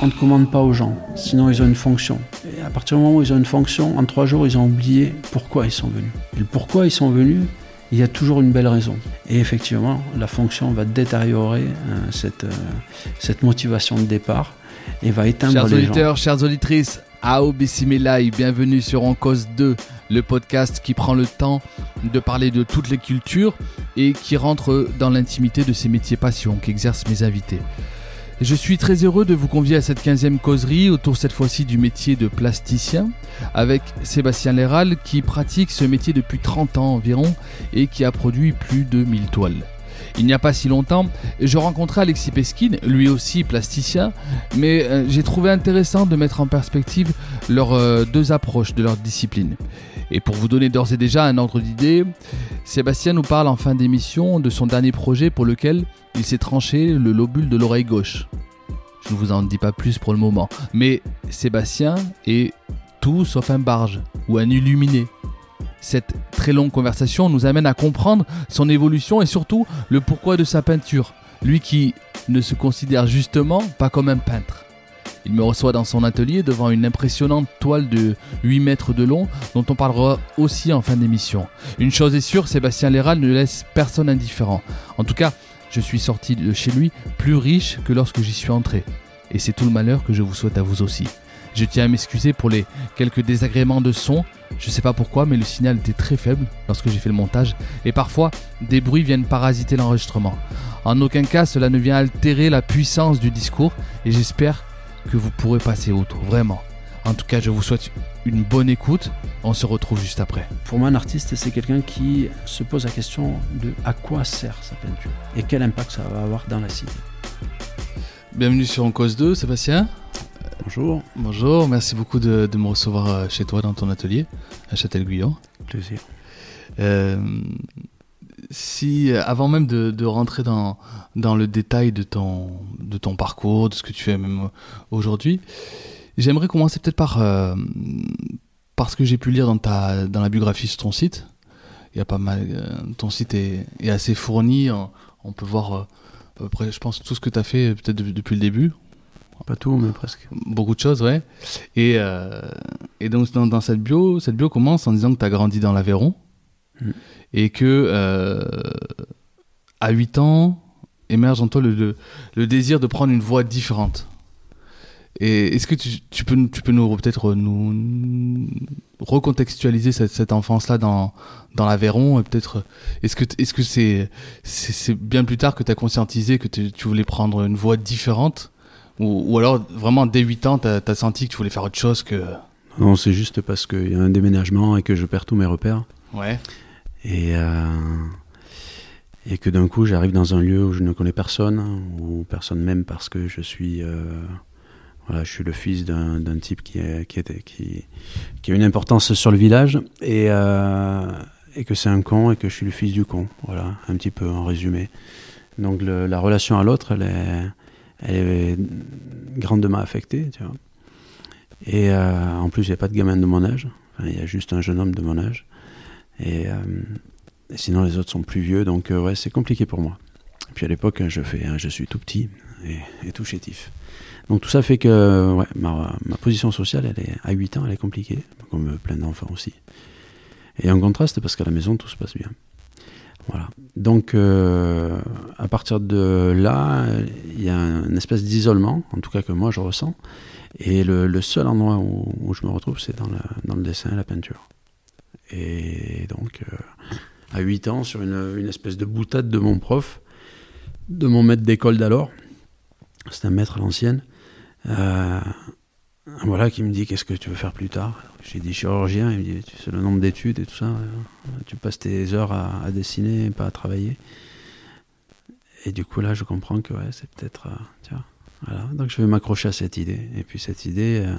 On ne commande pas aux gens, sinon ils ont une fonction. Et à partir du moment où ils ont une fonction, en trois jours, ils ont oublié pourquoi ils sont venus. Et le pourquoi ils sont venus, il y a toujours une belle raison. Et effectivement, la fonction va détériorer euh, cette, euh, cette motivation de départ et va éteindre Chers les auditeurs, chères auditrices, Ao Bismillah, bienvenue sur En Cause 2, le podcast qui prend le temps de parler de toutes les cultures et qui rentre dans l'intimité de ces métiers passion qu'exercent mes invités. Je suis très heureux de vous convier à cette 15e causerie autour cette fois-ci du métier de plasticien avec Sébastien Léral qui pratique ce métier depuis 30 ans environ et qui a produit plus de 1000 toiles. Il n'y a pas si longtemps, je rencontrais Alexis Peskin, lui aussi plasticien, mais euh, j'ai trouvé intéressant de mettre en perspective leurs euh, deux approches de leur discipline. Et pour vous donner d'ores et déjà un ordre d'idée, Sébastien nous parle en fin d'émission de son dernier projet pour lequel il s'est tranché le lobule de l'oreille gauche. Je ne vous en dis pas plus pour le moment, mais Sébastien est tout sauf un barge ou un illuminé. Cette très longue conversation nous amène à comprendre son évolution et surtout le pourquoi de sa peinture, lui qui ne se considère justement pas comme un peintre. Il me reçoit dans son atelier devant une impressionnante toile de 8 mètres de long dont on parlera aussi en fin d'émission. Une chose est sûre, Sébastien Léral ne laisse personne indifférent. En tout cas, je suis sorti de chez lui plus riche que lorsque j'y suis entré. Et c'est tout le malheur que je vous souhaite à vous aussi. Je tiens à m'excuser pour les quelques désagréments de son. Je sais pas pourquoi, mais le signal était très faible lorsque j'ai fait le montage. Et parfois, des bruits viennent parasiter l'enregistrement. En aucun cas, cela ne vient altérer la puissance du discours. Et j'espère que vous pourrez passer outre, vraiment. En tout cas, je vous souhaite une bonne écoute. On se retrouve juste après. Pour moi, un artiste, c'est quelqu'un qui se pose la question de à quoi sert sa peinture et quel impact ça va avoir dans la cité. Bienvenue sur En Cause 2, Sébastien. Bonjour, Bonjour, merci beaucoup de, de me recevoir euh, chez toi dans ton atelier à Châtel-Guyon. plaisir. Euh, si, euh, avant même de, de rentrer dans, dans le détail de ton, de ton parcours, de ce que tu fais même aujourd'hui, j'aimerais commencer peut-être par, euh, par ce que j'ai pu lire dans, ta, dans la biographie sur ton site. Il y a pas mal, euh, ton site est, est assez fourni, on, peut voir euh, à peu près, je pense, tout ce que tu as fait euh, peut-être de- depuis le début. Pas tout, mais presque. Beaucoup de choses, ouais. Et, euh, et donc, dans, dans cette bio, cette bio commence en disant que tu as grandi dans l'Aveyron Mm. Et que euh, à 8 ans émerge en toi le, le, le désir de prendre une voie différente. Et est-ce que tu, tu peux, nous- tu peux nous peut-être nous, recontextualiser cette, cette enfance-là dans, dans l'Aveyron et peut-être est-ce que est-ce que c'est bien plus tard que tu as conscientisé que tu voulais prendre une voie différente? Ou, ou alors vraiment dès 8 ans tu as, senti que tu voulais faire autre chose que Non, c'est juste parce qu'il y a un déménagement et que je perds tous mes repères. ouais Et, euh, et que d'un coup, j'arrive dans un lieu où je ne connais personne, ou personne même parce que je suis, euh, voilà, je suis le fils d'un type qui, qui, a une importance sur le village, et, euh, et que c'est un con, et que je suis le fils du con. Voilà, un petit peu en résumé. Donc la relation à l'autre, elle est, elle est grandement affectée. Et en plus, il n'y a pas de gamin de mon âge, il y a juste un jeune homme de mon âge. Et, euh, et sinon, les autres sont plus vieux, donc euh, ouais, c'est compliqué pour moi. Et puis à l'époque, je, fais, hein, je suis tout petit et, tout chétif. Donc tout ça fait que ma, position sociale, elle est, à 8 ans, elle est compliquée, comme plein d'enfants aussi. Et en contraste, parce qu'à la maison, tout se passe bien. Voilà. Donc, euh, à partir de là, il y a une espèce d'isolement, en tout cas que moi je ressens. Et le, seul endroit où, je me retrouve, c'est dans le dessin et la peinture. Et donc, euh, à 8 ans, sur une, espèce de boutade de mon prof, de mon maître d'école d'alors, c'est un maître à l'ancienne, euh, voilà, qui me dit qu'est-ce que tu veux faire plus tard? J'ai dit chirurgien, il me dit tu sais le nombre d'études et tout ça, tu passes tes heures à, dessiner, pas à travailler. Et du coup là, je comprends que ouais, c'est peut-être, euh, voilà. Donc je vais m'accrocher à cette idée. Et puis cette idée, euh,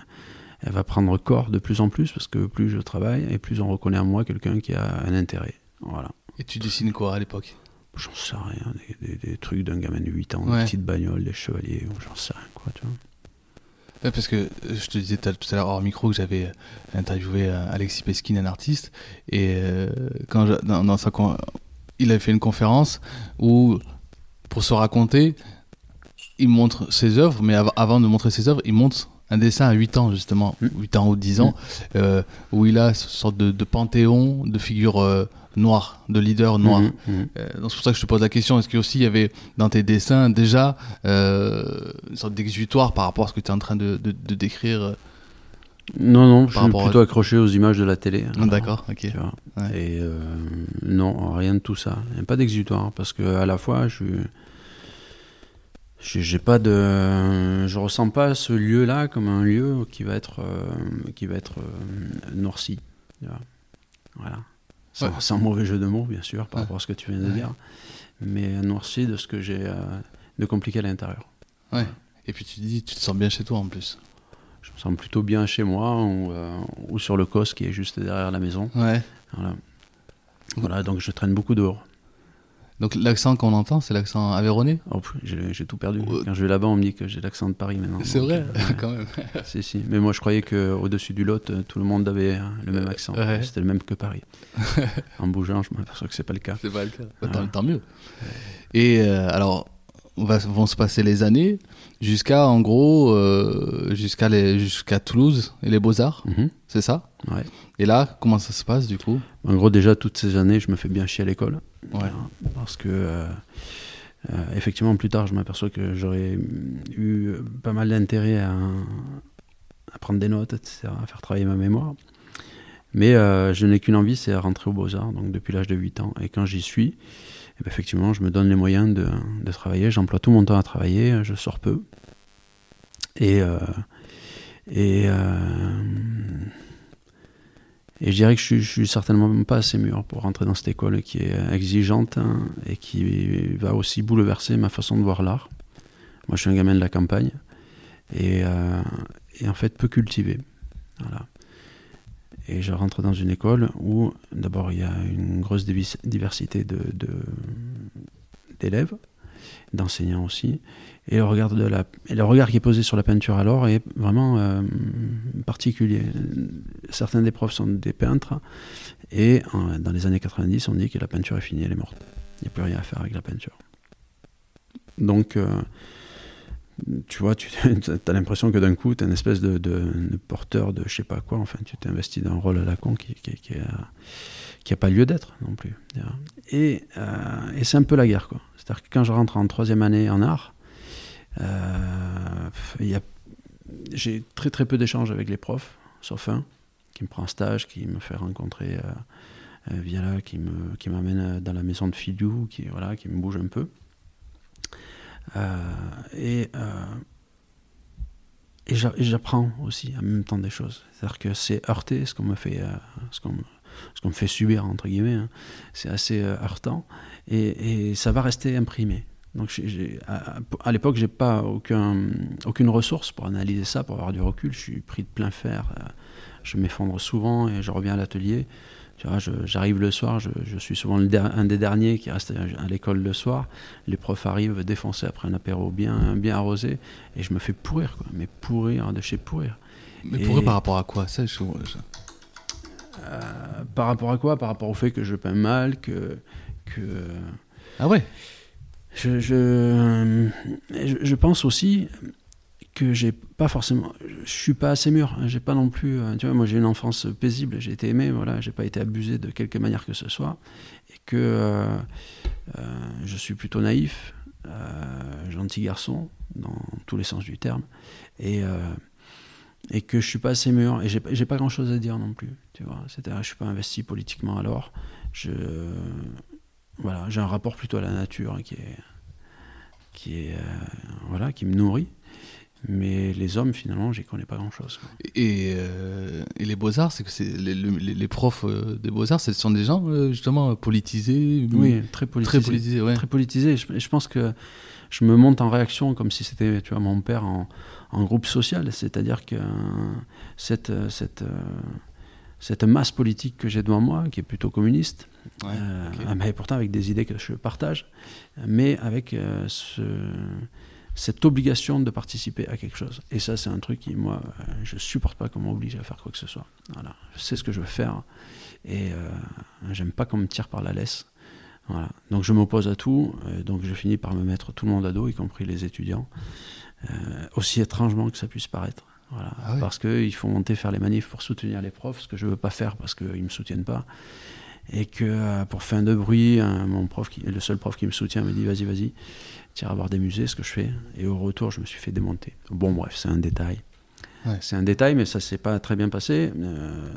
elle va prendre corps de plus en plus parce que plus je travaille et plus on reconnaît en moi quelqu'un qui a un intérêt. Voilà. Et tu dessines quoi à l'époque? J'en sais rien, des, des- des trucs d'un gamin de 8 ans, Ouais. des petites bagnoles, des chevaliers, j'en sais rien quoi, tu vois. Ouais, parce que euh, je te disais tout à- l'heure hors micro que j'avais euh, interviewé euh, Alexis Peskin, un artiste, et euh, quand je- dans, dans sa con- il avait fait une conférence où, pour se raconter, il montre ses œuvres, mais av- avant de montrer ses œuvres, il montre un dessin à 8 ans justement, Mm. 8 ans ou 10 ans, euh, où il a ce sorte de, de panthéon de figures euh, noires, de leaders noirs. Mhm. Euh, donc c'est pour ça que je te pose la question, est-ce qu'il aussi il y avait dans tes dessins déjà euh, une sorte d'exutoire par rapport à ce que tu es en train de, de- de décrire Non, non, je suis à- plutôt accroché aux images de la télé. Ah, D'accord, ok. Ouais. Et euh, non, rien de tout ça. Il n'y a pas d'exutoire parce que à la fois, je j'ai j'ai pas de, je ressens pas ce lieu-là comme un lieu qui va être euh, qui va être euh, noirci. Voilà. Sans, Ouais. sans mauvais jeu de mots, bien sûr, par Ouais. rapport à ce que tu viens de Ouais. dire, mais noirci de ce que j'ai euh, de compliqué à l'intérieur. Ouais. Et puis tu te dis, tu te sens bien chez toi en plus. Je me sens plutôt bien chez moi ou, euh, ou sur le cos qui est juste derrière la maison. Ouais. Voilà. Voilà, donc je traîne beaucoup dehors. Donc l'accent qu'on entend, c'est l'accent aveyronais Oh, j'ai tout perdu. Quand je vais là-bas, on me dit que j'ai l'accent de Paris maintenant. C'est vrai, euh, quand même. si, si. Mais moi, je croyais qu'au-dessus du Lot, euh, tout le monde avait euh, le même accent. Ouais. C'était le même que Paris. en bougeant, je m'aperçois que c'est pas le cas. C'est pas le cas. Bah, Ah. tant, tant mieux. Et euh, alors, va, vont se passer les années jusqu'à, en gros, euh, jusqu'à Toulouse et les Beaux-Arts, Mhm. c'est ça? Ouais. Et là, comment ça se passe du coup? En gros, déjà, toutes ces années, je me fais bien chier à l'école. Ouais. Euh, Parce que, euh, euh, effectivement, plus tard, je m'aperçois que j'aurais eu pas mal d'intérêt à, à prendre des notes, etc., à faire travailler ma mémoire. Mais euh, je n'ai qu'une envie, c'est à rentrer aux Beaux-Arts, donc depuis l'âge de 8 ans. Et quand j'y suis, eh ben, effectivement, je me donne les moyens de, de travailler. J'emploie tout mon temps à travailler, je sors peu. Et, et, et je dirais que je je suis certainement pas assez mûr pour rentrer dans cette école qui est exigeante hein, et qui va aussi bouleverser ma façon de voir l'art. Moi, je suis un gamin de la campagne et, euh, en fait peu cultivé. Et je rentre dans une école où, d'abord, il y a une grosse diversité d'élèves, d'enseignants aussi. Et le, regard de la, le regard qui est posé sur la peinture alors est vraiment euh, particulier. Certains des profs sont des peintres, et dans les années 90, on dit que la peinture est finie, elle est morte. Il n'y a plus rien à faire avec la peinture. Donc, euh, tu vois, tu as l'impression que d'un coup, tu es une espèce de, porteur de je sais pas quoi. Enfin, tu t'es investi dans un rôle à la con qui, qui, qui a, qui a pas lieu d'être non plus. Et, euh, et c'est un peu la guerre, quoi. C'est-à-dire que quand je rentre en troisième année en art, euh, j'ai très très peu d'échanges avec les profs, sauf un qui me prend en stage, qui me fait rencontrer euh, euh, Viala, qui me qui m'amène dans la maison de Filiou, qui voilà, qui me bouge un peu. Et et j'a- et j'apprends aussi en même temps des choses. C'est-à-dire que c'est heurté ce qu'on me fait, ce qu'on ce qu'on me fait subir entre guillemets. hein. C'est assez heurtant et, et ça va rester imprimé. Donc à, à l'époque, j'ai pas aucun, aucune ressource pour analyser ça, pour avoir du recul. Je suis pris de plein fer. euh, Je m'effondre souvent et je reviens à l'atelier. Tu vois, je- j'arrive le soir, je, je suis souvent le der- un des derniers qui reste à, l'école le soir. Les profs arrivent défoncés après un apéro bien, bien arrosé et je me fais pourrir, quoi. Mais pourrir de chez pourrir. Mais Et- pour eux, par rapport à quoi? Ça, je- Euh, par rapport à quoi? Par rapport au fait que je peins mal, que. que Ah ouais? Je, je, je- pense aussi que j'ai pas forcément je suis pas assez mûr j'ai pas non plus euh, tu vois moi j'ai une enfance paisible j'ai été aimé voilà j'ai pas été abusé de quelque manière que ce soit. Et que euh, euh, je suis plutôt naïf euh, gentil garçon dans tous les sens du terme. Et euh, et que je suis pas assez mûr et j'ai pas- grand chose à dire non plus tu vois. C'est-à-dire je suis pas investi politiquement alors. Je voilà j'ai un rapport plutôt à la nature qui est qui est euh, voilà qui me nourrit Mais les hommes, finalement, j'y connais pas grand-chose. Et, euh, et les beaux-arts, c'est que c'est les, les- les profs euh, des beaux-arts, ce sont des gens justement politisés. Oui, très politisé. Très politisés, ouais. Très politisé. Je, je pense que je me monte en réaction comme si c'était, tu vois, mon père en, en groupe social. C'est-à-dire que cette, cette, cette masse politique que j'ai devant moi, qui est plutôt communiste, Ouais, euh, ah, mais pourtant avec des idées que je partage, mais avec euh, ce, cette obligation de participer à quelque chose. Et ça, c'est un truc qui, moi, euh, je supporte pas qu'on m'oblige à faire quoi que ce soit. Voilà. Je sais ce que je veux faire et euh, j'aime pas qu'on me tire par la laisse. Voilà. Donc je m'oppose à tout, euh, donc je finis par me mettre tout le monde à dos, y compris les étudiants, Euh, aussi étrangement que ça puisse paraître. Voilà. Ah. Parce qu'ils font monter faire les manifs pour soutenir les profs, ce que je veux pas faire parce qu'ils me soutiennent pas. Et que euh, pour fin de bruit, mon prof, qui, le seul prof qui me soutient, me dit vas-y, vas-y, tire à voir des musées, ce que je fais. Et au retour, je me suis fait démonter. Bon, bref, c'est un détail. Ouais. C'est un détail, mais ça s'est pas très bien passé. Euh,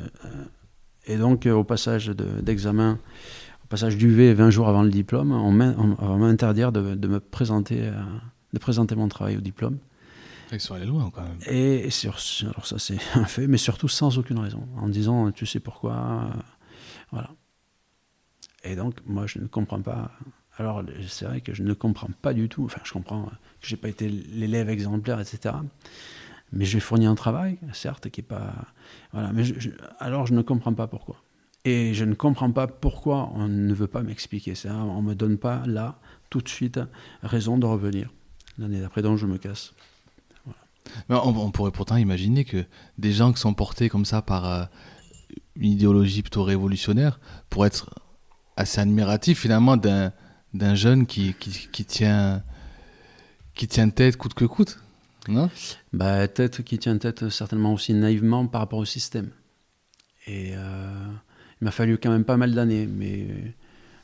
et donc, euh, au passage de- d'examen, au passage d'UV 20 jours avant le diplôme, on va m'interdire de, de me présenter, euh, de présenter mon travail au diplôme. Ils sont allés loin quand même. Et sur, alors ça c'est un fait, mais surtout sans aucune raison, en disant tu sais pourquoi, euh, voilà. Et donc moi je ne comprends pas. Alors c'est vrai que je ne comprends pas du tout. Enfin je comprends que j'ai pas été l'élève exemplaire, etc. Mais j'ai fourni un travail, certes, qui est pas, voilà. Mais je- je- alors je ne comprends pas pourquoi. Et je ne comprends pas pourquoi on ne veut pas m'expliquer ça. On me donne pas là tout de suite raison de revenir l'année d'après, donc je me casse. On, pourrait pourtant imaginer que des gens qui sont portés comme ça par euh, une idéologie plutôt révolutionnaire pourraient être assez admiratifs finalement d'un d'un jeune qui, qui, qui tient qui tient tête coûte que coûte. Non? Bah, tête qui tient tête certainement aussi naïvement par rapport au système. Et euh, il m'a fallu quand même pas mal d'années, mais,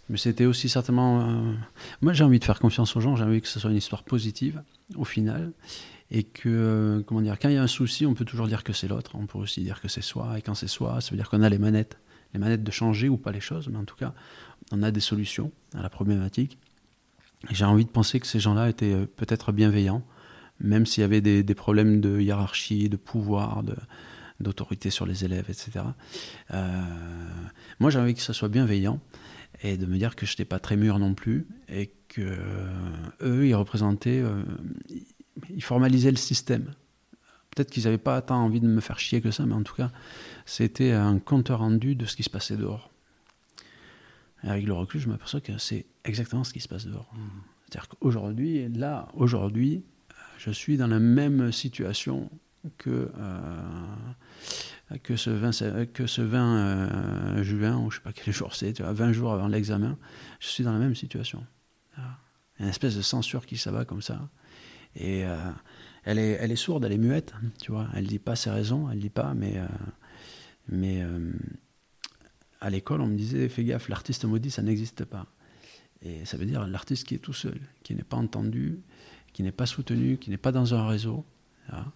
mais c'était aussi certainement. euh, Moi, j'ai envie de faire confiance aux gens, j'ai envie que ce soit une histoire positive au final. Et que, euh, comment dire, quand il y a un souci, on peut toujours dire que c'est l'autre, on peut aussi dire que c'est soi. Et quand c'est soi, ça veut dire qu'on a les manettes. Les manettes de changer ou pas les choses, mais en tout cas, on a des solutions à la problématique. J'ai envie de penser que ces gens-là étaient euh, peut-être bienveillants même s'il y avait des, problèmes de hiérarchie, de pouvoir, d'autorité sur les élèves, etc. Euh, moi, j'ai envie que ça soit bienveillant et de me dire que je n'étais pas très mûr non plus et que euh, eux, ils représentaient, ils formalisaient le système. Peut-être qu'ils n'avaient pas tant envie de me faire chier que ça, mais en tout cas, c'était un compte rendu de ce qui se passait dehors. Avec le recul, je m'aperçois que c'est exactement ce qui se passe dehors. C'est-à-dire qu'aujourd'hui, là, aujourd'hui, je suis dans la même situation que, euh, que ce 20, sé- que ce 20 euh, juin, ou je sais pas quel jour c'est, tu vois, 20 jours avant l'examen, je suis dans la même situation. Il y a une espèce de censure qui s'abat comme ça. Et euh, elle, est, elle est sourde, elle est muette, tu vois. Elle dit pas ses raisons, elle dit pas, mais, euh, mais euh, à l'école, on me disait, fais gaffe, l'artiste maudit, ça n'existe pas. Et ça veut dire l'artiste qui est tout seul, qui n'est pas entendu, qui n'est pas soutenu, qui n'est pas dans un réseau. hein,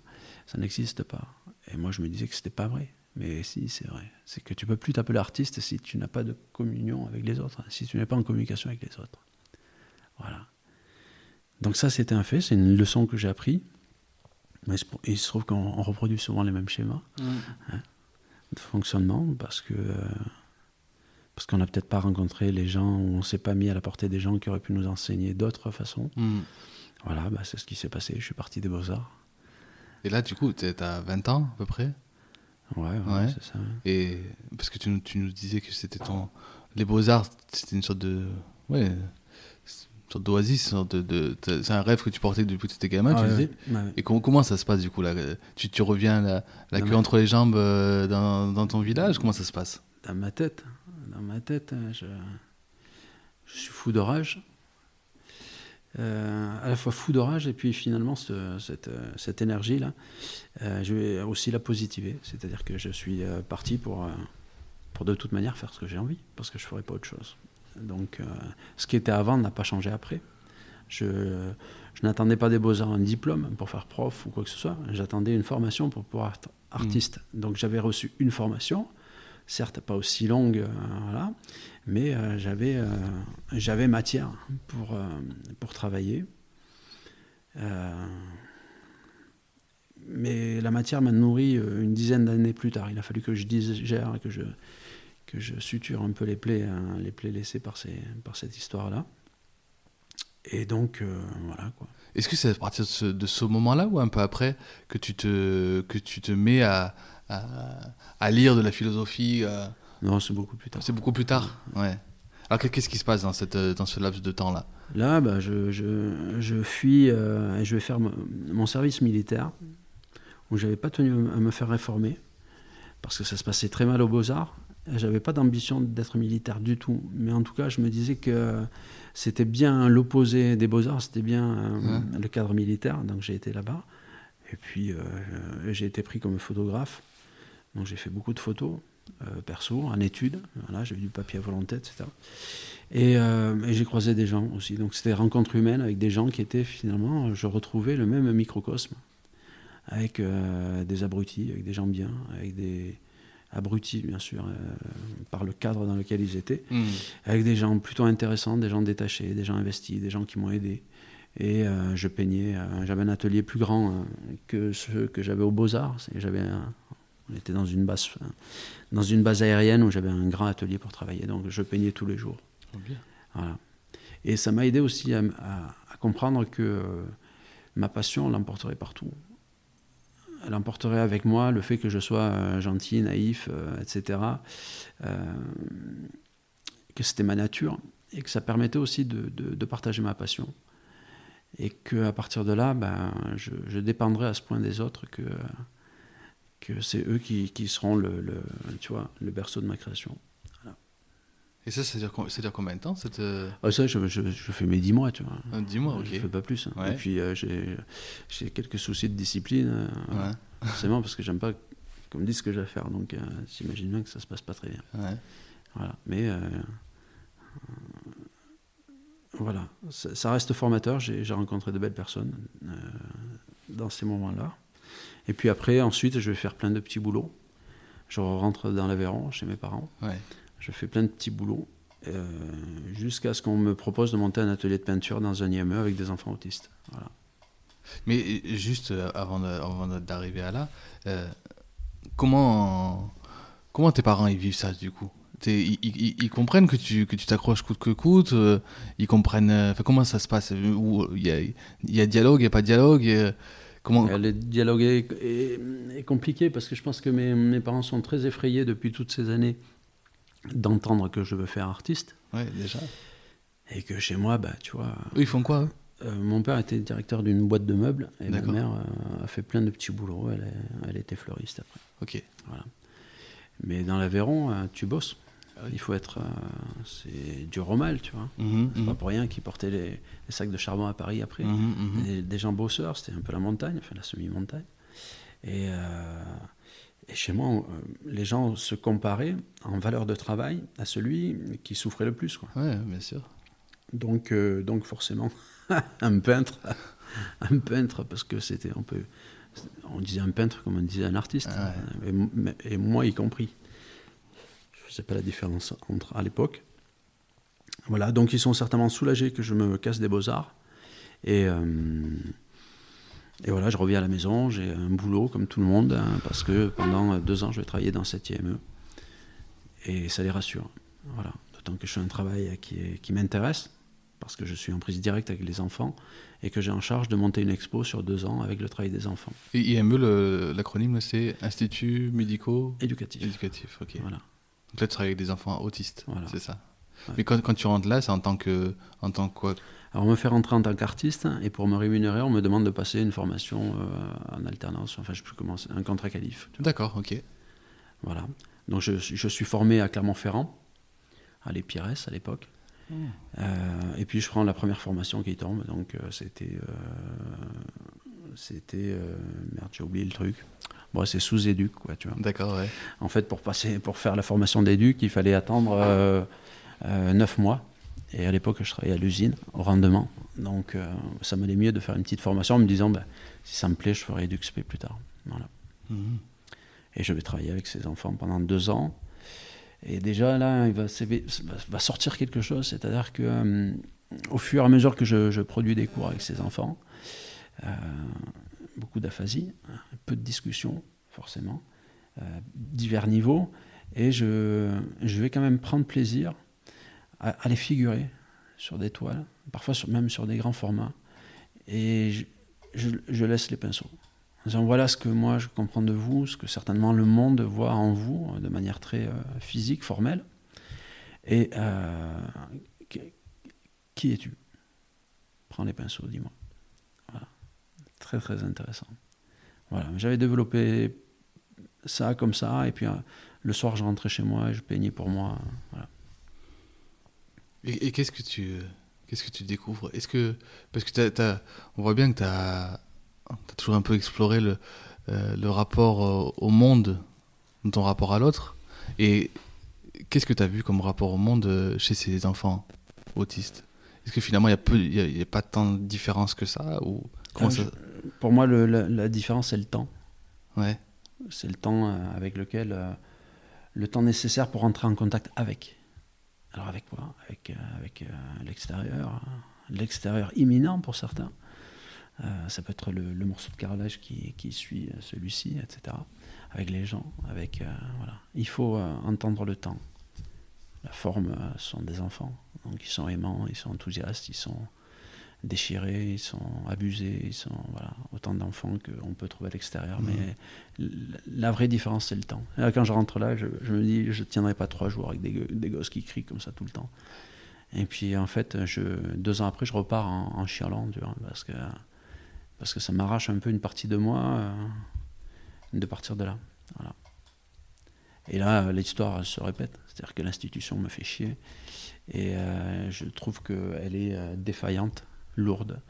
ça n'existe pas. Et moi, je me disais que c'était pas vrai. Mais si, c'est vrai. C'est que tu peux plus t'appeler artiste si tu n'as pas de communion avec les autres, si tu n'es pas en communication avec les autres. Voilà. Donc ça, c'était un fait, c'est une leçon que j'ai appris. Mais il se- trouve qu'on on reproduit souvent les mêmes schémas de fonctionnement parce que euh, parce qu'on n'a peut-être pas rencontré les gens ou on s'est pas mis à la portée des gens qui auraient pu nous enseigner d'autres façons. Mm. Voilà, bah, c'est ce qui s'est passé. Je suis parti des beaux-arts. Et là, du coup, tu as 20 ans à peu près? Ouais, ouais, Ouais. c'est ça. Et parce que tu, nous- tu nous disais que c'était ton. Les beaux-arts, c'était une sorte de. Ouais. c'est Une sorte d'oasis, de. de- c'est un rêve que tu portais depuis que tu étais gamin, Ah, tu ouais, disais. ouais, ouais. Et comment, comment ça se passe du coup là? Tu, tu reviens la, la Non, queue mais- entre les jambes euh, dans, dans ton village? Comment ça se passe? Dans ma tête, dans ma tête, hein, je, je suis fou de rage. Euh, à la fois fou de rage et puis finalement ce- cette, euh, cette énergie-là, euh, je vais aussi la positiver. C'est-à-dire que je suis parti pour, pour de toute manière faire ce que j'ai envie, parce que je ne ferai pas autre chose. Donc ce qui était avant n'a pas changé après. Je, je n'attendais pas des beaux-arts un diplôme pour faire prof ou quoi que ce soit. J'attendais une formation pour pouvoir être artiste. Donc j'avais reçu une formation, certes pas aussi longue, euh, voilà, mais euh, j'avais, euh, j'avais matière pour, pour travailler. Mais la matière m'a nourri une dizaine d'années plus tard. Il a fallu que je digère, que je, que je suture un peu les plaies, hein, les plaies laissées par, ces, par cette histoire-là. Et donc, voilà quoi. Est-ce que c'est à partir de ce, ce moment-là ou un peu après que tu te, que tu te mets à, à, à lire de la philosophie euh, Non, c'est beaucoup plus tard. C'est beaucoup plus tard Ouais. Alors que- qu'est-ce qui se passe dans, cette, dans ce laps de temps-là? Là, bah, je, je, je fuis euh, et je vais faire mo- mon service militaire où j'avais pas tenu à me faire réformer parce que ça se passait très mal aux Beaux-Arts. J'avais pas d'ambition d'être militaire du tout, mais en tout cas, je me disais que c'était bien l'opposé des Beaux-Arts, c'était bien euh, le cadre militaire, donc j'ai été là-bas. Et puis, euh, j'ai été pris comme photographe, donc j'ai fait beaucoup de photos euh, perso, en études, voilà, j'ai eu du papier à volonté, etc. Et, euh, et j'ai croisé des gens aussi. Donc c'était des rencontres humaines avec des gens qui étaient finalement, je retrouvais le même microcosme, avec euh, des abrutis, avec des gens bien, avec des abrutis bien sûr, euh, par le cadre dans lequel ils étaient, Hmm. avec des gens plutôt intéressants, des gens détachés, des gens investis, des gens qui m'ont aidé. Et euh, je peignais, j'avais un atelier plus grand euh, que ceux que j'avais aux Beaux-Arts. J'avais un- on était dans une base, dans une base aérienne où j'avais un grand atelier pour travailler, donc je peignais tous les jours. Voilà. Et ça m'a aidé aussi à, à- à comprendre que euh, ma passion l'emporterait partout. Elle emporterait avec moi le fait que je sois euh, gentil, naïf, euh, etc. que c'était ma nature et que ça permettait aussi de, de- de partager ma passion. Et qu'à partir de là, ben, je, je dépendrai à ce point des autres que, que c'est eux qui, qui seront le, le- tu vois, le berceau de ma création. Et ça, ça dure combien de temps cette, euh, Ah, ça, je, je- je fais mes 10 mois, tu vois. un- Dis-moi, ok. Je fais pas plus. hein. Ouais. Et puis euh, j'ai quelques soucis de discipline, euh, Ouais, forcément, parce que j'aime pas qu'on me dise ce que j'ai à faire. Donc euh, j'imagine bien que ça se passe pas très bien. ouais. Voilà. Mais euh, voilà, ça, ça reste formateur. J'ai rencontré de belles personnes dans ces moments-là. Et puis après, ensuite, je vais faire plein de petits boulots. Je rentre dans l'Aveyron chez mes parents. ouais. Je fais plein de petits boulots euh, jusqu'à ce qu'on me propose de monter un atelier de peinture dans un IME avec des enfants autistes. Voilà. Mais euh, juste euh, avant d'arriver à là, euh, comment, comment tes parents ils vivent ça du coup? Ils, ils- ils comprennent que tu que tu t'accroches coûte que coûte euh, Ils comprennent. euh, comment ça se passe? Il y a, y dialogue, il n'y a pas de dialogue Comment Le dialogue est, est- est compliqué parce que je pense que mes, mes parents sont très effrayés depuis toutes ces années d'entendre que je veux faire artiste Ouais, déjà. et que chez moi, bah, tu vois, Eux, ils font quoi euh, mon père était directeur d'une boîte de meubles et ma mère euh, a fait plein de petits boulots. Elle, elle était fleuriste après. Ok. Mais dans l'Aveyron, euh, tu bosses. Oui. Il faut être. euh, c'est du romal, tu vois. Mhm, C'est pas pour rien qu'ils portaient les, les sacs de charbon à Paris après. Mhm, mhm. des, des gens bosseurs, c'était un peu la montagne, enfin la semi-montagne. Et, euh, et chez moi, on- euh, les gens se comparaient en valeur de travail à celui qui souffrait le plus. Quoi. Ouais, bien sûr. Donc, euh, donc forcément, un peintre, un peintre, parce que c'était un peu, on disait un peintre comme on disait un artiste, Ah et moi y compris. Faisais pas la différence entre à l'époque. Voilà, donc ils sont certainement soulagés que je me casse des beaux-arts. Et, euh, et voilà, je reviens à la maison, j'ai un boulot comme tout le monde, hein, parce que pendant deux ans, je vais travailler dans cette IME. Et ça les rassure. Voilà. D'autant que je fais un travail qui, qui m'intéresse, parce que je suis en prise directe avec les enfants, et que j'ai en charge de monter une expo sur deux ans avec le travail des enfants. Et IME, l'acronyme, c'est Institut médicaux Éducatif. éducatif. Ok. Voilà. Donc là, tu travailles avec des enfants autistes. Voilà. C'est ça. Ouais. Mais quand, quand tu rentres là, c'est en tant que. En tant que quoi? Alors on me fait rentrer en tant qu'artiste, et pour me rémunérer, on me demande de passer une formation euh, en alternance, enfin je sais plus comment, c'est, un contrat qualif. D'accord, ok. Voilà. Donc je, suis- je suis formé à Clermont-Ferrand, à l'Épires à l'époque. Euh, et puis je prends la première formation qui tombe, donc euh, c'était. C'était. euh, merde, j'ai oublié le truc. Bon, c'est sous éduc, quoi, tu vois. D'accord, ouais. En fait, pour, passer, pour faire la formation d'éduc, il fallait attendre euh, euh, 9 mois. Et à l'époque, je travaillais à l'usine, au rendement. Donc, euh, ça m'allait mieux de faire une petite formation en me disant, bah, si ça me plaît, je ferai EduxP plus tard. Voilà. Mhm. Et je vais travailler avec ces enfants pendant deux ans. Et déjà, là, il va, sortir quelque chose. C'est-à-dire que, euh, au fur et à mesure que je, je produis des cours avec ces enfants, beaucoup d'aphasie, peu de discussions, forcément, euh, divers niveaux, et je, je, vais quand même prendre plaisir à, les figurer sur des toiles, parfois même sur des grands formats, et je, laisse les pinceaux. Voilà ce que moi je comprends de vous, ce que certainement le monde voit en vous de manière très euh, physique, formelle. Et euh, qui es-tu? Prends les pinceaux, dis-moi. Très très intéressant. Voilà. J'avais développé ça comme ça, et puis euh, le soir je rentrais chez moi et je peignais pour moi. Voilà. Et, et qu'est-ce que tu qu'est-ce que tu découvres? Est-ce que parce que t'as, t'as, on voit bien que tu as as toujours un peu exploré le, euh, le rapport euh, au monde, ton rapport à l'autre. Et qu'est-ce que tu as vu comme rapport au monde chez ces enfants autistes? Est-ce que finalement, il n'y a, a, a, pas tant de différence que ça, ou comment ça... Pour moi, le, la, la, différence, c'est le temps. Ouais. C'est le temps euh, avec lequel. Euh, le temps nécessaire pour entrer en contact avec. Alors, avec quoi? Avec, euh, avec l'extérieur. L'extérieur imminent pour certains. Euh, ça peut être le, le, morceau de carrelage qui, qui suit celui-ci, etc. Avec les gens, avec euh, voilà. Il faut euh, entendre le temps. La forme sont des enfants, donc ils sont aimants, ils sont enthousiastes, ils sont déchirés, ils sont abusés, ils sont voilà autant d'enfants qu'on peut trouver à l'extérieur. Mmh. Mais la vraie différence c'est le temps. Quand je rentre là, je, je, me dis je tiendrai pas trois jours avec des, des gosses qui crient comme ça tout le temps. Et puis en fait, je, deux ans après, je repars en, en chialant, tu vois, parce que parce que ça m'arrache un peu une partie de moi euh, de partir de là. Voilà. Et là, l'histoire se répète, c'est-à-dire que l'institution me fait chier et euh, je trouve qu'elle est euh, défaillante, lourde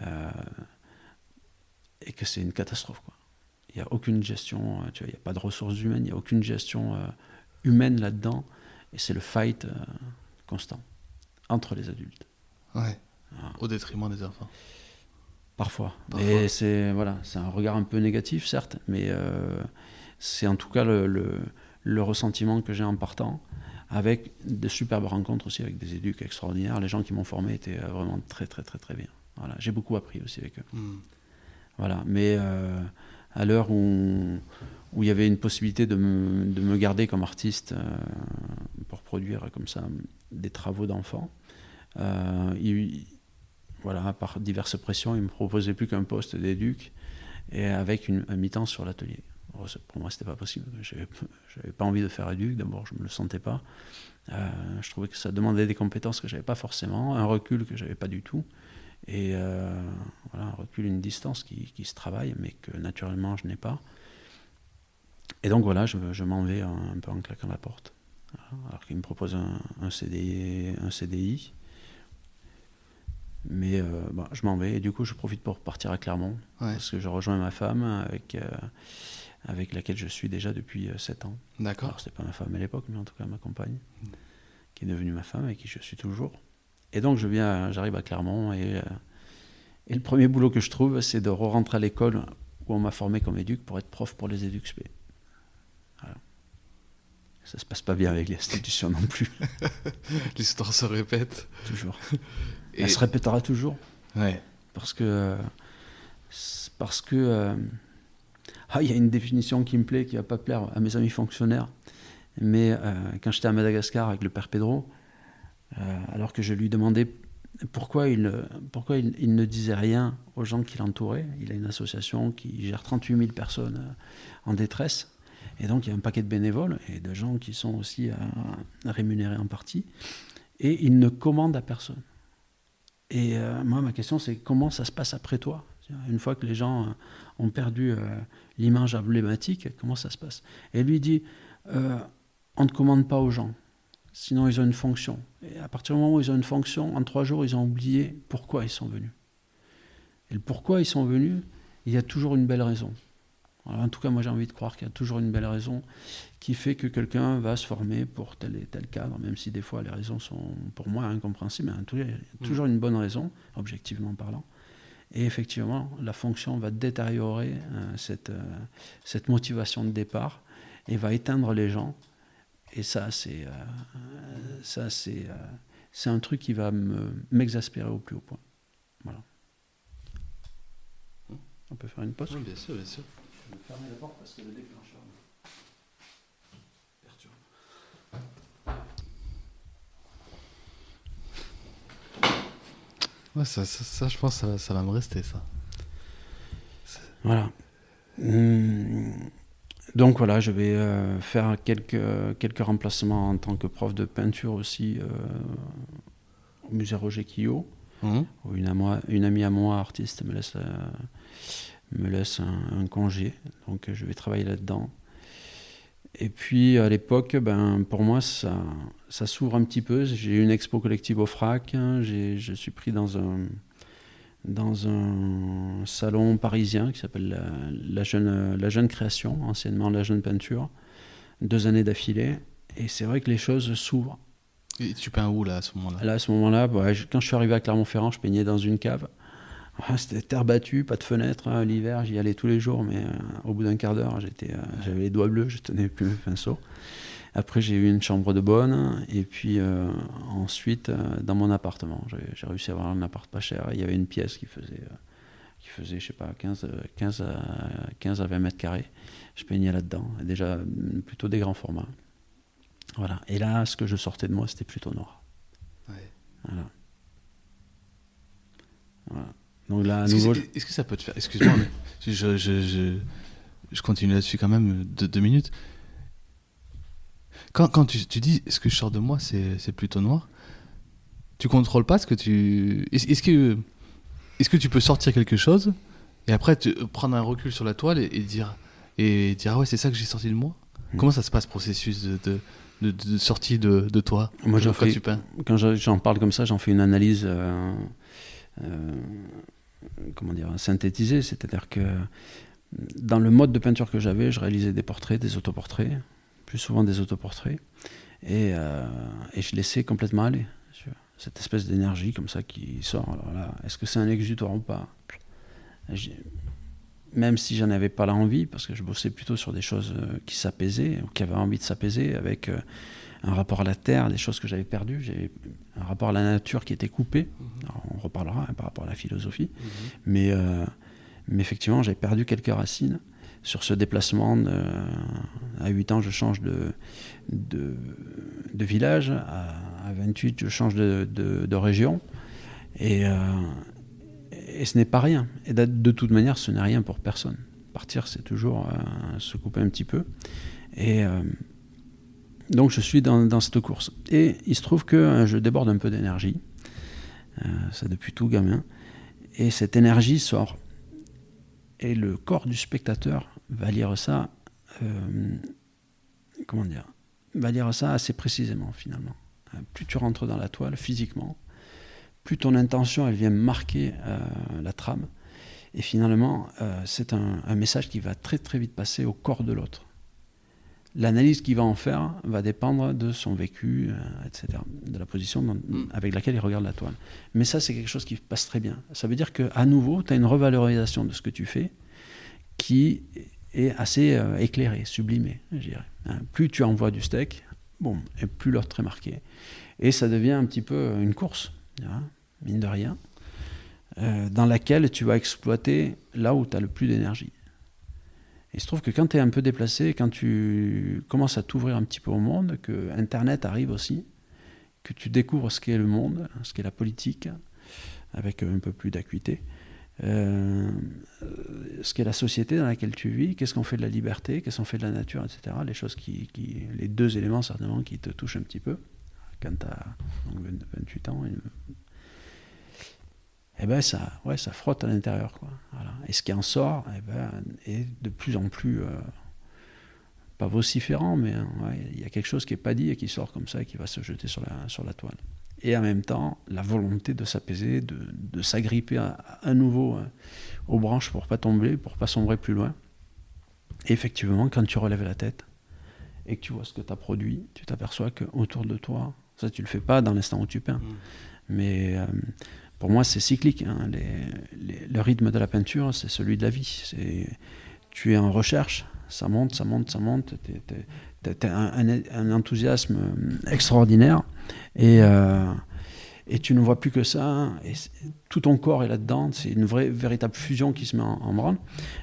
euh, et que c'est une catastrophe. Quoi. Il n'y a aucune gestion, tu vois, il n'y a pas de ressources humaines, il n'y a aucune gestion euh, humaine là-dedans et c'est le fight euh, constant entre les adultes. Ouais. Voilà. Au détriment des enfants. Parfois. Parfois. Et c'est voilà, c'est un regard un peu négatif, certes, mais euh, c'est en tout cas le, le, le ressentiment que j'ai en partant, avec de superbes rencontres aussi avec des éduques extraordinaires. Les gens qui m'ont formé étaient vraiment très très très très bien. Voilà, j'ai beaucoup appris aussi avec eux. Mm. Voilà, mais euh, à l'heure où où il y avait une possibilité de me, de me garder comme artiste euh, pour produire comme ça des travaux d'enfants. Euh, il, voilà, par diverses pressions, il ne me proposait plus qu'un poste d'éduc et avec une, un mi-temps sur l'atelier. Pour moi, c'était pas possible. J'avais pas envie de faire éduc. D'abord, je me le sentais pas. Euh, je trouvais que ça demandait des compétences que j'avais pas forcément, un recul que j'avais pas du tout, et euh, voilà, un recul, une distance qui, qui, se travaille, mais que naturellement je n'ai pas. Et donc voilà, je, je m'en vais un, un, peu en claquant la porte. Alors qu'il me propose un, un, CDI, un CDI mais euh, bah, je m'en vais et du coup je profite pour partir à Clermont ouais. parce que je rejoins ma femme avec, euh, avec laquelle je suis déjà depuis euh, 7 ans. D'accord. Alors c'était pas ma femme à l'époque mais en tout cas ma compagne mmh. qui est devenue ma femme et qui je suis toujours. Et donc je viens, j'arrive à Clermont et, euh, et le premier boulot que je trouve c'est de re-rentrer à l'école où on m'a formé comme éduc pour être prof pour les éducs spé. Voilà. Ça se passe pas bien avec l'institution non plus. L'histoire se répète. Toujours. Et... Elle se répétera toujours. Ouais. Parce que. Parce que. Euh, ah, il y a une définition qui me plaît, qui va pas plaire à mes amis fonctionnaires. Mais euh, quand j'étais à Madagascar avec le père Pedro, euh, alors que je lui demandais pourquoi il, pourquoi il, ne disait rien aux gens qui l'entouraient, il a une association qui gère 38 000 personnes en détresse. Et donc il y a un paquet de bénévoles et de gens qui sont aussi rémunérer en partie. Et il ne commande à personne. Et euh, moi, ma question, c'est comment ça se passe après toi? Une fois que les gens euh, ont perdu euh, l'image emblématique, comment ça se passe? Et lui dit euh, on ne commande pas aux gens, sinon ils ont une fonction. Et à partir du moment où ils ont une fonction, en trois jours, ils ont oublié pourquoi ils sont venus. Et le pourquoi ils sont venus, il y a toujours une belle raison. En tout cas, moi j'ai envie de croire qu'il y a toujours une belle raison qui fait que quelqu'un va se former pour tel et tel cadre, même si des fois les raisons sont pour moi incompréhensibles, mais il y a toujours une bonne raison, objectivement parlant. Et effectivement, la fonction va détériorer euh, cette, euh, cette motivation de départ et va éteindre les gens. Et ça, c'est euh, ça c'est euh, c'est un truc qui va m'exaspérer au plus haut point. Voilà. On peut faire une pause? Bien sûr, bien sûr. Je vais fermer la porte parce que le déclencheur Ouais, ça, ça, ça, je pense que ça, va- ça va me rester, ça. Voilà. Hum, Donc voilà, je vais euh, faire quelques, quelques remplacements en tant que prof de peinture aussi euh, au musée Roger Quillot. Où une, une amie à moi, artiste, me laisse, euh, me laisse un, un congé. Donc je vais travailler là-dedans. Et puis à l'époque, ben, pour moi, ça, ça s'ouvre un petit peu. J'ai eu une expo collective au FRAC. hein. Je suis pris dans un, dans un salon parisien qui s'appelle la, la jeune, la jeune Création, anciennement La Jeune Peinture. Deux années d'affilée. Et c'est vrai que les choses s'ouvrent. Et tu peins où, là, à ce moment-là? Là, à ce moment-là, je- quand je suis arrivé à Clermont-Ferrand, je peignais dans une cave. Ah, C'était terre battue, pas de fenêtre. hein. L'hiver, j'y allais tous les jours, mais euh, au bout d'un quart d'heure, j'étais, euh, j'avais les doigts bleus, je tenais plus le pinceau. Après, j'ai eu une chambre de bonne, et puis euh, ensuite, dans mon appartement, j'ai, réussi à avoir un appart pas cher. Il y avait une pièce qui faisait, qui faisait je sais pas, 15, euh, 15, à, 15 à 20 mètres carrés. Je peignais là-dedans, déjà mm, plutôt des grands formats. Voilà. Et là, ce que je sortais de moi, c'était plutôt noir. Ouais. Voilà. Voilà. Donc là, à Est-ce que, ça peut te faire. Excuse-moi, mais je, je, je, je continue là-dessus quand même de, deux minutes. Quand, quand tu, tu dis ce que je sors de moi, c'est plutôt noir, tu contrôles pas ce que tu. Est-ce que, est que tu peux sortir quelque chose et après prendre un recul sur la toile et, et dire, et dire Ah ouais, c'est ça que j'ai sorti de moi? Mm. Comment ça se passe, processus de, de, de, de sortie de, toi? Moi, j'en quand j'en parle comme ça, j'en fais une analyse, euh, euh, comment dire, synthétisée. C'est-à-dire que dans le mode de peinture que j'avais, je réalisais des portraits, des autoportraits, plus souvent des autoportraits, et, euh, et je laissais complètement aller. Cette espèce d'énergie comme ça qui sort. Alors là, est-ce que c'est un exutoire ou pas? Même si j'en avais pas l'envie, parce que je bossais plutôt sur des choses euh, qui s'apaisaient, ou qui avaient envie de s'apaiser, avec euh, un rapport à la terre, des choses que j'avais perdues, un rapport à la nature qui était coupé. Alors, on reparlera hein, par rapport à la philosophie, mais, euh, mais effectivement, j'ai perdu quelques racines sur ce déplacement. de- à 8 ans, je change de, de, de village, à, à 28, je change de, de- région, et, euh, et ce n'est pas rien. Et de, de toute manière, ce n'est rien pour personne. Partir, c'est toujours euh, se couper un petit peu. Et euh, donc, je suis dans, cette course. Et il se trouve que euh, je déborde un peu d'énergie. Euh, ça depuis tout gamin. Et cette énergie sort. Et le corps du spectateur va lire ça. euh, dire Va ça assez précisément, finalement. Euh, Plus tu rentres dans la toile physiquement, plus ton intention elle vient marquer la trame. Et finalement, c'est un, un message qui va très très vite passer au corps de l'autre. L'analyse qu'il va en faire va dépendre de son vécu, euh, etc., de la position dans- Mm. avec laquelle il regarde la toile. Mais ça, c'est quelque chose qui passe très bien. Ça veut dire qu'à nouveau, tu as une revalorisation de ce que tu fais qui est assez euh, éclairée, sublimée, je dirais. Hein, plus tu envoies du steak, bon, et plus l'autre est marqué. Et ça devient un petit peu une course, hein, mine de rien, euh, dans laquelle tu vas exploiter là où tu as le plus d'énergie. Il se trouve que quand tu es un peu déplacé, quand tu commences à t'ouvrir un petit peu au monde, que Internet arrive aussi, que tu découvres ce qu'est le monde, ce qu'est la politique, avec un peu plus d'acuité, euh, ce qu'est la société dans laquelle tu vis, qu'est-ce qu'on fait de la liberté, qu'est-ce qu'on fait de la nature, etc. Les choses qui, les deux éléments certainement qui te touchent un petit peu quand tu as 28 ans. Eh ben ça, ouais, ça frotte à l'intérieur, quoi. Voilà. Et ce qui en sort, eh ben, est de plus en plus euh, pas vociférant, mais hein, ouais, il y a quelque chose qui est pas dit et qui sort comme ça et qui va se jeter sur la, sur la toile. Et en même temps, la volonté de s'apaiser, de, de s'agripper à, à nouveau euh, aux branches pour pas tomber, pour pas sombrer plus loin. Et effectivement, quand tu relèves la tête et que tu vois ce que tu as produit, tu t'aperçois qu'autour de toi, ça tu le fais pas dans l'instant où tu peins, mais euh, pour moi c'est cyclique. hein. Le rythme de la peinture, c'est celui de la vie. Tu es en recherche, ça monte, ça monte, ça monte. Tu as un, enthousiasme extraordinaire. Et, euh, et tu ne vois plus que ça, c'est- tout ton corps est là-dedans, c'est une vraie, véritable fusion qui se met en, en branle.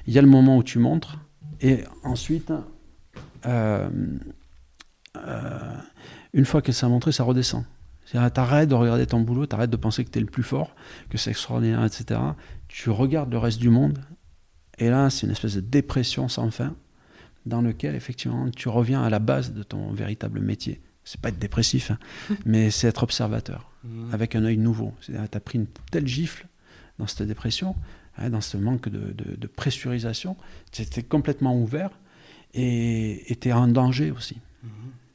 Il y a le moment où tu montres, et ensuite, euh, euh, une fois que ça a montré, ça redescend. T'arrêtes de regarder ton boulot, t'arrêtes de penser que t'es le plus fort, que c'est extraordinaire, etc. Tu regardes le reste du monde, et là, c'est une espèce de dépression sans fin, dans lequel, effectivement, tu reviens à la base de ton véritable métier. C'est pas être dépressif, hein, mais c'est être observateur, avec un œil nouveau. C'est-à-dire, t'as pris une telle gifle dans cette dépression, hein, dans ce manque de, de- de pressurisation, complètement ouvert, et tu es en danger aussi. Tu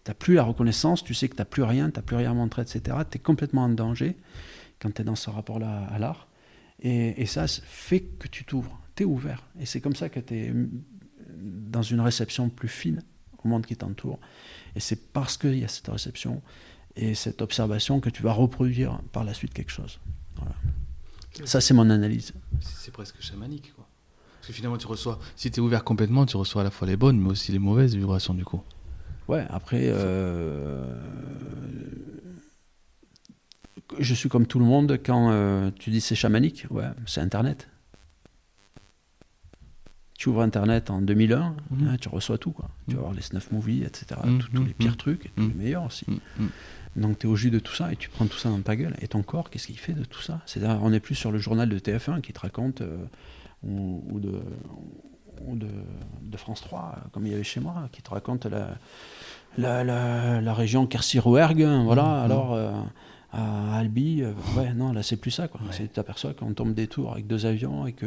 n'as plus la reconnaissance, tu sais que tu n'as plus rien, tu n'as plus rien à montrer, etc. Tu es complètement en danger quand tu es dans ce rapport-là à l'art. Et, ça fait que tu t'ouvres, tu es ouvert. Et c'est comme ça que tu es dans une réception plus fine au monde qui t'entoure. Et c'est parce qu'il y a cette réception et cette observation que tu vas reproduire par la suite quelque chose. Voilà. Ça, c'est mon analyse. C'est presque chamanique, quoi. Parce que finalement, tu reçois, si tu es ouvert complètement, tu reçois à la fois les bonnes, mais aussi les mauvaises vibrations, du coup. Ouais, après, euh, je suis comme tout le monde quand euh, tu dis c'est chamanique, ouais, c'est Internet. Tu ouvres Internet en 2001, Mhm. hein, tu reçois tout, quoi. Tu vas voir les snuff movies, etc. Mhm, tous- tous les pires mhm. trucs, et tous Mhm. les meilleurs aussi. Donc tu es au jus de tout ça et tu prends tout ça dans ta gueule. Et ton corps, qu'est-ce qu'il fait de tout ça? C'est-à-dire, on n'est plus sur le journal de TF1 qui te raconte, euh, ou, ou de, de, de France 3, euh, comme il y avait chez moi, qui te raconte la, la, la, la région Quercy-Rouergue, hein, voilà, Mhm. alors euh, à Albi, euh, ouais, non, là c'est plus ça, quoi. Ouais. T'aperçois qu'on tombe des tours avec deux avions et que,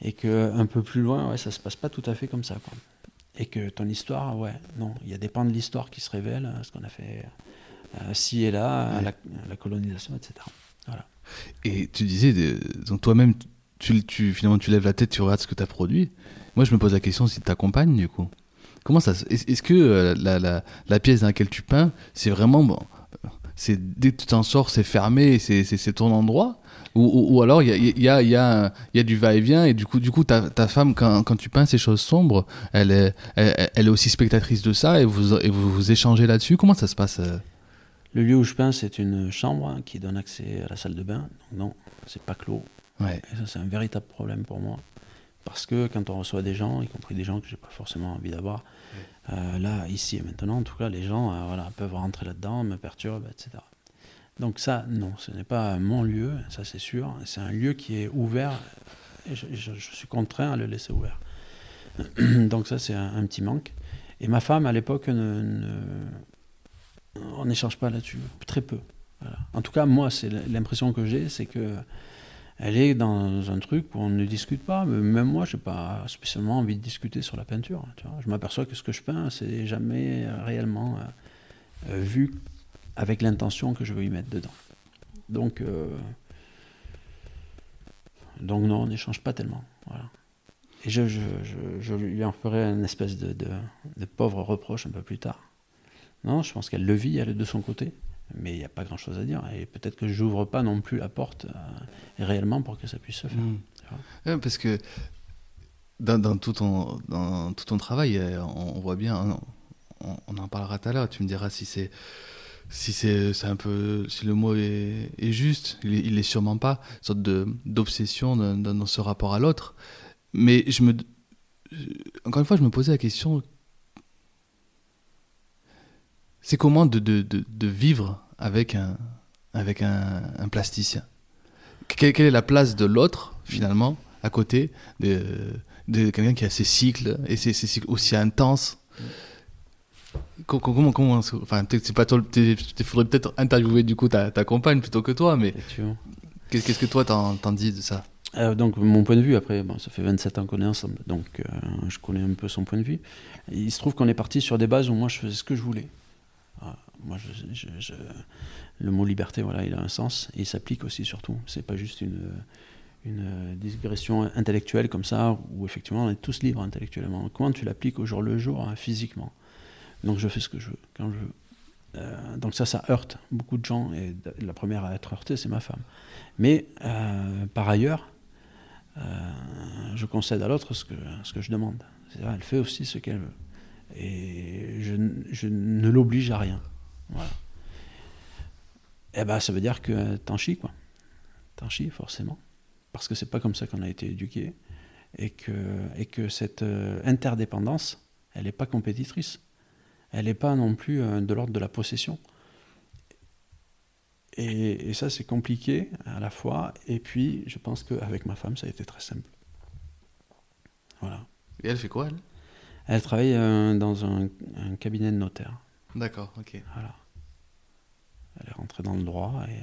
et que un peu plus loin, ouais, ça se passe pas tout à fait comme ça, quoi. Et que ton histoire, ouais, non, il y a des pans de l'histoire qui se révèlent, euh, ce qu'on a fait euh, ci et là, Ouais. la, colonisation, etc. Et tu disais, de- donc toi-même, tu, finalement, tu lèves la tête, tu regardes ce que tu as produit. Moi, je me pose la question si tu t'accompagnes, du coup. Comment ça Est-ce que euh, la, pièce dans laquelle tu peins, c'est vraiment. Bon, dès que tu t'en sors, c'est fermé, c'est, ton endroit? Ou, alors il y a, du va-et-vient et du coup, du coup ta, femme, quand, tu peins ces choses sombres, elle est, aussi spectatrice de ça et vous, vous, vous échangez là-dessus? Comment ça se passe euh? Le lieu où je peins, c'est une chambre hein, qui donne accès à la salle de bain. Donc non, c'est pas clos. Ouais. Et ça, c'est un véritable problème pour moi. Parce que quand on reçoit des gens, y compris des gens que j'ai pas forcément envie d'avoir, euh, là, ici et maintenant, en tout cas, les gens euh, voilà, peuvent rentrer là-dedans, me perturbent, etc. Donc ça, non, ce n'est pas mon lieu, ça c'est sûr. C'est un lieu qui est ouvert et je, je- je suis contraint à le laisser ouvert. Donc ça, c'est un, un petit manque. Et ma femme, à l'époque, ne, ne- on n'échange pas là-dessus, très peu. Voilà. En tout cas, moi, c'est l'impression que j'ai, c'est que elle est dans un truc où on ne discute pas. Mais même moi, je n'ai pas spécialement envie de discuter sur la peinture. Je m'aperçois que ce que je peins, c'est jamais réellement euh, euh, vu avec l'intention que je veux y mettre dedans. Donc, euh, donc non, on n'échange pas tellement. Et je, lui en ferai une espèce de, de pauvre reproche un peu plus tard. Non, je pense qu'elle le vit, elle est de son côté, mais il n'y a pas grand-chose à dire. Et peut-être que je n'ouvre pas non plus la porte euh, réellement pour que ça puisse se faire. Mm. Ouais, parce que dans, dans tout ton, dans tout ton travail, euh, on, on voit bien, hein, on, on en parlera tout à l'heure, tu me diras si c'est si c'est un peu si le mot est, est juste, il est, il est sûrement pas, une sorte de d'obsession dans, ce rapport à l'autre. Mais je me encore une fois, je me posais la question c'est comment de, de, de, de vivre avec un avec un, un plasticien quelle, quelle est la place de l'autre, finalement, à côté de, de quelqu'un qui a ses cycles, et ses, ses cycles aussi intenses? Co- co- Comment, comment, enfin, c'est pas toi, il faudrait peut-être interviewer du coup ta, ta compagne plutôt que toi, mais qu'est-ce que toi t'en, t'en dis de ça? Euh, donc, mon point de vue, après, bon, ça fait 27 ans qu'on est ensemble, donc euh, je connais un peu son point de vue. Il se trouve qu'on est parti sur des bases où moi je faisais ce que je voulais. Moi, le mot liberté, voilà, il a un sens et il s'applique aussi surtout. C'est pas juste une, une digression intellectuelle comme ça où effectivement on est tous libres intellectuellement. Comment tu l'appliques au jour le jour, hein, physiquement? Donc, je fais ce que je veux, quand je veux. Euh, donc ça, ça heurte beaucoup de gens et la première à être heurtée, c'est ma femme. Mais euh, par ailleurs, euh, je concède à l'autre ce que, ce que je demande. Elle fait aussi ce qu'elle veut. Et je ne l'oblige à rien. Voilà. eh ben, ça veut dire que t'en chies, quoi. T'en chies, forcément. Parce que c'est pas comme ça qu'on a été éduqué. Et que, et que cette euh, interdépendance, elle n'est pas compétitrice. Elle n'est pas non plus euh, de l'ordre de la possession. Et, et ça, c'est compliqué à la fois. Et puis, je pense qu'avec ma femme, ça a été très simple. Voilà. Et elle fait quoi, elle? Elle travaille euh, dans un, un cabinet de notaire. D'accord, ok. Voilà. Dans le droit et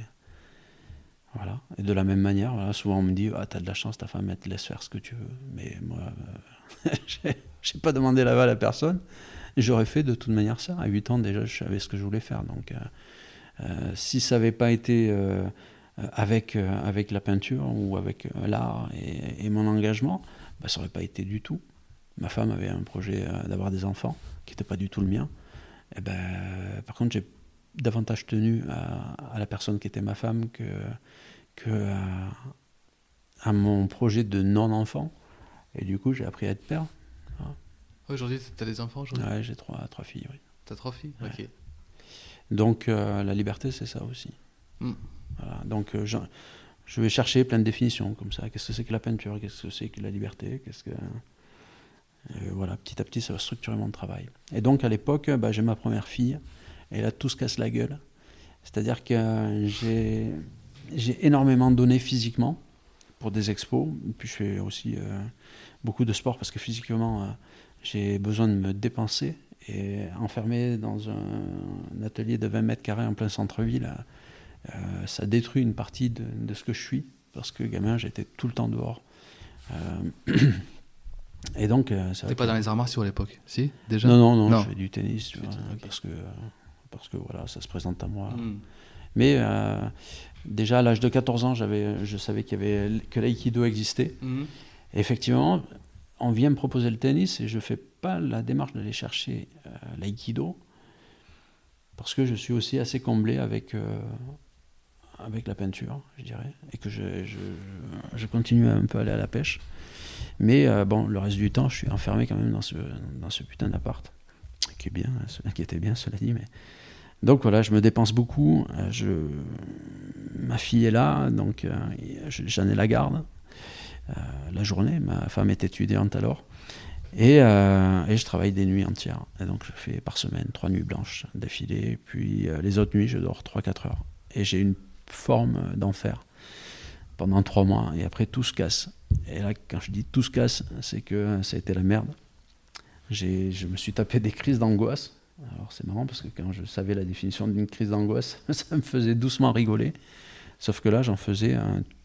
voilà. Et de la même manière, souvent on me dit ah t'as de la chance, ta femme elle te laisse faire ce que tu veux. Mais moi, euh, j'ai- pas demandé l'aval à personne. J'aurais fait de toute manière ça. À 8 ans déjà, je savais ce que je voulais faire. Donc, euh, euh, si ça n'avait pas été avec avec la peinture ou avec l'art et, mon engagement, bah, ça aurait pas été du tout. Ma femme avait un projet d'avoir des enfants qui n'était pas du tout le mien. Et ben, par contre, j'ai davantage tenu à, à la personne qui était ma femme que, que à, à mon projet de non-enfant. Et du coup, j'ai appris à être père. Aujourd'hui, t'as des enfants aujourd'hui? Ouais, j'ai trois, trois filles. oui. T'as trois filles? Ouais. Ok. Donc, euh, la liberté, c'est ça aussi. Mm. Voilà. Donc, euh, je, je vais chercher plein de définitions comme ça. Qu'est-ce que c'est que la peinture? Qu'est-ce que c'est que la liberté? Qu'est-ce que... Et voilà, petit à petit, ça va structurer mon travail. Et donc, à l'époque, bah, j'ai ma première fille. Et là, tout se casse la gueule. C'est-à-dire que j'ai, j'ai énormément donné physiquement pour des expos. Puis, je fais aussi euh, beaucoup de sport parce que physiquement, euh, j'ai besoin de me dépenser. Et enfermé dans un, un atelier de 20 mètres carrés en plein centre-ville, euh, ça détruit une partie de, de ce que je suis. Parce que gamin, j'étais tout le temps dehors. Et donc, T'es pas que- dans les arts martiaux à l'époque Si? Déjà? Non, non, non, Non. je fais du tennis, tu vois, parce, que, parce que voilà, ça se présente à moi. Mm. Mais euh, déjà à l'âge de 14 ans, j'avais, je savais qu'il y avait, que l'aïkido existait. Et effectivement, on vient me proposer le tennis et je fais pas la démarche d'aller chercher euh, l'aïkido parce que je suis aussi assez comblé avec, euh, avec la peinture, je dirais, et que je, je, je continue un peu à aller à la pêche. Mais euh, bon, le reste du temps, je suis enfermé quand même dans ce, dans ce putain d'appart, qui est bien, qui était bien, cela dit, mais... Donc voilà, je me dépense beaucoup. euh. Ma fille est là, donc euh, je- j'en ai la garde euh, la journée. Ma femme est étudiante alors. Et, et je travaille des nuits entières. Et donc je fais par semaine trois nuits blanches d'affilée. Puis les autres nuits, je dors 3-4 heures. Et j'ai une forme d'enfer pendant trois mois. Et après, tout se casse. Et là, quand je dis tout se casse, c'est que ça a été la merde. Je me suis tapé des crises d'angoisse. Alors c'est marrant parce que quand je savais la définition d'une crise d'angoisse, ça me faisait doucement rigoler. Sauf que là, j'en faisais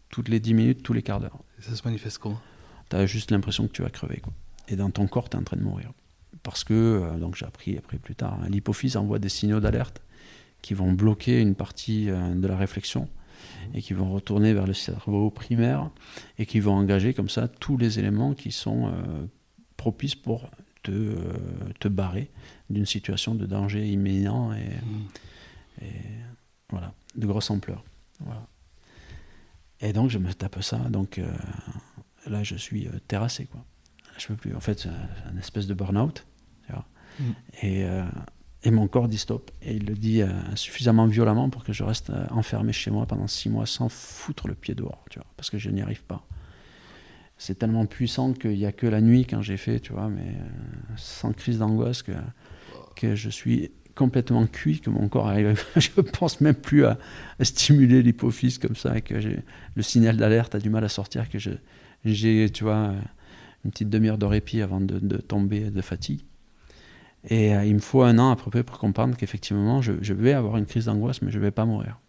toutes les 10 minutes, tous les quarts d'heure. Ça se manifeste comment? Tu as juste l'impression que tu vas crever. Quoi. Et dans ton corps, tu es en train de mourir. Parce que, euh, donc j'ai appris après plus tard, hein, l'hypophyse envoie des signaux d'alerte qui vont bloquer une partie euh, de la réflexion et qui vont retourner vers le cerveau primaire et qui vont engager comme ça tous les éléments qui sont euh, propices pour te, te barrer d'une situation de danger imminent et, Mm. et voilà, de grosse ampleur. Voilà. Et donc je me tape ça, donc euh, là je suis euh, terrassé quoi. Je peux plus. En fait, c'est un, un espèce de burn-out. tu vois. Mm. Et, euh, et mon corps dit stop. Et il le dit suffisamment violemment pour que je reste enfermé chez moi pendant six mois sans foutre le pied dehors, tu vois, parce que je n'y arrive pas. C'est tellement puissant qu'il n'y a que la nuit quand j'ai fait, tu vois, mais sans crise d'angoisse que, que je suis complètement cuit, que mon corps arrive. je pense même plus à, stimuler l'hypophyse comme ça, et que le signal d'alerte a du mal à sortir, que j'ai, tu vois, une petite demi-heure de répit avant de, de tomber de fatigue. Et euh, il me faut un an à peu près pour comprendre qu'effectivement, je, je vais avoir une crise d'angoisse, mais je ne vais pas mourir.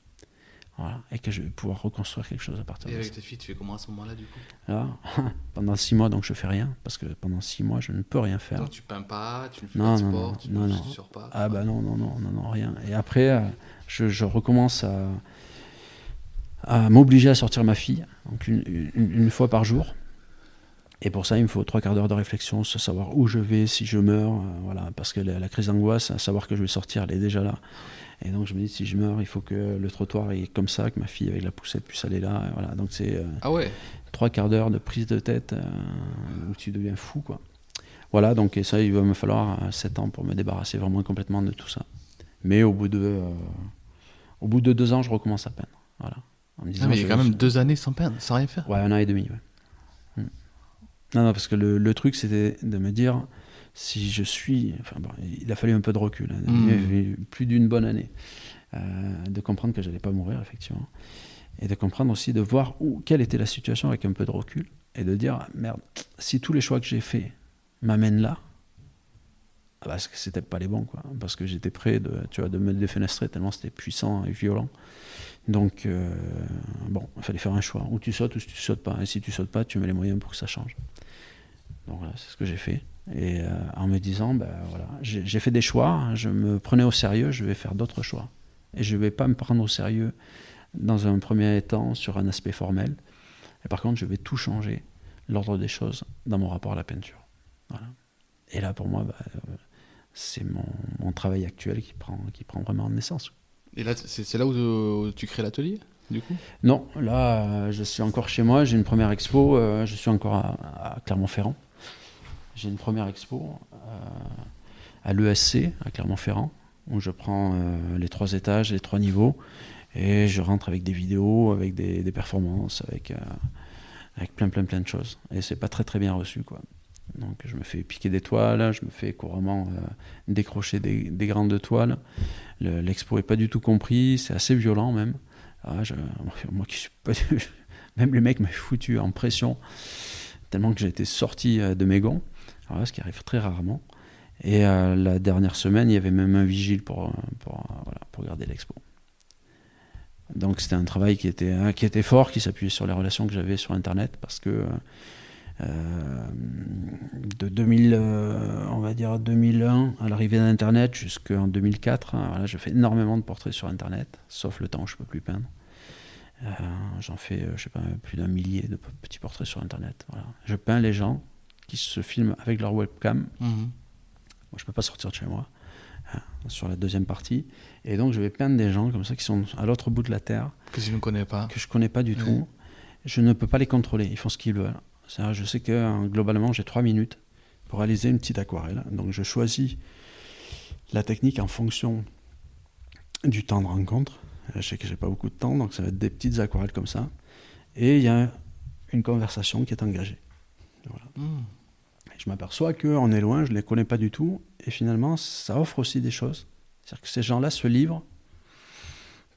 Voilà. Et que je vais pouvoir reconstruire quelque chose à partir Et de avec ça. ta fille, tu fais comment à ce moment-là du coup? Là, pendant six mois, donc je fais rien, parce que pendant six mois, je ne peux rien faire. Donc tu peins pas, tu ne fais Non, pas de sport, non, tu non, ne sors pas. Ah bah non, non, non, non, rien. Et après, euh, je, je recommence à, à m'obliger à sortir ma fille, donc une, une- une fois par jour. Et pour ça, il me faut trois quarts d'heure de réflexion, savoir où je vais, si je meurs, euh, voilà, parce que la, la crise d'angoisse, à savoir que je vais sortir, elle est déjà là. Et donc je me dis, si je meurs, il faut que le trottoir est comme ça, que ma fille avec la poussette puisse aller là. et voilà, donc c'est euh, Ah ouais trois quarts d'heure de prise de tête euh, où tu deviens fou, quoi. Voilà, donc et ça, il va me falloir 7 ans pour me débarrasser vraiment complètement de tout ça. Mais au bout de, euh, au bout de deux ans, je recommence à peindre. Voilà. En me Ah, mais il y a je- quand même deux années sans peindre, sans rien faire. Ouais, un an et demi. ouais. Non, non, parce que le, le truc, c'était de me dire si je suis. Enfin, bon, il a fallu un peu de recul. hein. Mm. Il y a eu plus d'une bonne année. euh, de comprendre que j'allais pas mourir, effectivement. Et de comprendre aussi, de voir où, quelle était la situation avec un peu de recul. Et de dire merde, si tous les choix que j'ai faits m'amènent là. ah c'est que c'était pas les bons, quoi. Parce que j'étais prêt de, tu vois, de me défenestrer tellement c'était puissant et violent. Donc, euh, bon, il fallait faire un choix. Ou tu sautes ou tu sautes pas. Et si tu sautes pas, tu mets les moyens pour que ça change. Donc voilà, c'est ce que j'ai fait. Et euh, en me disant, ben voilà, j'ai fait des choix, hein, je me prenais au sérieux, je vais faire d'autres choix. Et je vais pas me prendre au sérieux dans un premier temps sur un aspect formel. Et par contre, je vais tout changer, l'ordre des choses, dans mon rapport à la peinture. Voilà. Et là, pour moi, ben, c'est mon, mon travail actuel qui prend, qui prend vraiment naissance. Et là, c'est là où, où tu crées l'atelier, du coup? Non, là, euh, je suis encore chez moi. J'ai une première expo. euh, je suis encore à, à Clermont-Ferrand. J'ai une première expo euh, à l'ESC, à Clermont-Ferrand, où je prends euh, les trois étages, les trois niveaux, et je rentre avec des vidéos, avec des, performances, avec, euh, avec plein, plein, plein de choses. Et c'est pas très, très bien reçu, quoi. Donc je me fais piquer des toiles, je me fais couramment décrocher des, des grandes toiles. Le- L'expo est pas du tout compris, c'est assez violent même. Ah, moi qui suis pas. Même les mecs m'avaient foutu en pression tellement que j'ai été sorti de mes gonds. Alors ce qui arrive très rarement. Et euh, la dernière semaine, il y avait même un vigile pour, euh, pour, euh, voilà, pour garder l'expo. Donc c'était un travail qui était, hein, qui était fort, qui s'appuyait sur les relations que j'avais sur Internet, parce que de 2000, euh, on va dire 2001 à l'arrivée d'Internet jusqu'en 2004, hein, voilà, je fais énormément de portraits sur Internet, sauf le temps où je peux plus peindre. J'en fais, je sais pas, plus d'un millier de petits portraits sur Internet. Voilà. Je peins les gens qui se filment avec leur webcam. Mhm. Moi, je peux pas sortir de chez moi hein, sur la deuxième partie. Et donc, je vais peindre des gens comme ça qui sont à l'autre bout de la terre, Que je ne connais pas. que je connais pas du tout. Je ne peux pas les contrôler. Ils font ce qu'ils veulent. Je sais que euh, globalement, j'ai trois minutes pour réaliser une petite aquarelle. Donc, je choisis la technique en fonction du temps de rencontre. Euh, Je sais que j'ai pas beaucoup de temps, donc ça va être des petites aquarelles comme ça. Et il y a une conversation qui est engagée. Voilà. Mhm. Je m'aperçois qu'on est loin, je ne les connais pas du tout. Et finalement, ça offre aussi des choses. C'est-à-dire que ces gens-là se livrent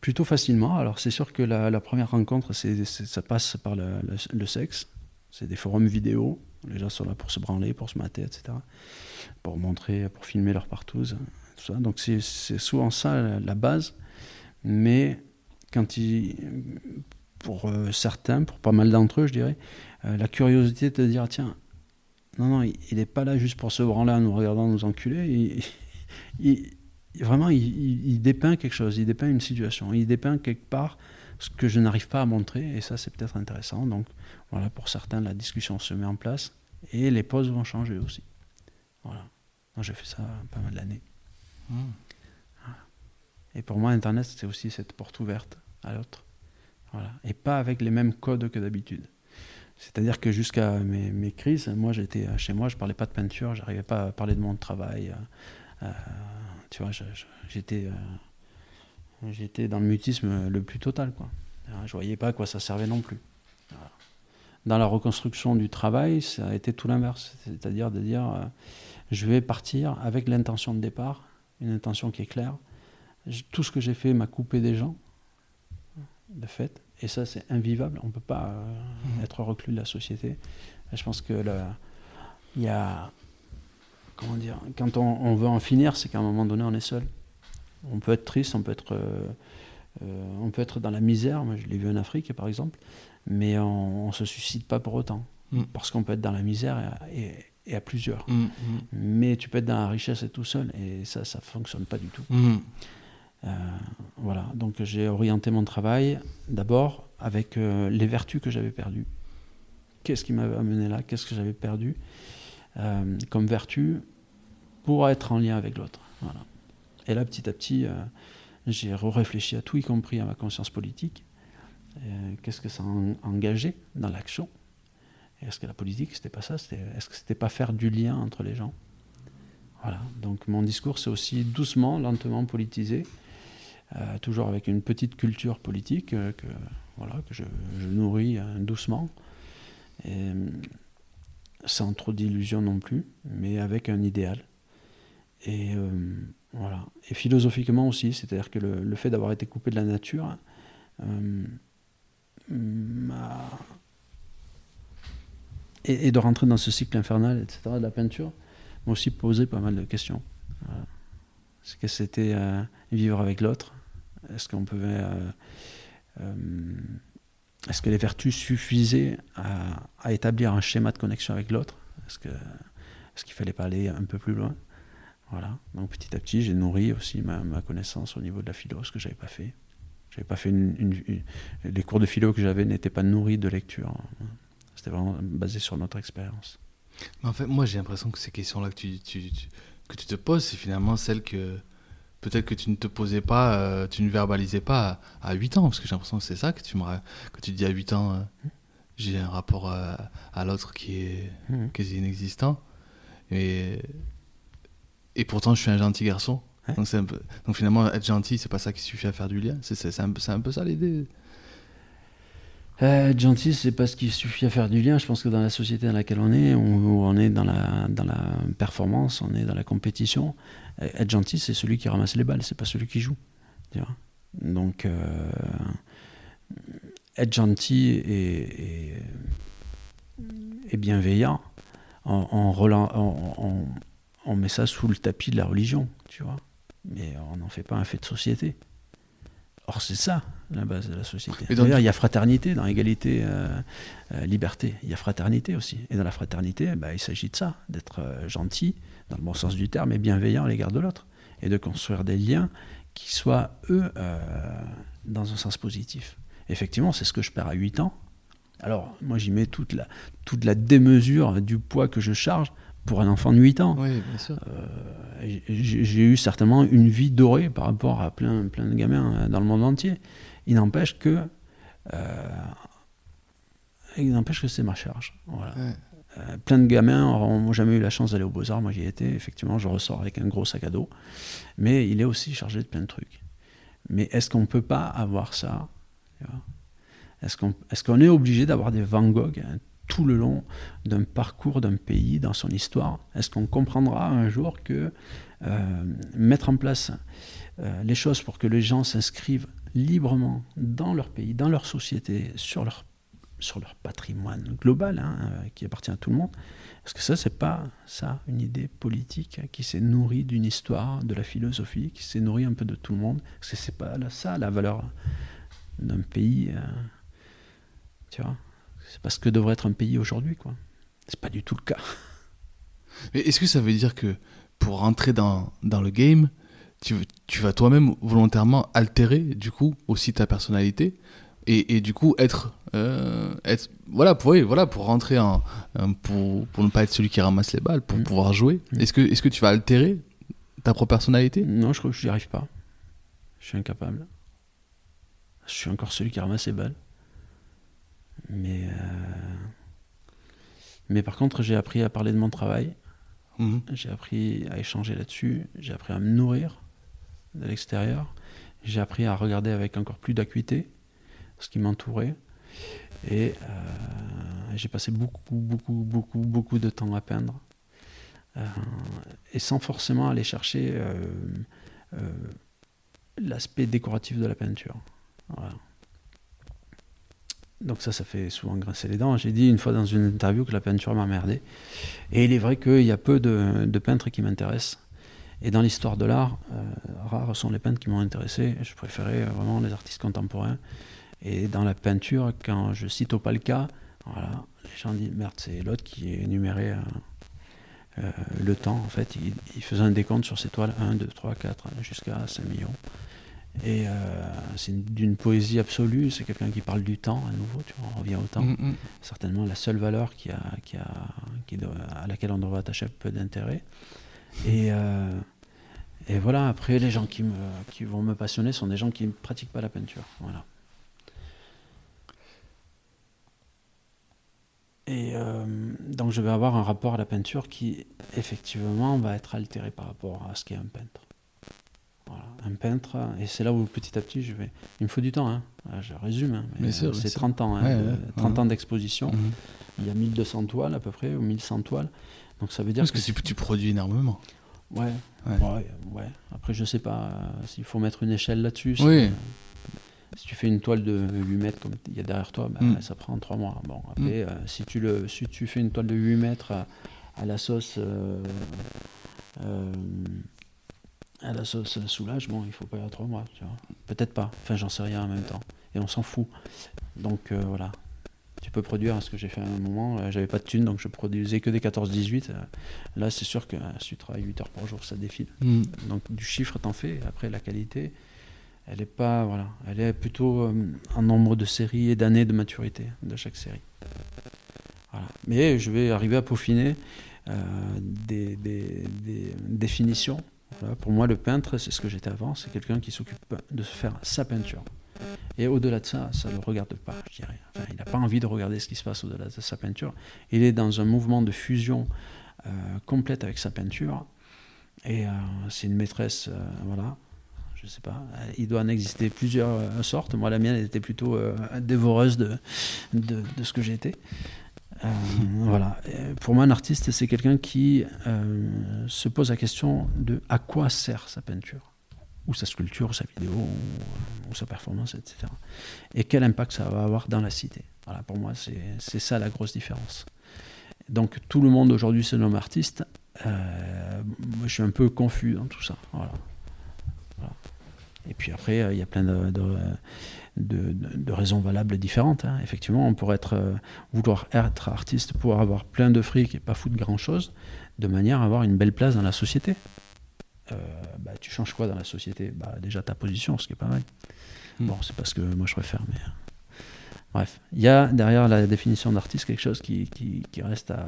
plutôt facilement. Alors, c'est sûr que la, première rencontre, ça passe par le, sexe. C'est des forums vidéo. Les gens sont là pour se branler, pour se mater, etc. Pour montrer, pour filmer leur partouze. Tout ça. Donc, c'est, c'est souvent ça la, la base. Mais quand ils. Pour euh, certains, pour pas mal d'entre eux, je dirais, euh, la curiosité de dire tiens, non, non, il n'est pas là juste pour se branler en nous regardant nous enculer. Il, vraiment, il, dépeint quelque chose, il dépeint une situation, il dépeint quelque part ce que je n'arrive pas à montrer, et ça, c'est peut-être intéressant. Donc, voilà, pour certains, la discussion se met en place, et les pauses vont changer aussi. Voilà. J'ai fait ça pas mal d'années. Mhm. Et pour moi, Internet, c'est aussi cette porte ouverte à l'autre. Voilà. Et pas avec les mêmes codes que d'habitude. C'est-à-dire que jusqu'à mes, crises, moi, j'étais euh, chez moi, je parlais pas de peinture, j'arrivais pas à parler de mon travail. euh, euh, tu vois, j'étais, dans le mutisme le plus total, quoi. Je voyais pas à quoi ça servait non plus. Dans la reconstruction du travail, ça a été tout l'inverse. C'est-à-dire de dire, je vais partir avec l'intention de départ, une intention qui est claire. Tout ce que j'ai fait m'a coupé des gens, de fait. Et ça, c'est invivable. On ne peut pas euh, Mhm. être reclus de la société. Et je pense que il y a. Comment dire Quand on, on veut en finir, c'est qu'à un moment donné, on est seul. On peut être triste, on peut être, euh, euh, on peut être dans la misère. Moi, je l'ai vu en Afrique, par exemple. Mais on ne se suicide pas pour autant. Mhm. Parce qu'on peut être dans la misère et, et- et à plusieurs. Mhm. Mais tu peux être dans la richesse et tout seul. Et ça, ça ne fonctionne pas du tout. Euh, voilà, donc j'ai orienté mon travail d'abord avec euh, les vertus que j'avais perdues. Qu'est-ce qui m'avait amené là? Qu'est-ce que j'avais perdu euh, comme vertu pour être en lien avec l'autre? Voilà. Et là, petit à petit, j'ai réfléchi à tout, y compris à ma conscience politique. Qu'est-ce que ça a engagé dans l'action? Est-ce que la politique, c'était pas ça? Est-ce que c'était pas faire du lien entre les gens? Voilà, donc mon discours, c'est aussi doucement, lentement politisé, toujours avec une petite culture politique euh, que, voilà, que je, nourris euh, doucement, euh, sans trop d'illusions non plus, mais avec un idéal. Et euh, voilà. Et philosophiquement aussi, c'est-à-dire que le, fait d'avoir été coupé de la nature euh, et, de rentrer dans ce cycle infernal, etc., de la peinture, m'a aussi posé pas mal de questions. Est-ce que c'était euh, vivre avec l'autre? Est-ce qu'on euh, euh, Est-ce que les vertus suffisaient à, établir un schéma de connexion avec l'autre? Est-ce qu'il fallait pas aller un peu plus loin? Voilà. Donc petit à petit, j'ai nourri aussi ma, ma connaissance au niveau de la philo, ce que j'avais pas fait. J'avais pas fait les cours de philo que j'avais n'étaient pas nourris de lecture. C'était vraiment basé sur notre expérience. En fait, moi, j'ai l'impression que ces questions-là que tu- que tu te poses, c'est finalement celles que peut-être que tu ne te posais pas, euh, tu ne verbalisais pas à, à 8 ans, parce que j'ai l'impression que c'est ça que tu me que tu dis à 8 ans, euh, j'ai un rapport euh, à l'autre qui est Mhm. quasi inexistant. Et, et pourtant, je suis un gentil garçon. Donc, c'est un peu- donc finalement, être gentil, c'est pas ça qui suffit à faire du lien. C'est un, un peu ça l'idée. Euh, être gentil, c'est pas ce qu'il suffit à faire du lien. Je pense que dans la société dans laquelle on est, où on est dans la, dans la performance, on est dans la compétition, être gentil, c'est celui qui ramasse les balles, c'est pas celui qui joue. tu vois. Donc, euh, être gentil et, et, et bienveillant, on, on, relan- on- on- on met ça sous le tapis de la religion, tu vois. Mais on n'en fait pas un fait de société. Or, c'est ça la base de la société. D'ailleurs, il y a fraternité dans égalité, euh, euh, liberté. Il y a fraternité aussi. Et dans la fraternité, bah, il s'agit de ça, d'être euh, gentil, dans le bon sens du terme, et bienveillant à l'égard de l'autre. Et de construire des liens qui soient, eux, euh, dans un sens positif. Effectivement, c'est ce que je perds à 8 ans. Alors, moi, j'y mets toute la, toute la démesure du poids que je charge pour un enfant de 8 ans. Oui, bien sûr. Euh, j'ai eu certainement une vie dorée par rapport à plein, plein de gamins euh, dans le monde entier. Il n'empêche que, euh, il n'empêche que c'est ma charge. Voilà. Ouais. Euh, plein de gamins n'auront jamais eu la chance d'aller aux Beaux-Arts. Moi, j'y ai été. Effectivement, je ressors avec un gros sac à dos. Mais il est aussi chargé de plein de trucs. Mais est-ce qu'on ne peut pas avoir ça Est-ce qu'on est, qu'on est obligé d'avoir des Van Gogh hein, tout le long d'un parcours d'un pays, dans son histoire? Est-ce qu'on comprendra un jour que euh, mettre en place euh, les choses pour que les gens s'inscrivent librement dans leur pays, dans leur société, sur leur, sur leur patrimoine global, hein, euh, qui appartient à tout le monde, est-ce que ça, c'est pas ça, une idée politique qui s'est nourrie d'une histoire, de la philosophie, qui s'est nourrie un peu de tout le monde Est-ce que c'est pas ça la valeur d'un pays euh, Tu vois C'est pas ce que devrait être un pays aujourd'hui, quoi. C'est pas du tout le cas. Mais est-ce que ça veut dire que pour rentrer dans, dans le game, tu, tu vas toi-même volontairement altérer du coup aussi ta personnalité et, et du coup être, euh, être voilà pour oui, voilà pour rentrer en pour, pour ne pas être celui qui ramasse les balles pour Mm. pouvoir jouer. Mm. Est-ce que est-ce que tu vas altérer ta propre personnalité? Non, je crois que je n'y arrive pas. Je suis incapable. Je suis encore celui qui ramasse les balles. Mais, euh, mais par contre, j'ai appris à parler de mon travail. Mhm. J'ai appris à échanger là-dessus. J'ai appris à me nourrir de l'extérieur. J'ai appris à regarder avec encore plus d'acuité ce qui m'entourait. Et euh, j'ai passé beaucoup, beaucoup, beaucoup, beaucoup de temps à peindre. Euh, et sans forcément aller chercher euh, l'aspect décoratif de la peinture. Donc ça, ça fait souvent grincer les dents. J'ai dit une fois dans une interview que la peinture m'a merdé. Et il est vrai qu'il y a peu de, peintres qui m'intéressent. Et dans l'histoire de l'art, rares sont les peintres qui m'ont intéressé. Je préférais vraiment les artistes contemporains. Et dans la peinture, quand je cite Opalka, voilà, les gens disent merde, c'est l'autre qui énumérait euh, euh, le temps. En fait, il, il faisait un décompte sur ses toiles 1, 2, 3, 4, jusqu'à 5 millions. Et euh, c'est une- d'une poésie absolue. C'est quelqu'un qui parle du temps à nouveau. Tu vois, on revient au temps Mhm, mhm. certainement la seule valeur qui a, qui a, qui doit- à laquelle on devrait attacher peu d'intérêt. Et, euh, et voilà, après, les gens qui, me, qui vont me passionner sont des gens qui ne pratiquent pas la peinture. Voilà. Et euh, donc, je vais avoir un rapport à la peinture qui, effectivement, va être altéré par rapport à ce qu'est un peintre. Voilà, un peintre, et c'est là où petit à petit je vais. Il me faut du temps, hein. Ah, je résume, hein, mais euh, c'est sûr. 30 ans, hein, Ouais, de- ouais, 30 ouais. ans d'exposition. Mhm. Il y a 1200 toiles à peu près, ou 1100 toiles. Donc ça veut dire Parce que tu, tu produis énormément. Ouais, Ouais. Après, je sais pas euh, s'il faut mettre une échelle là-dessus. Oui. Euh, si tu fais une toile de 8 mètres comme il y a derrière toi, bah, Mm. ça prend 3 mois. Bon, après, euh, si, tu le, si tu fais une toile de 8 mètres à, à la sauce. euh, euh, à la sauce soulage, bon, il faut pas y avoir 3 mois. Peut-être pas. Enfin, j'en sais rien en même temps. Et on s'en fout. Donc, euh, voilà. Tu peux produire ce que j'ai fait à un moment. euh, J'avais pas de thunes, donc je produisais que des 14-18. euh, Là, c'est sûr que euh, si tu travailles 8 heures par jour, ça défile. Mhm. Donc du chiffre, t'en fais. Après, la qualité, elle est pas, voilà, elle est plutôt euh, en nombre de séries et d'années de maturité de chaque série. Voilà. Mais je vais arriver à peaufiner euh, des, définitions. Pour moi, le peintre, c'est ce que j'étais avant, c'est quelqu'un qui s'occupe de faire sa peinture. Et au-delà de ça, ça ne le regarde pas, je dirais. Il n'a pas envie de regarder ce qui se passe au-delà de sa peinture. Il est dans un mouvement de fusion euh, complète avec sa peinture. Et c'est une maîtresse, voilà, je sais pas, euh, il doit en exister plusieurs euh, sortes. Moi, la mienne, était plutôt euh, dévoreuse de, de, ce que j'étais. Euh, voilà. Et pour moi, un artiste, c'est quelqu'un qui euh, se pose la question de à quoi sert sa peinture, ou sa sculpture, ou sa vidéo, ou, sa performance, etc. Et quel impact ça va avoir dans la cité? Voilà, pour moi, c'est ça la grosse différence. Donc, tout le monde aujourd'hui se nomme artiste. Euh, moi, je suis un peu confus dans tout ça. Voilà. Et puis après, euh, il y a plein de, de, de- de- de raisons valables différentes. hein. Effectivement, on pourrait être, euh, vouloir être artiste pour avoir plein de fric et pas foutre grand-chose, de manière à avoir une belle place dans la société. Euh, bah, tu changes quoi dans la société? Bah, Déjà ta position, ce qui est pas mal. Mm. Bon, c'est pas ce que moi je préfère, mais... Bref, il y a derrière la définition d'artiste quelque chose qui, qui- qui reste à,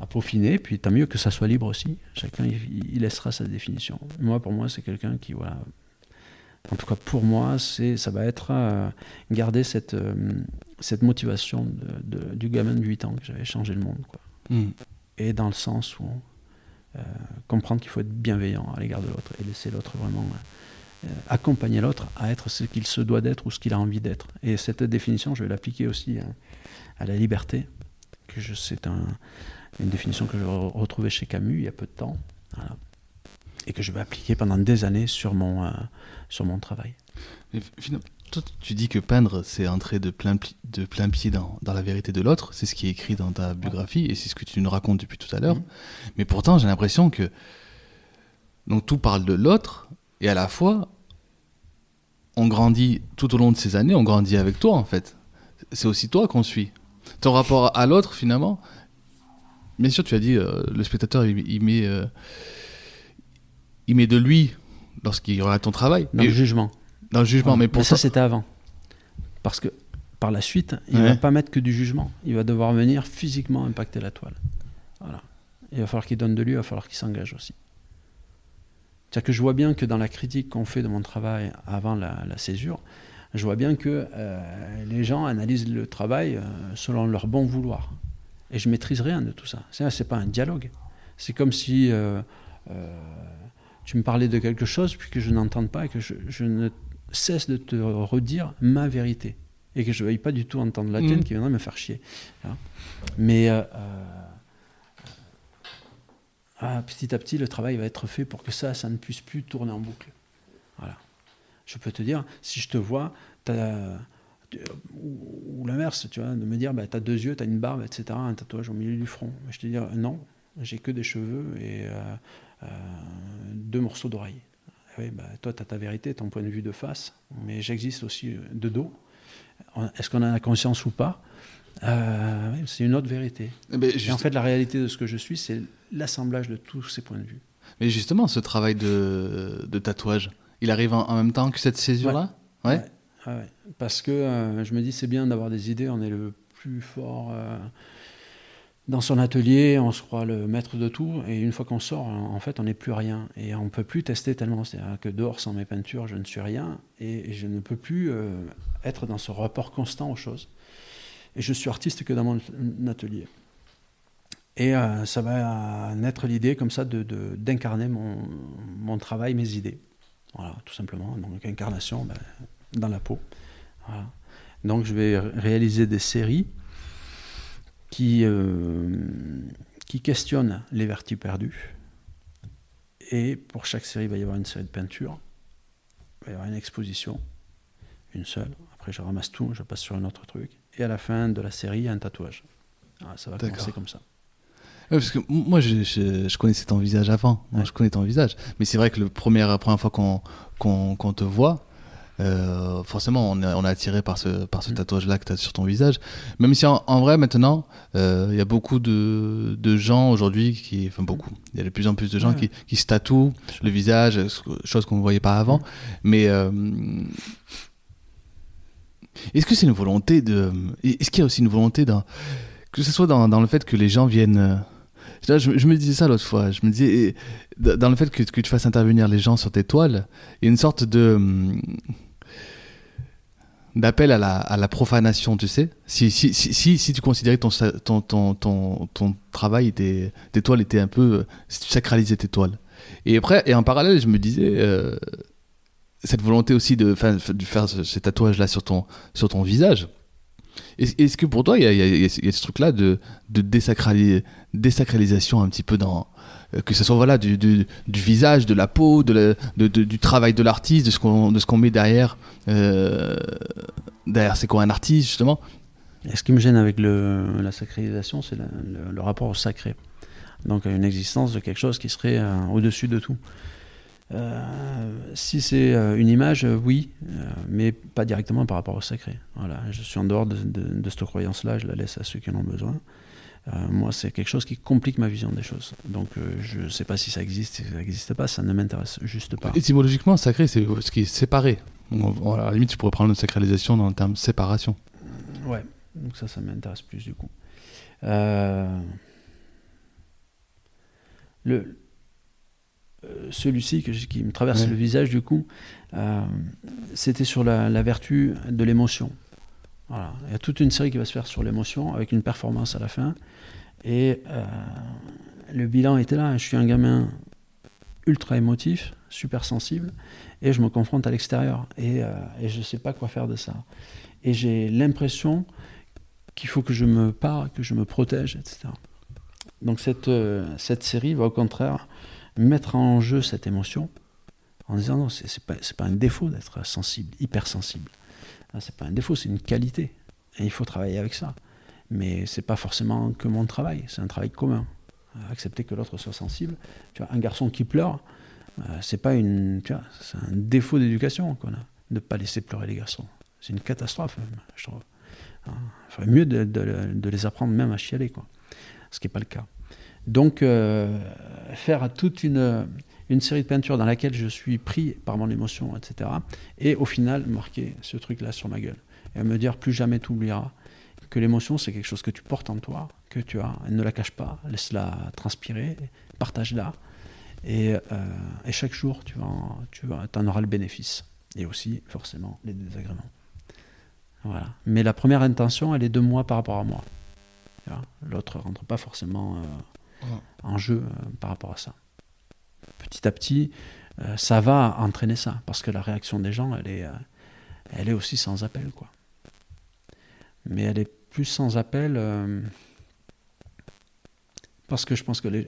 à peaufiner, puis tant mieux que ça soit libre aussi. Chacun il, laissera sa définition. Moi, pour moi, c'est quelqu'un qui, voilà, en tout cas pour moi, c'est, ça va être euh, garder cette, euh, cette motivation de, de- du gamin de 8 ans que j'avais changé le monde, quoi. Mhm. Et dans le sens où euh, comprendre qu'il faut être bienveillant à l'égard de l'autre et laisser l'autre vraiment accompagner l'autre à être ce qu'il se doit d'être ou ce qu'il a envie d'être. Et cette définition, je vais l'appliquer aussi à, à la liberté, que je, c'est un, une définition que je re- retrouvais chez Camus il y a peu de temps, voilà. et que je vais appliquer pendant des années sur mon, euh, sur mon travail. Finalement, toi, tu dis que peindre, c'est entrer de plein, de plein pied dans, dans la vérité de l'autre. C'est ce qui est écrit dans ta biographie et c'est ce que tu nous racontes depuis tout à l'heure. Mhm. Mais pourtant, j'ai l'impression que donc tout parle de l'autre et à la fois, on grandit tout au long de ces années, on grandit avec toi en fait. C'est aussi toi qu'on suit. Ton rapport à l'autre, finalement, bien sûr, tu as dit, euh, le spectateur, il, il met, euh, il met de lui lorsqu'il regarde ton travail. Dans Et- le jugement. dans le jugement, mais pour ça, c'était avant. Parce que par la suite, il ne Ouais. va pas mettre que du jugement. Il va devoir venir physiquement impacter la toile. Voilà. Il va falloir qu'il donne de lui, il va falloir qu'il s'engage aussi. C'est-à-dire que je vois bien que dans la critique qu'on fait de mon travail avant la, la césure, je vois bien que euh, les gens analysent le travail selon leur bon vouloir. Et je maîtrise rien de tout ça. C'est pas un dialogue. C'est comme si euh, euh, tu me parlais de quelque chose puis que je n'entende pas et que je, je ne cesse de te redire ma vérité et que je ne veuille pas du tout entendre la tienne Mhm. qui viendrait me faire chier. Mais euh, ah, petit à petit, le travail va être fait pour que ça, ça ne puisse plus tourner en boucle. Voilà. Je peux te dire, si je te vois, tu- ou, ou l'inverse, tu vois, de me dire, bah, tu as deux yeux, tu as une barbe, etc., un tatouage au milieu du front. Je te dis, non, j'ai que des cheveux et euh, euh, deux morceaux d'oreilles. Oui, bah, toi, tu as ta vérité, ton point de vue de face, mais j'existe aussi euh, de dos. Est-ce qu'on en a conscience ou pas? Euh, C'est une autre vérité. Eh ben, Et en fait, la réalité de ce que je suis, c'est l'assemblage de tous ces points de vue. mais justement, ce travail de, de tatouage, il arrive en, en même temps que cette césure-là? Ouais. Ouais, ouais. Parce que euh, je me dis, c'est bien d'avoir des idées, on est le plus fort euh, dans son atelier, on se croit le maître de tout, et une fois qu'on sort, en fait, on n'est plus rien. Et on ne peut plus tester tellement. C'est-à-dire que dehors, sans mes peintures, je ne suis rien, et, je ne peux plus euh, être dans ce rapport constant aux choses. Et je suis artiste que dans mon atelier. Et ça va naître l'idée comme ça de, de- d'incarner mon, mon travail, mes idées. Voilà, tout simplement. Donc incarnation ben, dans la peau. Voilà. Donc je vais ré- réaliser des séries qui, euh, qui questionnent les vertus perdus. Et pour chaque série, il va y avoir une série de peintures. Il va y avoir une exposition, une seule. Après, je ramasse tout, je passe sur un autre truc. Et à la fin de la série, il y a un tatouage. Ça va commencer comme ça. Ouais, parce que moi, je, je, je connaissais ton visage avant. Moi, Ouais. je connais ton visage. Mais c'est vrai que la première, la première fois qu'on qu'on te voit, euh, forcément, on est, on est attiré par ce, par ce Mm. tatouage-là que tu as sur ton visage. Même si en, en vrai, maintenant, euh, il y a beaucoup de, de gens aujourd'hui qui. Enfin, beaucoup. Il y a de plus en plus de gens Ouais. qui, qui se tatouent le visage, chose qu'on ne voyait pas avant. Mais. euh, est-ce que c'est une volonté de. Est-ce qu'il y a aussi une volonté dans. Que ce soit dans, dans le fait que les gens viennent. je, je me disais ça l'autre fois. Je me disais, dans le fait que, que tu fasses intervenir les gens sur tes toiles, il y a une sorte de. D'appel à la, à la profanation, tu sais. Si, si, si, si, si tu considérais ton, ton, ton, ton, travail, tes, tes toiles étaient un peu. euh, Si tu sacralisais tes toiles. Et après, et en parallèle, je me disais. euh, cette volonté aussi de, de faire ce- tatouages-là sur ton, sur ton visage. Est- Est-ce que pour toi, il y y il y a ce truc-là de, de désacrali- désacralisation un petit peu dans. Euh, Que ce soit voilà, du, du, visage, de la peau, de la- de- du travail de l'artiste, de ce qu'on qu'on met derrière. euh, derrière, c'est quoi un artiste, justement? Et ce qui me gêne avec le, la sacralisation, c'est le, rapport au sacré. Donc une existence de quelque chose qui serait euh, au-dessus de tout. Si c'est une image, oui, mais pas directement par rapport au sacré. Voilà, je suis en dehors de, de- de cette croyance-là, je la laisse à ceux qui en ont besoin. Euh, moi, c'est quelque chose qui complique ma vision des choses. Donc euh, je ne sais pas si ça existe, si ça n'existe pas, ça ne m'intéresse juste pas. Étymologiquement, sacré, c'est ce qui est séparé. On- à la limite, tu pourrais prendre notre sacralisation dans le terme séparation. Ouais, donc ça, ça m'intéresse plus du coup. Euh, le, euh, celui-ci qui me traverse Ouais. le visage du coup, euh, c'était sur la, la vertu de l'émotion. Voilà. Il y a toute une série qui va se faire sur l'émotion avec une performance à la fin. Et euh, le bilan était là. Je suis un gamin ultra émotif, super sensible, et je me confronte à l'extérieur. Et, euh, je ne sais pas quoi faire de ça. Et j'ai l'impression qu'il faut que je me pare, que je me protège, etc. Donc cette, euh, cette série va au contraire mettre en jeu cette émotion en disant non, c'est pas, pas un défaut d'être sensible, hypersensible. Ah, C'est pas un défaut, c'est une qualité. Et il faut travailler avec ça. Mais c'est pas forcément que mon travail, c'est un travail commun. Accepter que l'autre soit sensible. Tu vois, un garçon qui pleure, euh, c'est pas une, tu vois, c'est un défaut d'éducation qu'on a, de pas laisser pleurer les garçons. C'est une catastrophe, je trouve. Hein, Il faudrait mieux de, les apprendre même à chialer, quoi. Ce qui n'est pas le cas. Donc, euh, faire toute une, une série de peintures dans laquelle je suis pris par mon émotion, etc. Et au final, marquer ce truc-là sur ma gueule. Et me dire, plus jamais tu oublieras que l'émotion, c'est quelque chose que tu portes en toi, que tu as. Ne la cache pas, laisse-la transpirer, partage-la. Et, euh, et chaque jour, tu, vas en, tu vas, en auras le bénéfice. Et aussi, forcément, les désagréments. Voilà. Mais la première intention, elle est de moi par rapport à moi. L'autre rentre pas forcément euh, en jeu euh, par rapport à ça. Petit à petit, ça va entraîner ça, parce que la réaction des gens, elle est, elle est aussi sans appel, quoi. Mais elle est plus sans appel euh, parce que je pense que les,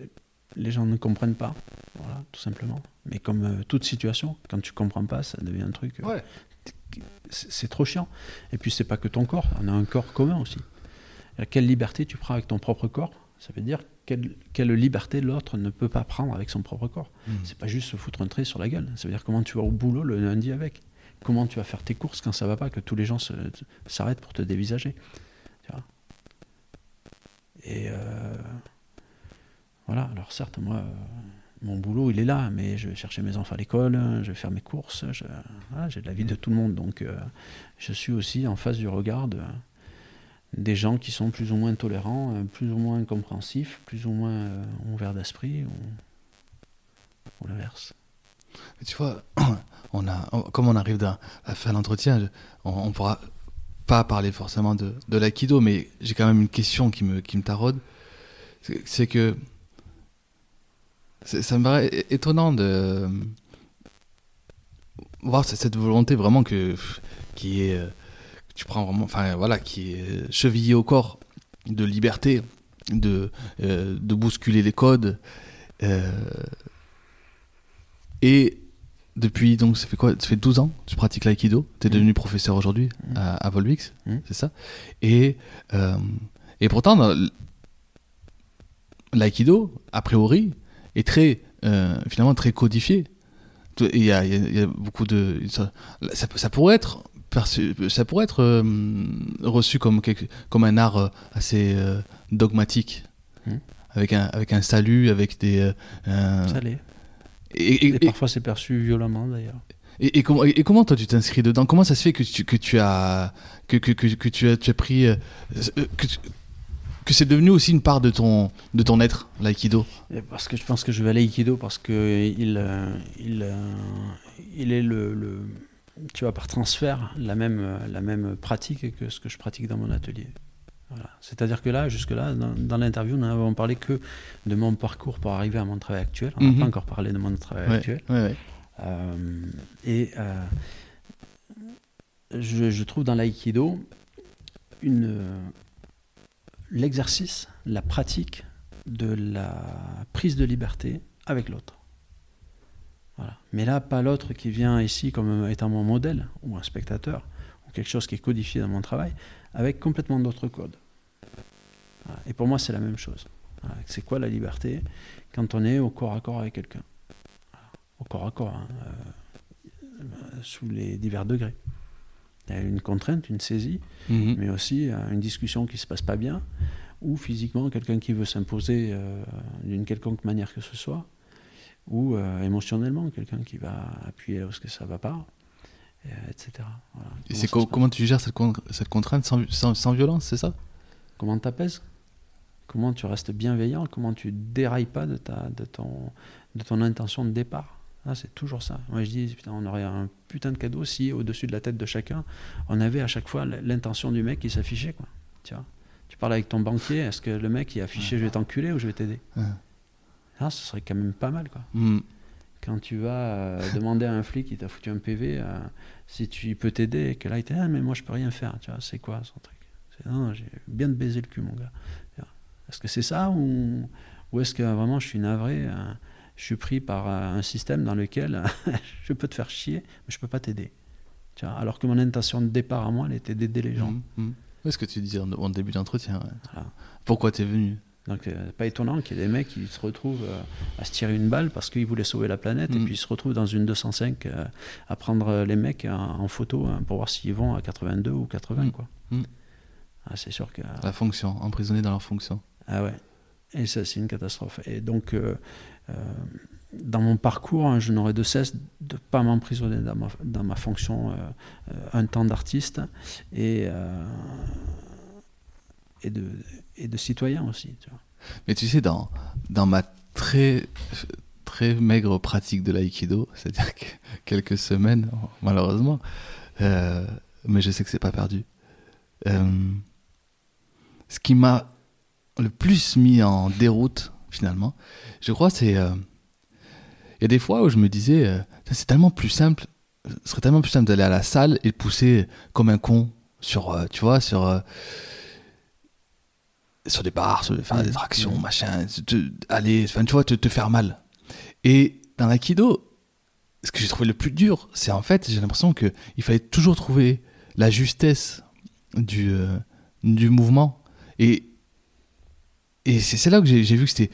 les gens ne comprennent pas, voilà, tout simplement. Mais comme euh, toute situation, quand tu comprends pas, ça devient un truc. euh, Ouais. c'est trop chiant. Et puis c'est pas que ton corps, on a un corps commun aussi. Quelle liberté tu prends avec ton propre corps Ça veut dire quelle, quelle liberté l'autre ne peut pas prendre avec son propre corps. Mhm. C'est pas juste se foutre un trait sur la gueule. Ça veut dire comment tu vas au boulot le lundi avec. Comment tu vas faire tes courses quand ça va pas, que tous les gens s'arrêtent pour te dévisager. Et euh, voilà, alors certes, moi, euh, mon boulot, il est là, mais je vais chercher mes enfants à l'école, je vais faire mes courses, j'ai de la vie de tout le monde, donc euh, je suis aussi en face du regard de- des gens qui sont plus ou moins tolérants, plus ou moins compréhensifs, plus ou moins euh, ouverts d'esprit, ou, l'inverse. Tu vois, on a, on- comme on arrive à faire l'entretien, on, on pourra pas parler forcément de, de l'aïkido, mais j'ai quand même une question qui me, qui me taraude. c'est- que ça me paraît étonnant de voir cette volonté vraiment que qui est que tu prends vraiment, enfin voilà, qui est chevillée au corps de liberté, de euh, de bousculer les codes. euh, et depuis, donc, ça fait quoi? Ça fait 12 ans tu pratiques l'aïkido. Tu es Mhm. devenu professeur aujourd'hui Mhm. à, à Volvix, Mhm. c'est ça? Et, euh, et pourtant, l'aïkido, a priori, est très, euh, finalement, très codifié. Il y a, il y beaucoup de. Ça, ça, peut- ça pourrait être. Ça pourrait être euh, reçu comme, quelque- comme un art assez dogmatique, avec, un, avec un salut, avec des. euh. Et, et- Et et- parfois c'est perçu violemment d'ailleurs. et, et comment, et comment toi tu t'inscris dedans? Comment ça se fait que tu, que tu as que, que, que, que tu as, tu as pris euh, euh, que, c'est devenu aussi une part de ton de ton être l'aïkido? Et Parce que je pense que je vais à l'aïkido parce que il, euh, il, il est le, le- tu vois, par transfert, la même, la même pratique que ce que je pratique dans mon atelier. Voilà. C'est-à-dire que là, jusque-là, dans, dans l'interview, nous n'avons parlé que de mon parcours pour arriver à mon travail actuel. On n'a Mhm. pas encore parlé de mon travail Ouais, actuel. ouais, ouais. Euh, et euh, je, je trouve dans l'aïkido une l'exercice, la pratique de la prise de liberté avec l'autre. Voilà. Mais là, pas l'autre qui vient ici comme étant mon modèle ou un spectateur ou quelque chose qui est codifié dans mon travail, avec complètement d'autres codes. Voilà. Et pour moi, c'est la même chose. Voilà. C'est quoi la liberté quand on est au corps à corps avec quelqu'un? Voilà. Au corps à corps, hein, euh, sous les divers degrés. Il y a une contrainte, une saisie, Mhm. mais aussi euh, une discussion qui se passe pas bien, ou physiquement quelqu'un qui veut s'imposer euh, d'une quelconque manière que ce soit, ou euh, émotionnellement quelqu'un qui va appuyer là où ce que ça va pas, etc. Voilà. Et Comment c'est co- comment tu gères cette, con- cette contrainte sans, sans, sans violence, c'est ça? Comment t'apaises Comment tu restes bienveillant? Comment tu dérailles pas de, ta, de, ton, de ton intention de départ? Ah, C'est toujours ça. Moi je dis, putain, on aurait un putain de cadeau si au-dessus de la tête de chacun, on avait à chaque fois l'intention du mec qui s'affichait. quoi. Tu vois? Tu parles avec ton banquier, est-ce que le mec il a affiché je vais t'enculer ou je vais t'aider? Ouais. Ah, ce serait quand même pas mal. quoi. Mhm. Quand tu vas euh, demander à un flic qui t'a foutu un PV euh, si tu il peut t'aider et que là il t'est ah mais moi je peux rien faire tu vois c'est quoi son truc? C'est, non, non, j'ai bien de baiser le cul mon gars Tu est-ce que c'est ça ou, ou est-ce que vraiment je suis navré euh, je suis pris par un système dans lequel je peux te faire chier mais je peux pas t'aider? Tu vois. alors que mon intention de départ à moi elle était d'aider les gens Mhm. Mhm. Ouais, ce que tu disais en, en début d'entretien. ouais. Voilà. Pourquoi t'es venu? Donc, euh, pas étonnant qu'il y ait des mecs qui se retrouvent euh, à se tirer une balle parce qu'ils voulaient sauver la planète et Mm. puis ils se retrouvent dans une 205 euh, à prendre les mecs en, en photo hein, pour voir s'ils vont à 82 ou 80. Mm. Quoi. Mm. Ah, c'est sûr que. La fonction, emprisonné dans leur fonction. Ah ouais. Et ça, c'est une catastrophe. Et donc, euh, euh, dans mon parcours, hein, je n'aurais de cesse de ne pas m'emprisonner dans ma, dans ma fonction euh, un temps d'artiste et, et, de, et citoyen aussi. Mais tu sais, dans, ma très, très maigre pratique de l'aïkido, c'est-à-dire que quelques semaines, malheureusement, euh, mais je sais que c'est pas perdu. euh, ce qui m'a le plus mis en déroute, finalement, je crois, c'est. euh, Il y a des fois où je me disais, c'est tellement plus simple, ce serait tellement plus simple d'aller à la salle et pousser comme un con sur, tu vois, sur. Sur des barres, sur, faire des tractions, machin, te- aller, enfin, tu vois, te, te faire mal. Et dans l'aïkido, ce que j'ai trouvé le plus dur, c'est en fait, j'ai l'impression que il fallait toujours trouver la justesse du, euh, du mouvement. Et, et c'est là que j'ai vu que c'était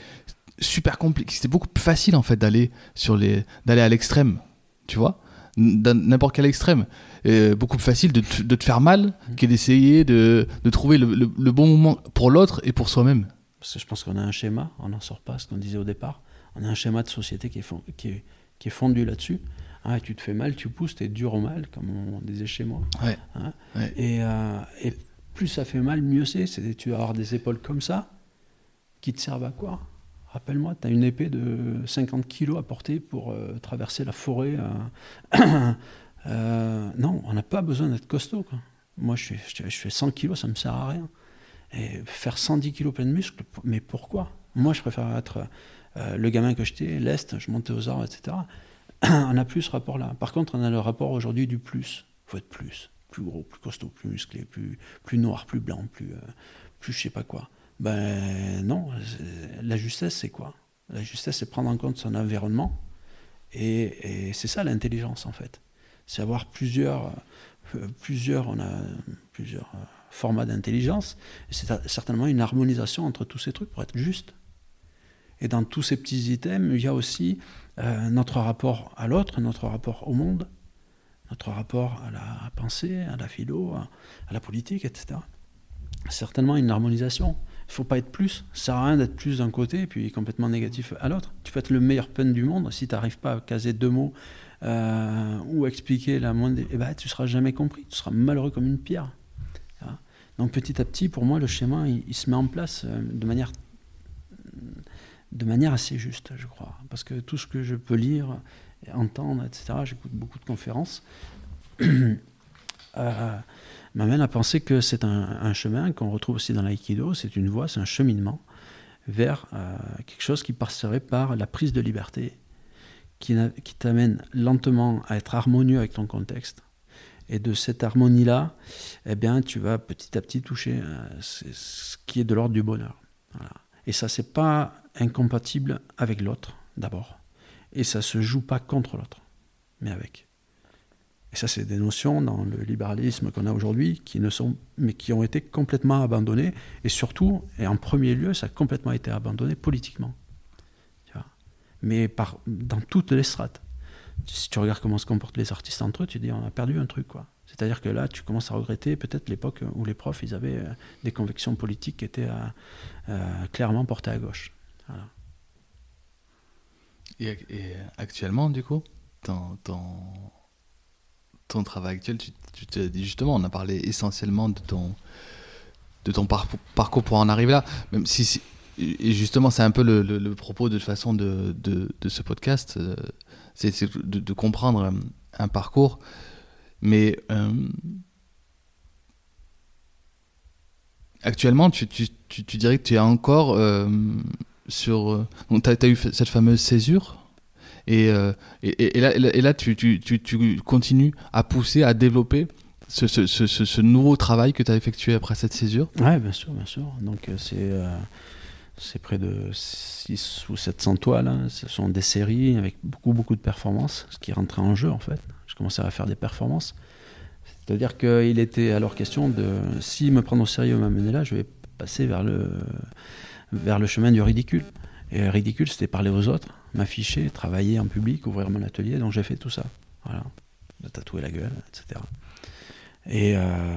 super compliqué. C'était beaucoup plus facile en fait d'aller sur les d'aller à l'extrême, tu vois, n'importe quel extrême. Euh, beaucoup plus facile de, te- de te faire mal que d'essayer de, de trouver le, le- le bon moment pour l'autre et pour soi-même. Parce que je pense qu'on a un schéma, on n'en sort pas, ce qu'on disait au départ. On a un schéma de société qui est, qui est, qui est fondu là-dessus. Ah, tu te fais mal, tu pousses, tu es dur au mal, comme on disait chez moi. Ouais. Hein. Ouais. Et, euh, et plus ça fait mal, mieux c'est. C'est tu vas avoir des épaules comme ça qui te servent à quoi? Rappelle-moi, tu as une épée de 50 kilos à porter pour euh, traverser la forêt. euh. Euh, non, on n'a pas besoin d'être costaud. quoi. Moi, je fais, je, je fais 100 kilos, ça me sert à rien. Et faire 110 kilos plein de muscles, mais pourquoi? Moi, je préfère être le gamin que j'étais, l'Est, je montais aux arbres, etc. on n'a plus ce rapport-là. Par contre, on a le rapport aujourd'hui du plus. Il faut être plus. Plus gros, plus costaud, plus musclé, plus, noir, plus blanc, plus, plus je sais pas quoi. Ben non, la justesse, c'est quoi? La justesse, c'est prendre en compte son environnement. Et, c'est ça l'intelligence, en fait. C'est avoir plusieurs, euh, plusieurs, on a plusieurs euh, formats d'intelligence. Et c'est certainement une harmonisation entre tous ces trucs pour être juste. Et dans tous ces petits items, il y a aussi euh, notre rapport à l'autre, notre rapport au monde, notre rapport à la pensée, à la philo, à, la politique, etc. Certainement une harmonisation. Il ne faut pas être plus. Ça sert à rien d'être plus d'un côté et puis complètement négatif à l'autre. Tu peux être le meilleur pun du monde si tu n'arrives pas à caser deux mots euh, ou expliquer la moindre. Eh ben, tu ne seras jamais compris. Tu seras malheureux comme une pierre. Donc petit à petit, pour moi, le schéma, il, il se met en place euh, de manière de manière assez juste, je crois. Parce que tout ce que je peux lire, entendre, etc., j'écoute beaucoup de conférences, euh, m'amène à penser que c'est un, chemin qu'on retrouve aussi dans l'aïkido, c'est une voie, c'est un cheminement vers euh, quelque chose qui passerait par la prise de liberté, qui, t'amène lentement à être harmonieux avec ton contexte. Et de cette harmonie-là, eh bien, tu vas petit à petit toucher euh, ce qui est de l'ordre du bonheur. Et ça, c'est pas incompatible avec l'autre, d'abord. Et ça se joue pas contre l'autre, mais avec. Et ça, c'est des notions dans le libéralisme qu'on a aujourd'hui qui ne sont, mais qui ont été complètement abandonnées. Et surtout, et en premier lieu, ça a complètement été abandonné politiquement. Mais dans toutes les strates. Si tu regardes comment se comportent les artistes entre eux, tu dis on a perdu un truc, quoi. C'est-à-dire que là, tu commences à regretter peut-être l'époque où les profs, ils avaient euh, des convictions politiques qui étaient euh, euh, clairement portées à gauche. Et, actuellement, du coup, ton, travail actuel, tu, te dis justement, on a parlé essentiellement de ton, de ton parcours pour en arriver là, même si, et justement, c'est un peu le, propos de façon de, de, ce podcast, c'est de, comprendre un parcours mais euh, actuellement, tu, tu, tu, dirais que tu es encore euh, sur. Euh, tu as, eu cette fameuse césure? Et, et, et, là, et là tu, tu, tu, continues à pousser, à développer ce, ce, ce, nouveau travail que tu as effectué après cette césure? Oui, bien sûr, bien sûr. Donc, c'est. c'est près de 6 ou 700 toiles. Hein. Ce sont des séries avec beaucoup, beaucoup de performances, ce qui rentrait en jeu en fait je commençais à faire des performances. C'est-à-dire qu'il était alors question de, si me prendre au sérieux m'amener là, je vais passer vers le, vers le chemin du ridicule. Et ridicule, c'était parler aux autres, m'afficher, travailler en public, ouvrir mon atelier. Donc j'ai fait tout ça. Voilà. Me tatouer la gueule, etc. Et euh,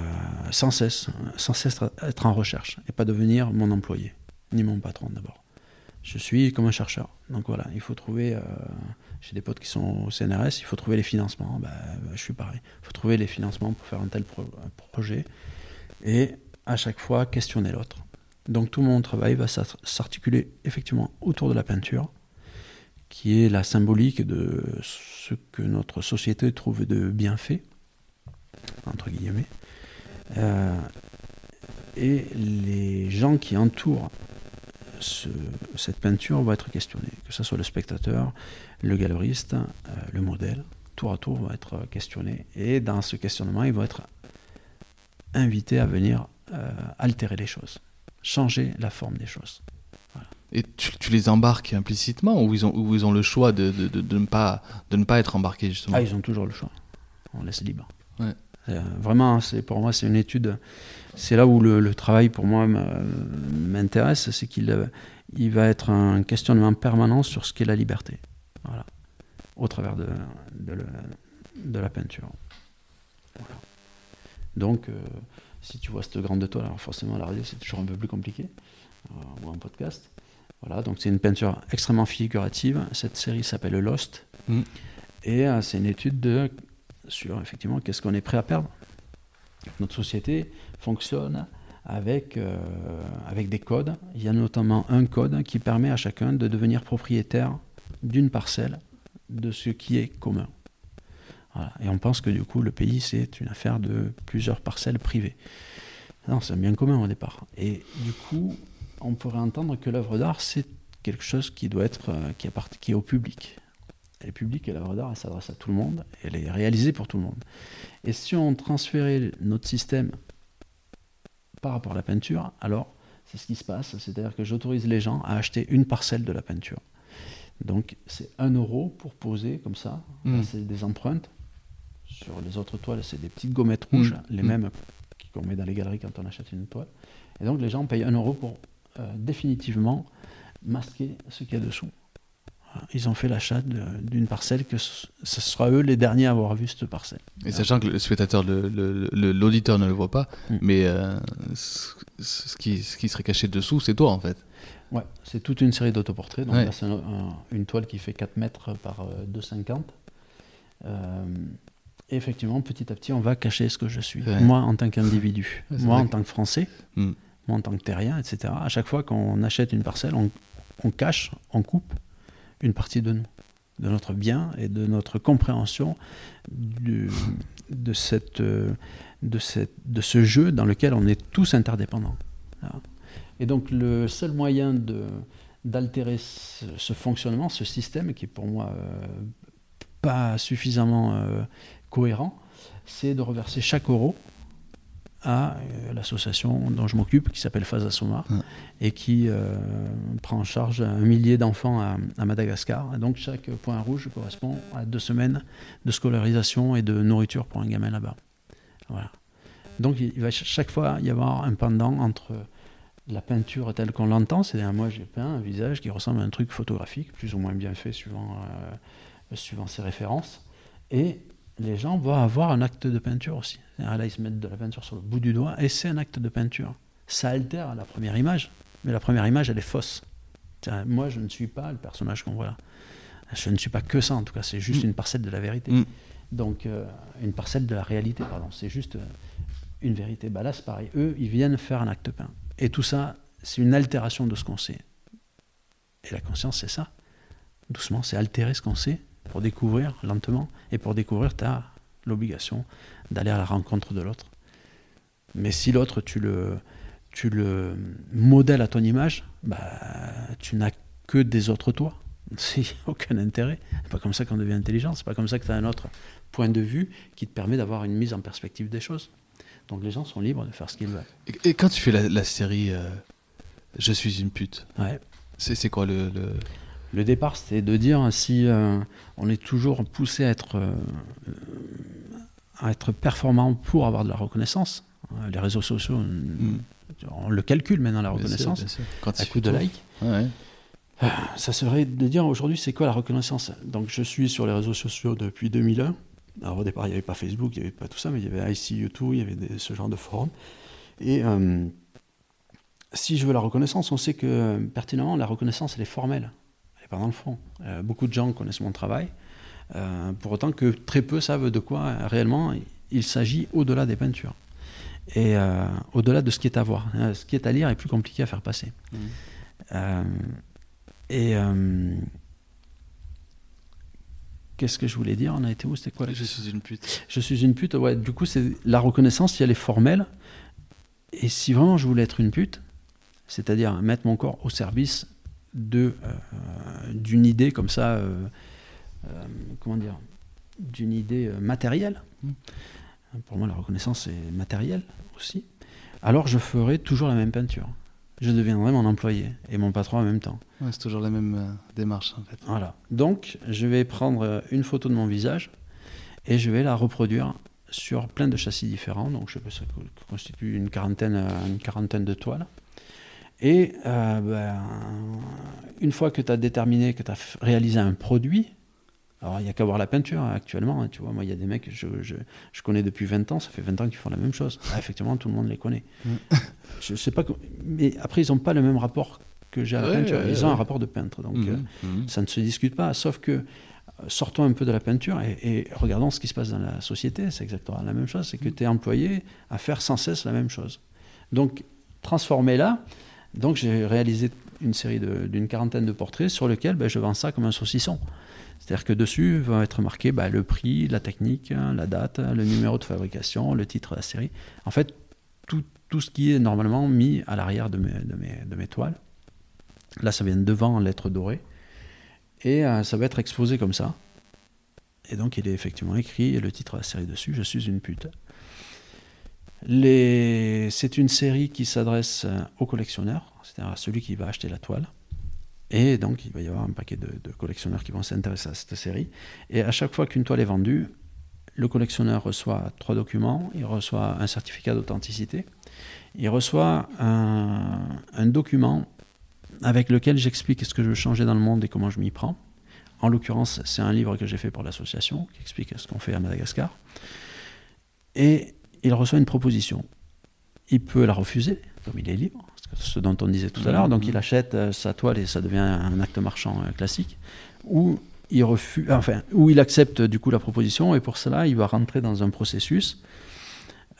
sans cesse, sans cesse être en recherche et pas devenir mon employé, ni mon patron d'abord. Je suis comme un chercheur. Donc voilà, il faut trouver. Euh, j'ai des potes qui sont au CNRS, il faut trouver les financements. Bah, bah, je suis pareil. Il faut trouver les financements pour faire un tel projet. Et à chaque fois, questionner l'autre. Donc tout mon travail va s'articuler effectivement autour de la peinture, qui est la symbolique de ce que notre société trouve de bien fait, entre guillemets. Euh, et les gens qui entourent cette peinture vont être questionnés, que ce soit le spectateur, le galeriste, euh, le modèle, tour à tour vont être questionnés. Et dans ce questionnement, ils vont être invités à venir euh, altérer les choses, changer la forme des choses. Et tu, les embarques implicitement ou ils ont, ou ils ont le choix de, de, de, ne pas, de ne pas être embarqués justement? Ah, ils ont toujours le choix. On laisse libre. Euh, vraiment, c'est pour moi, c'est une étude. C'est là où le, travail pour moi m'intéresse, c'est qu'il il va être un questionnement permanent sur ce qu'est la liberté. Voilà. Au travers de, de, la peinture. Donc, euh, si tu vois cette grande toile, alors forcément la radio c'est toujours un peu plus compliqué, euh, ou un podcast. Voilà, donc c'est une peinture extrêmement figurative. Cette série s'appelle Lost. Mm. Et euh, c'est une étude de, sur effectivement qu'est-ce qu'on est prêt à perdre. Notre société fonctionne avec, avec des codes. Il y a notamment un code qui permet à chacun de devenir propriétaire d'une parcelle de ce qui est commun. Et on pense que du coup, le pays, c'est une affaire de plusieurs parcelles privées. Non, c'est un bien commun au départ. Et du coup, on pourrait entendre que l'œuvre d'art, c'est quelque chose qui doit être, euh, qui, appart- qui est au public. Elle est publique et l'œuvre d'art, elle s'adresse à tout le monde, elle est réalisée pour tout le monde. Et si on transférait notre système par rapport à la peinture, alors c'est ce qui se passe, c'est-à-dire que j'autorise les gens à acheter une parcelle de la peinture. Donc c'est un euro pour poser comme ça, Mm. Là, c'est des empreintes. Sur les autres toiles, c'est des petites gommettes rouges, Mm. les Mm. mêmes qu'on met dans les galeries quand on achète une toile. Et donc les gens payent un euro pour définitivement masquer ce qu'il y a dessous. Ils ont fait l'achat d'une parcelle que ce sera eux les derniers à avoir vu cette parcelle. Et sachant que le spectateur, l'auditeur ne le voit pas, Mm. mais euh, ce, ce qui, ce qui serait caché dessous, c'est toi en fait. Ouais, c'est toute une série d'autoportraits. Donc Ouais. là, c'est un- un- une toile qui fait 4 mètres par euh, 2,50. Euh, et effectivement, petit à petit, on va cacher ce que je suis. Ouais. Moi, en tant qu'individu, moi, en tant que Français, Mm. En tant que terrien, etc. À chaque fois qu'on achète une parcelle, on, cache, on coupe une partie de nous, de notre bien et de notre compréhension du- de, cette, euh, de, cette, de ce jeu dans lequel on est tous interdépendants. Et donc le seul moyen de d'altérer ce, ce fonctionnement, ce système qui est pour moi euh, pas suffisamment euh, cohérent, c'est de reverser chaque euro à euh, l'association dont je m'occupe, qui s'appelle Phasa Soma, Ouais. et qui euh, prend en charge un millier d'enfants à, à Madagascar. Et donc chaque point rouge correspond à deux semaines de scolarisation et de nourriture pour un gamin là-bas. Voilà. Donc il va ch- chaque fois y avoir un pendant entre la peinture telle qu'on l'entend, c'est-à-dire moi j'ai peint un visage qui ressemble à un truc photographique, plus ou moins bien fait suivant, euh, suivant ses références, et les gens vont avoir un acte de peinture aussi. Là ils se mettent de la peinture sur le bout du doigt, et c'est un acte de peinture. Ça altère la première image, mais la première image elle est fausse. Moi je ne suis pas le personnage qu'on voit là. Je ne suis pas que ça en tout cas, c'est juste Mm. une parcelle de la vérité. Mm. Donc euh, une parcelle de la réalité, pardon. C'est juste euh, une vérité. Bah là, c'est pareil. Eux, ils viennent faire un acte peint. Et tout ça, c'est une altération de ce qu'on sait. Et la conscience, c'est ça. Doucement, c'est altérer ce qu'on sait pour découvrir lentement. Et pour découvrir, tu as l'obligation d'aller à la rencontre de l'autre. Mais si l'autre, tu le, tu le modèles à ton image, bah, tu n'as que des autres toi. C'est aucun intérêt. C'est pas comme ça qu'on devient intelligent. C'est pas comme ça que tu as un autre point de vue qui te permet d'avoir une mise en perspective des choses. Donc les gens sont libres de faire ce qu'ils veulent. Et, et quand tu fais la, la série euh, Je suis une pute, Ouais. c'est c'est quoi le. le- Le départ, c'était de dire si euh, on est toujours poussé à être, euh, à être performant pour avoir de la reconnaissance. Les réseaux sociaux, Mm. on le calcule maintenant la Bien sûr, reconnaissance bien sûr. Quand à coup de like. Ouais. Ça serait de dire aujourd'hui c'est quoi la reconnaissance? Donc je suis sur les réseaux sociaux depuis 2001. Alors au départ il n'y avait pas Facebook, il n'y avait pas tout ça, mais il y avait ICU2, il y avait des- ce genre de forums. Et euh, si je veux la reconnaissance, on sait que pertinemment la reconnaissance elle est formelle, pas dans le fond. Euh, beaucoup de gens connaissent mon travail, euh, pour autant que très peu savent de quoi euh, réellement il s'agit au-delà des peintures. Et au-delà de ce qui est à voir. Ce qui est à lire est plus compliqué à faire passer. Euh, et qu'est-ce que je voulais dire? On a été où? C'était quoi Je suis une pute. Je suis une pute. Ouais, du coup, c'est la reconnaissance si elle est formelle. Et si vraiment je voulais être une pute, c'est-à-dire mettre mon corps au service de euh, d'une idée comme ça, euh, euh, comment dire, d'une idée matérielle. Mm. Pour moi, la reconnaissance est matérielle aussi. Alors, je ferai toujours la même peinture. Je deviendrai mon employé et mon patron en même temps. Ouais, c'est toujours la même euh, démarche en fait. Voilà. Donc, je vais prendre une photo de mon visage et je vais la reproduire sur plein de châssis différents. Donc, je sais pas, ça co- constitue une quarantaine, une quarantaine de toiles. Et euh, ben, une fois que tu as déterminé, que tu as réalisé un produit, alors il n'y a qu'à voir la peinture hein, actuellement. hein, tu vois, moi, il y a des mecs que je, je, je connais depuis 20 ans, ça fait 20 ans qu'ils font la même chose. Ah, effectivement, tout le monde les connaît. Mm. je sais pas. Mais après, ils n'ont pas le même rapport que j'ai à la Ouais, peinture. ouais, ils ont un rapport de peintre. Donc, Mhm, euh, mhm. ça ne se discute pas, sauf que euh, sortons un peu de la peinture et, et regardons ce qui se passe dans la société. C'est exactement la même chose, c'est que tu es employé à faire sans cesse la même chose. Donc, transformez-la. Donc, j'ai réalisé une série d'une quarantaine de portraits sur lesquels ben, je vends ça comme un saucisson. C'est-à-dire que dessus va être marqué ben, le prix, la technique, hein, la date, le numéro de fabrication, le titre de la série. En fait, tout ce qui est normalement mis à l'arrière de mes toiles. Là, ça vient devant en lettres dorées. Et euh, ça va être exposé comme ça. Et donc, il est effectivement écrit, et le titre de la série dessus, Je suis une pute. C'est une série qui s'adresse euh, aux collectionneurs, c'est-à-dire à celui qui va acheter la toile. Et donc, il va y avoir un paquet de, collectionneurs qui vont s'intéresser à cette série. Et à chaque fois qu'une toile est vendue, le collectionneur reçoit trois documents. Il reçoit un certificat d'authenticité. Il reçoit un, document avec lequel j'explique ce que je veux changer dans le monde et comment je m'y prends. En l'occurrence, c'est un livre que j'ai fait pour l'association qui explique ce qu'on fait à Madagascar. Il reçoit une proposition. Il peut la refuser, comme il est libre, ce dont on disait tout à l'heure. Donc il achète euh, sa toile et ça devient un acte marchand euh, classique. Ou il refuse, enfin, ou il accepte du coup la proposition et pour cela il va rentrer dans un processus.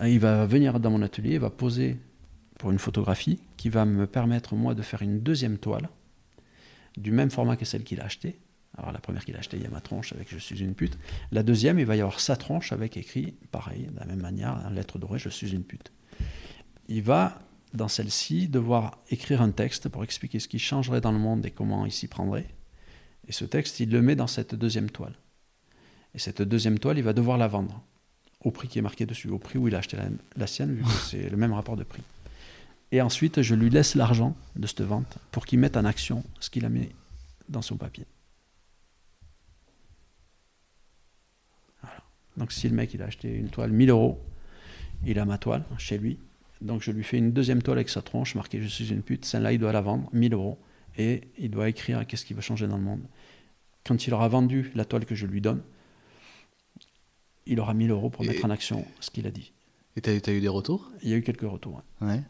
Euh, il va venir dans mon atelier, il va poser pour une photographie qui va me permettre moi de faire une deuxième toile du même format que celle qu'il a achetée. Alors la première qu'il a achetée, il y a ma tronche avec Je suis une pute. La deuxième, il va y avoir sa tronche avec écrit, pareil, de la même manière, en lettres dorées, Je suis une pute. Il va, dans celle-ci, devoir écrire un texte pour expliquer ce qui changerait dans le monde et comment il s'y prendrait. Et ce texte, il le met dans cette deuxième toile. Et cette deuxième toile, il va devoir la vendre au prix qui est marqué dessus, au prix où il a acheté la, la sienne, vu que c'est le même rapport de prix. Et ensuite, je lui laisse l'argent de cette vente pour qu'il mette en action ce qu'il a mis dans son papier. Donc si le mec il a acheté une toile 1000 euros, il a ma toile chez lui. Donc je lui fais une deuxième toile avec sa tronche marquée Je suis une pute. Celle-là, il doit la vendre 1000 euros. Et il doit écrire qu'est-ce qu'il veut changer dans le monde. Quand il aura vendu la toile que je lui donne, il aura 1000 euros pour Et- mettre en action ce qu'il a dit. Et t'as as eu des retours? Il y a eu quelques retours. ouais. Ouais.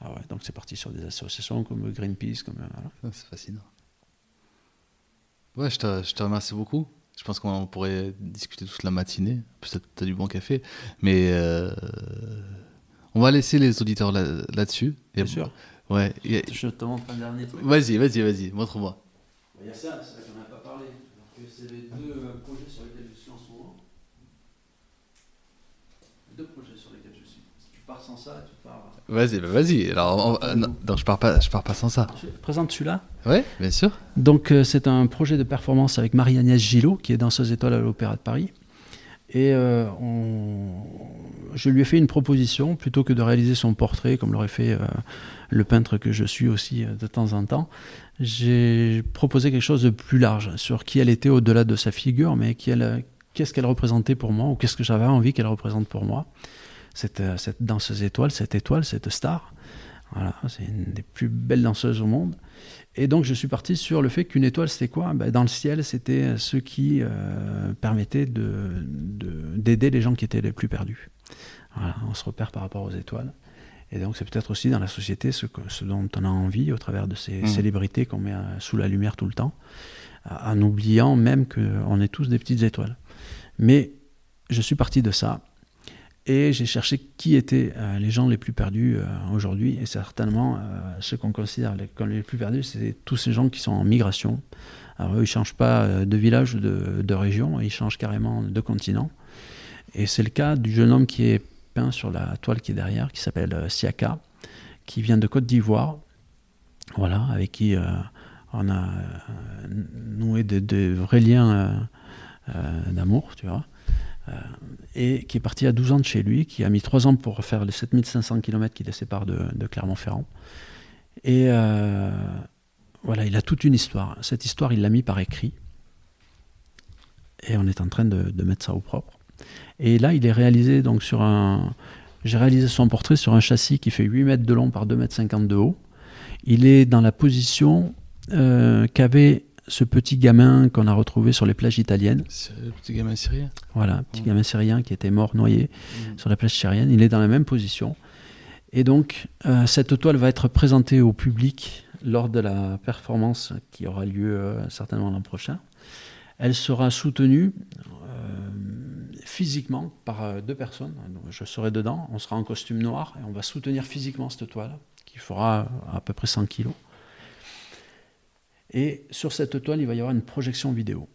Ah ouais, donc c'est parti sur des associations comme Greenpeace, comme euh, voilà. Ah, C'est fascinant. Ouais, je te, je te remercie beaucoup. Je pense qu'on pourrait discuter toute la matinée. Peut-être t'as du bon café. Mais euh, on va laisser les auditeurs là- là-dessus. Bien sûr. Ouais. et- Je te montre un dernier truc. Vas-y, vas-y, vas-y. Montre-moi. Il y a ça, c'est ça qu'on n'a pas parlé. Alors que c'est les deux euh, projets sur lesquels je suis en ce moment. Deux projets sur lesquels je suis. Si tu pars sans ça, tu pars. Vas-y, bah vas-y. Alors, on- euh, non, non, je pars pas, je pars pas sans ça. Je présente celui-là. Ouais, bien sûr. Donc euh, c'est un projet de performance avec Marie-Agnès Gillot, qui est danseuse étoile à l'Opéra de Paris. Et euh, on- je lui ai fait une proposition, plutôt que de réaliser son portrait, comme l'aurait fait euh, le peintre que je suis aussi euh, de temps en temps, j'ai proposé quelque chose de plus large, sur qui elle était au-delà de sa figure, mais qui elle, qu'est-ce qu'elle représentait pour moi, ou qu'est-ce que j'avais envie qu'elle représente pour moi. Cette, euh, cette danseuse étoile, cette étoile, cette star. Voilà, c'est une des plus belles danseuses au monde. Et donc je suis parti sur le fait qu'une étoile, c'était quoi? Ben, Dans le ciel, c'était ce qui euh, permettait de- de- d'aider les gens qui étaient les plus perdus. Voilà, on se repère par rapport aux étoiles. Et donc c'est peut-être aussi dans la société ce, que- ce dont on a envie au travers de ces Mhm. célébrités qu'on met euh, sous la lumière tout le temps, en oubliant même qu'on est tous des petites étoiles. Mais je suis parti de ça. Et j'ai cherché qui étaient euh, les gens les plus perdus euh, aujourd'hui. Et certainement, euh, ceux qu'on considère comme les plus perdus, c'est tous ces gens qui sont en migration. Alors eux, ils ne changent pas de village ou de, région, ils changent carrément de continent. Et c'est le cas du jeune homme qui est peint sur la toile qui est derrière, qui s'appelle Siaka, qui vient de Côte d'Ivoire. Voilà, avec qui on a noué de, de vrais liens d'amour, tu vois. Euh, et qui est parti à 12 ans de chez lui, qui a mis 3 ans pour faire les 7500 km qui les séparent de, Clermont-Ferrand. Et euh, voilà, il a toute une histoire. Cette histoire, il l'a mis par écrit. Et on est en train de, de mettre ça au propre. Et là, il est réalisé donc sur un. J'ai réalisé son portrait sur un châssis qui fait 8 mètres de long par 2 mètres 50 de haut. Il est dans la position euh, qu'avait ce petit gamin qu'on a retrouvé sur les plages italiennes. Le petit gamin syrien. Voilà, petit gamin syrien qui était mort noyé sur la plage syrienne. Il est dans la même position. Et donc, euh, cette toile va être présentée au public lors de la performance qui aura lieu euh, certainement l'an prochain. Elle sera soutenue euh, physiquement par deux personnes. Donc, je serai dedans, on sera en costume noir et on va soutenir physiquement cette toile qui fera à peu près 100 kilos. Et sur cette toile, il va y avoir une projection vidéo.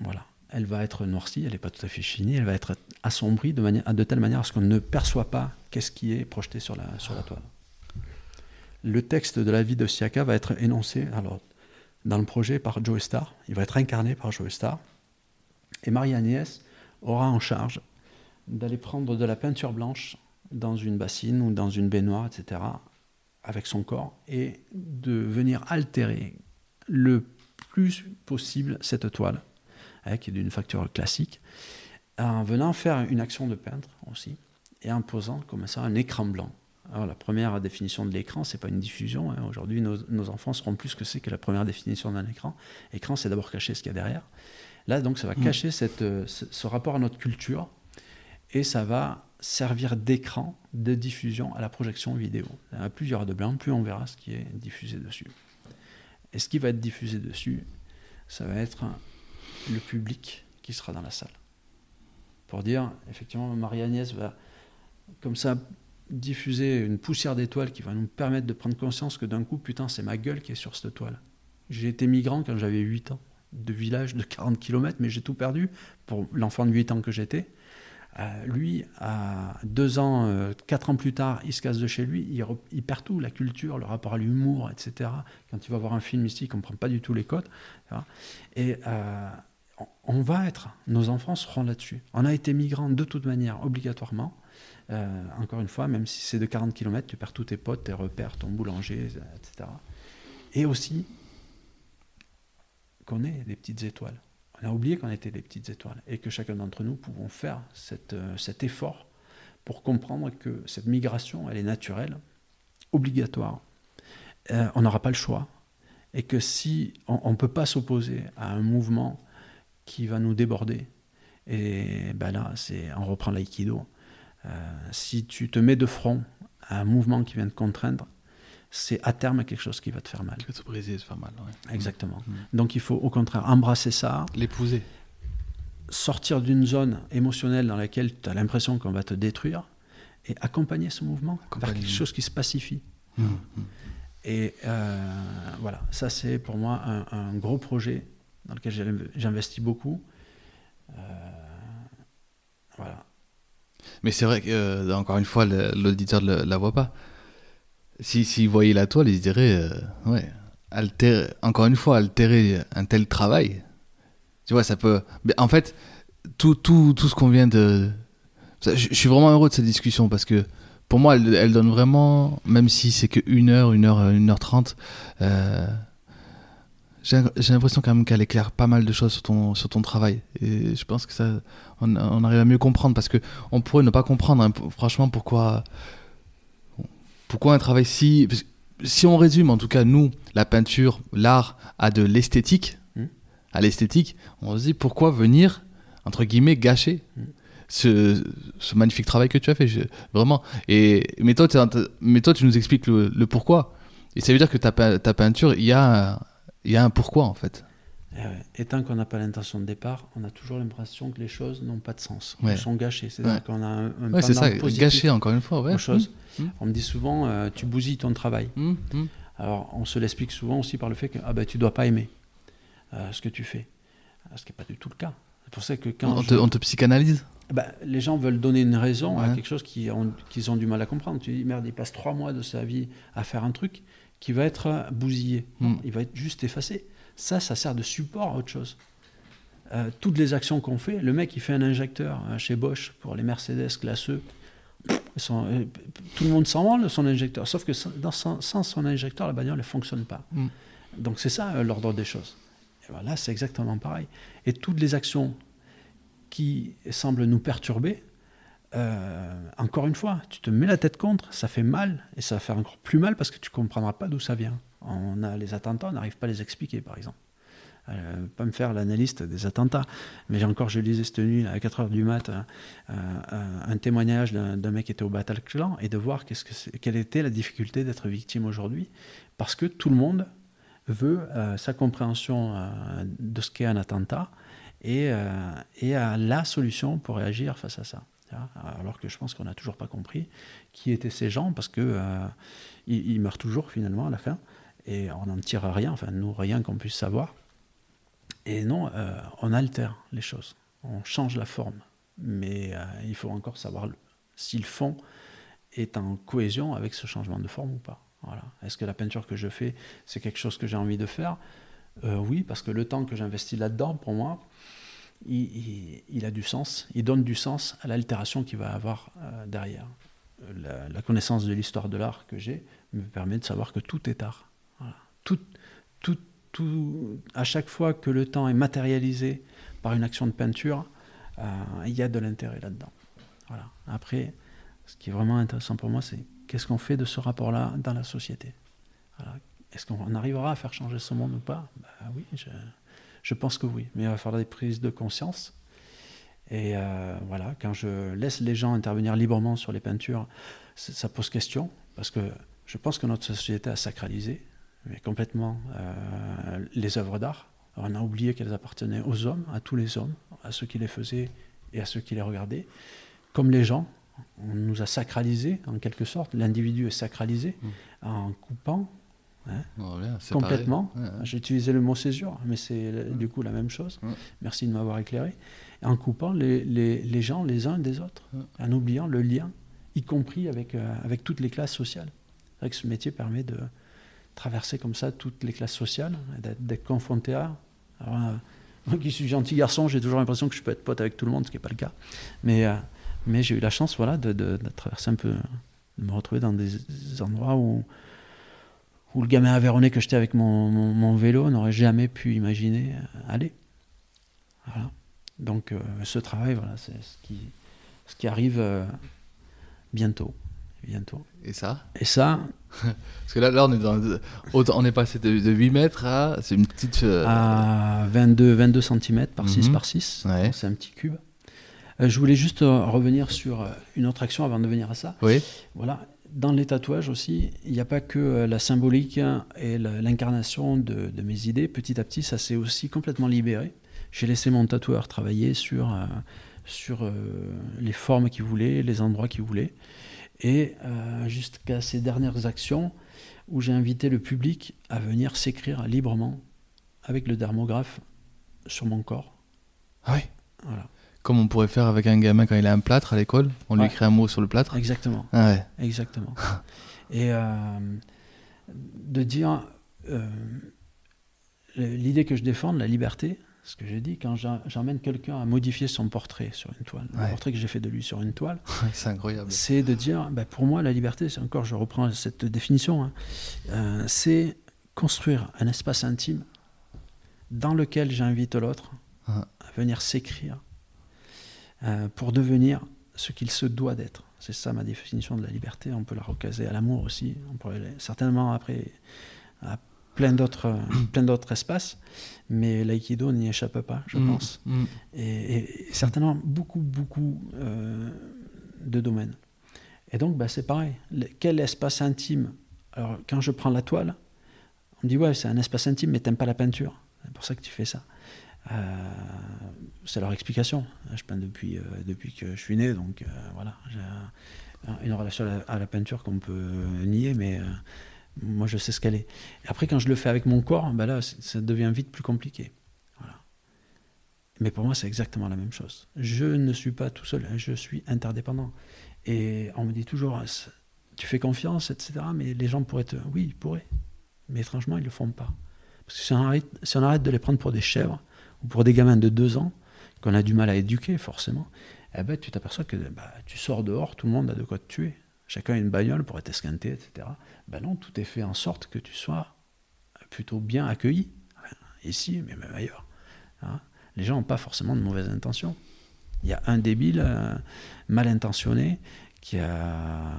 Voilà. elle va être noircie, elle n'est pas tout à fait finie, elle va être assombrie de, de telle manière à ce qu'on ne perçoit pas qu'est-ce qui est projeté sur la, sur la toile. Le texte de la vie de Siaka va être énoncé alors, dans le projet par Joe Star, il va être incarné par Joe Star, et Marie-Agnès aura en charge d'aller prendre de la peinture blanche dans une bassine ou dans une baignoire, etc., avec son corps, et de venir altérer le plus possible cette toile, hein, qui est d'une facture classique, en venant faire une action de peintre aussi, et en posant comme ça un écran blanc. Alors la première définition de l'écran, c'est pas une diffusion. hein. Aujourd'hui, nos, nos enfants sauront plus que c'est que la première définition d'un écran. Écran, c'est d'abord cacher ce qu'il y a derrière. Là, donc, ça va cacher cette, euh, ce, ce rapport à notre culture et ça va servir d'écran de diffusion à la projection vidéo. Plus il y aura de blanc, plus on verra ce qui est diffusé dessus. Et ce qui va être diffusé dessus, ça va être le public qui sera dans la salle. Pour dire, effectivement, Marie-Agnès va, comme ça, diffuser une poussière d'étoiles qui va nous permettre de prendre conscience que d'un coup, putain, c'est ma gueule qui est sur cette toile. J'ai été migrant quand j'avais 8 ans, de village de 40 km, mais j'ai tout perdu pour l'enfant de 8 ans que j'étais. Euh, lui, à deux ans, euh, quatre ans plus tard, il se casse de chez lui, il, perd tout, la culture, le rapport à l'humour, etc. Quand il va voir un film ici, il ne comprend pas du tout les codes. Et euh, on- va être, nos enfants seront là-dessus. On a été migrants de toute manière, obligatoirement. Encore une fois, même si c'est de 40 km, tu perds tous tes potes, tes repères, ton boulanger, etc. Et aussi qu'on est des petites étoiles. On a oublié qu'on était des petites étoiles et que chacun d'entre nous pouvons faire euh, cet effort pour comprendre que cette migration, elle est naturelle, obligatoire. Euh, on n'aura pas le choix et que si on ne peut pas s'opposer à un mouvement qui va nous déborder, et ben là, on reprend l'aïkido. Euh, si tu te mets de front à un mouvement qui vient te contraindre, c'est à terme quelque chose qui va te faire mal. Tu vas te briser, se faire mal. ouais. Exactement. Mm. Donc il faut au contraire embrasser ça, L'épouser. sortir d'une zone émotionnelle dans laquelle tu as l'impression qu'on va te détruire et accompagner ce mouvement vers Accompagner. quelque chose qui se pacifie. Mm. Et euh, voilà, ça c'est pour moi un, un gros projet dans lequel j'investis beaucoup. Euh, voilà. Mais c'est vrai que, euh, encore une fois, l'auditeur ne la voit pas. S'il si, voyait la toile, il se dirait, euh, ouais, altérer, encore une fois, altérer un tel travail. Tu vois, ça peut. en fait, tout, tout, tout ce qu'on vient de. Je, suis vraiment heureux de cette discussion parce que pour moi, elle, elle donne vraiment, même si c'est que 1 heure, 1 heure, 1 heure 30, euh, j'ai l'impression quand même qu'elle éclaire pas mal de choses sur ton, sur ton travail. Et je pense que ça, on, arrive à mieux comprendre parce que on pourrait ne pas comprendre, hein, franchement, pourquoi, pourquoi un travail si. si on résume, en tout cas, nous, la peinture, l'art, à de l'esthétique, Mm. à l'esthétique, on se dit pourquoi venir, entre guillemets, gâcher Mm. ce, ce magnifique travail que tu as fait, je- vraiment. Et, mais, toi, mais toi, tu nous expliques le, le pourquoi. Et ça veut dire que ta, pe- ta peinture, il y a, y a un pourquoi, en fait. Et, ouais. Et tant qu'on n'a pas l'intention de départ, on a toujours l'impression que les choses n'ont pas de sens, Ouais. Elles sont gâchées. C'est-à-dire Ouais. qu'on a un, un Ouais, ça, positif gâcher, encore une fois. Ouais. aux choses. Mm. On me dit souvent, euh, tu bousilles ton travail. Mm, mm. Alors, on se l'explique souvent aussi par le fait que ah ben, tu dois pas aimer euh, ce que tu fais. Ce qui n'est pas du tout le cas. C'est pour ça que quand On, je- te, on te psychanalyse? Ben, les gens veulent donner une raison à quelque chose qu'ils ont, qu'ils ont du mal à comprendre. Tu dis, merde, il passe trois mois de sa vie à faire un truc qui va être euh, bousillé. Il va être juste effacé. Ça, ça sert de support à autre chose. Euh, toutes les actions qu'on fait, le mec, il fait un injecteur chez Bosch pour les Mercedes classeux. Euh, tout le monde s'en de son injecteur. Sauf que sans, dans son- sans son injecteur, la bagnole ne fonctionne pas. Mm. Donc c'est ça euh, l'ordre des choses. Et ben là, c'est exactement pareil. Et toutes les actions qui semblent nous perturber, euh, encore une fois, tu te mets la tête contre, ça fait mal, et ça va faire encore plus mal parce que tu ne comprendras pas d'où ça vient. On a les attentats, on n'arrive pas à les expliquer, par exemple. Euh, pas me faire l'analyste des attentats, mais encore, je lisais cette nuit à 4 heures du mat euh, euh, un témoignage d'un mec qui était au Bataclan et de voir qu'est-ce que c'est- quelle était la difficulté d'être victime aujourd'hui, parce que tout le monde veut euh, sa compréhension de ce qu'est un attentat et, et la solution pour réagir face à ça. Alors que je pense qu'on n'a toujours pas compris qui étaient ces gens, parce que meurent toujours finalement à la fin, et on n'en tire rien, enfin nous rien qu'on puisse savoir. Et non, euh, on altère les choses, on change la forme. Mais euh, il faut encore savoir si le fond est en cohésion avec ce changement de forme ou pas. Voilà. Est-ce que la peinture que je fais, c'est quelque chose que j'ai envie de faire? Euh, Oui, parce que le temps que j'investis là-dedans, pour moi, il, a du sens. Il donne du sens à l'altération qu'il va avoir derrière. La, la connaissance de l'histoire de l'art que j'ai me permet de savoir que tout est art. Voilà. Tout, tout, à chaque fois que le temps est matérialisé par une action de peinture, euh, il y a de l'intérêt là-dedans. Voilà. Après, ce qui est vraiment intéressant pour moi, c'est qu'est-ce qu'on fait de ce rapport-là dans la société? Est-ce qu'on arrivera à faire changer ce monde ou pas? Bah Oui, je, pense que oui. Mais il va falloir des prises de conscience. Et euh, voilà, quand je laisse les gens intervenir librement sur les peintures, ça pose question, parce que je pense que notre société a sacralisé mais complètement euh, les œuvres d'art. On a oublié qu'elles appartenaient aux hommes, à tous les hommes, à ceux qui les faisaient et à ceux qui les regardaient. Comme les gens, on nous a sacralisé en quelque sorte. L'individu est sacralisé en coupant Voilà, c'est complètement. pareil. Ouais, ouais. J'ai utilisé le mot césure, mais c'est le- du coup la même chose. Ouais. Merci de m'avoir éclairé. En coupant les, les- les gens les uns des autres, en oubliant le lien, y compris avec, euh, avec toutes les classes sociales. C'est vrai que ce métier permet de traverser comme ça toutes les classes sociales, d'être, confronté à. Alors, euh, moi qui suis gentil garçon, j'ai toujours l'impression que je peux être pote avec tout le monde, ce qui n'est pas le cas. Mais, euh, mais j'ai eu la chance voilà, de, traverser un peu, de me retrouver dans des endroits où, où le gamin avéronné que j'étais avec mon, vélo n'aurait jamais pu imaginer euh, aller. Donc euh, ce travail, voilà, c'est ce qui, ce qui arrive bientôt. Bientôt. Et ça Et ça, Parce que là, là on est dans. autant- On est passé de, de 8 mètres à. C'est une petite. euh, à 22, 22 cm par 6 Mhm. par 6, Ouais. c'est un petit cube. Euh, je voulais juste euh, revenir sur euh, une autre action avant de venir à ça. Oui. Voilà, dans les tatouages aussi, il n'y a pas que la symbolique et l'incarnation de, de mes idées. Petit à petit, ça s'est aussi complètement libéré. J'ai laissé mon tatoueur travailler sur, sur les formes qu'il voulait, les endroits qu'il voulait. Et euh, jusqu'à ces dernières actions où j'ai invité le public à venir s'écrire librement avec le dermographe sur mon corps. Ah oui. Voilà, Comme on pourrait faire avec un gamin quand il a un plâtre à l'école, on lui écrit un mot sur le plâtre. exactement. Ah ouais. Exactement. Et euh, de dire euh, l'idée que je défends, la liberté, ce que j'ai dit, quand j'emmène quelqu'un à modifier son portrait sur une toile, Ouais. le portrait que j'ai fait de lui sur une toile, c'est incroyable. c'est de dire, bah, pour moi, la liberté, c'est encore, je reprends cette définition, hein, euh, c'est construire un espace intime dans lequel j'invite l'autre Ah. à venir s'écrire euh, pour devenir ce qu'il se doit d'être. C'est ça ma définition de la liberté. On peut la recaser à l'amour aussi. On pourrait certainement après plein d'autres plein d'autres espaces, mais l'aïkido n'y échappe pas, je Mm, pense mm. et, et certainement beaucoup, beaucoup euh, de domaines. Et donc, bah, c'est pareil. Le- quel espace intime? Alors, quand je prends la toile, on me dit, ouais, c'est un espace intime, mais t'aimes pas la peinture. C'est pour ça que tu fais ça. Euh, c'est leur explication. Je peins depuis, euh, depuis que je suis né, donc voilà. J'ai un- une relation à la, à la peinture qu'on peut nier, mais moi, je sais ce qu'elle est. Après, quand je le fais avec mon corps, bah là, ça devient vite plus compliqué. Voilà. Mais pour moi, c'est exactement la même chose. Je ne suis pas tout seul, je suis interdépendant. Et on me dit toujours, Ah, tu fais confiance, etc. Mais les gens pourraient te... Oui, ils pourraient. Mais étrangement, ils ne le font pas. Parce que si on, arrête, si on arrête de les prendre pour des chèvres, ou pour des gamins de deux ans, qu'on a du mal à éduquer, forcément, eh ben, tu t'aperçois que bah, tu sors dehors, tout le monde a de quoi te tuer. Chacun a une bagnole pour être esquinté, etc. Ben non, tout est fait en sorte que tu sois plutôt bien accueilli. Ici, mais même ailleurs. Hein. Les gens n'ont pas forcément de mauvaises intentions. Il y a un débile euh, mal intentionné qui, a,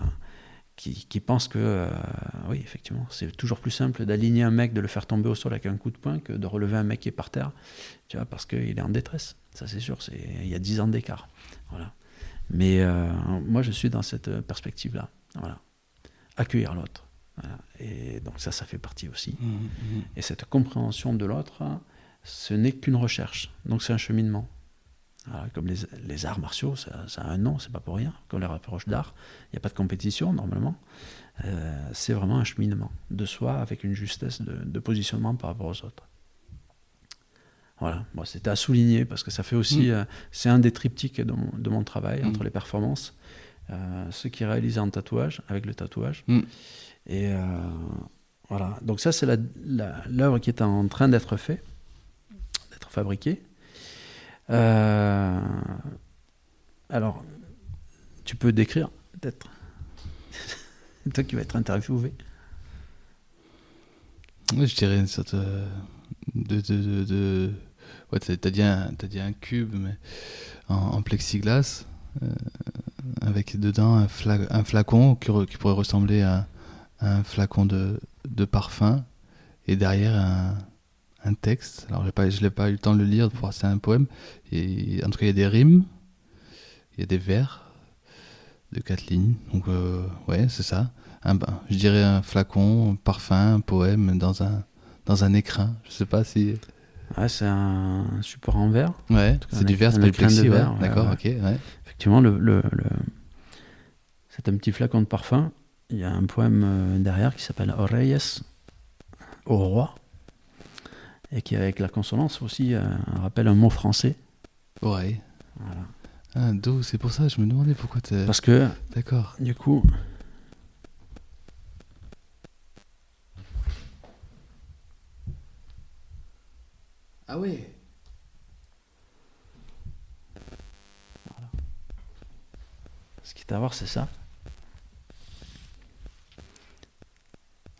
qui, pense que, euh, oui, effectivement, c'est toujours plus simple d'aligner un mec, de le faire tomber au sol avec un coup de poing que de relever un mec qui est par terre, tu vois, parce qu'il est en détresse. Ça, c'est sûr, il y a 10 ans d'écart. Voilà. Mais euh, moi, je suis dans cette perspective-là. Voilà. Accueillir l'autre. Voilà. Et donc, ça, ça fait partie aussi. Mm, mm. Et cette compréhension de l'autre, ce n'est qu'une recherche. Donc c'est un cheminement. Voilà, comme les, les arts martiaux, ça, ça a un nom, c'est pas pour rien. Comme les rapproches d'art, il n'y a pas de compétition normalement. Euh, c'est vraiment un cheminement de soi avec une justesse de, de positionnement par rapport aux autres. Voilà, bon, c'était à souligner parce que ça fait aussi, Mm. euh, c'est un des triptyques de mon, de mon travail Mm. entre les performances, euh, ce qui est réalisé en tatouage, avec le tatouage. Mm. Et euh, voilà, donc ça c'est l'œuvre qui est en train d'être faite, d'être fabriquée. Euh, alors, tu peux décrire peut-être? Toi qui vas être interviewé. Ouais, je dirais une sorte de. de, de, Ouais, t'as dit, dit un cube, mais en, plexiglas, euh, avec dedans un, fla- un flacon qui, qui pourrait ressembler à, un flacon de, de parfum, et derrière un, un texte. Alors, pas, je n'ai pas eu le temps de le lire pour voir c'est un poème. Et, en tout cas, il y a des rimes, il y a des vers de quatre lignes. Donc, euh, ouais, c'est ça. Un, bah, je dirais un flacon, un parfum, un poème dans un, dans un écrin. Je sais pas si. Ouais, c'est un support en verre. Ouais, c'est du verre, c'est pas plexi, ouais. D'accord, ok, ouais. Effectivement, le, le- le- c'est un petit flacon de parfum. Il y a un poème euh, derrière qui s'appelle Oreyes, au roi, et qui, avec la consonance aussi, euh, rappelle un mot français. Oreille. Voilà. Ah, do, c'est pour ça, je me demandais pourquoi t'es. Parce que, D'accord. du coup, Ah oui ce qui est à voir, c'est ça.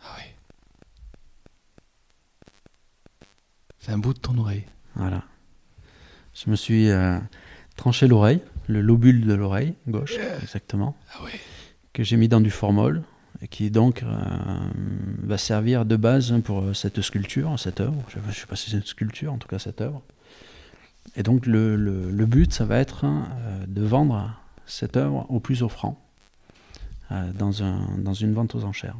Ah oui. C'est un bout de ton oreille. Voilà. Je me suis euh, tranché l'oreille, le lobule de l'oreille gauche, exactement. Ah oui. que j'ai mis dans du formol qui donc euh, va servir de base pour cette sculpture, cette œuvre. Je ne sais pas si c'est une sculpture, en tout cas cette œuvre. Et donc le, but, ça va être euh, de vendre cette œuvre au plus offrant euh, dans, un, dans une vente aux enchères.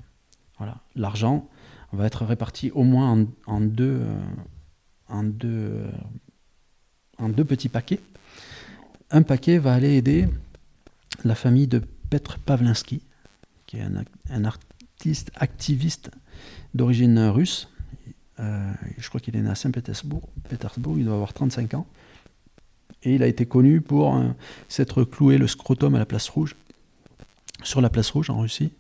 Voilà. L'argent va être réparti au moins en, deux, en deux petits paquets. Un paquet va aller aider la famille de Petr Pavlinsky, un, artiste activiste d'origine russe. Euh, je crois qu'il est né à Saint-Pétersbourg, Pétersbourg, il doit avoir 35 ans. Et il a été connu pour euh, s'être cloué le scrotum à la place rouge, sur la place rouge en Russie.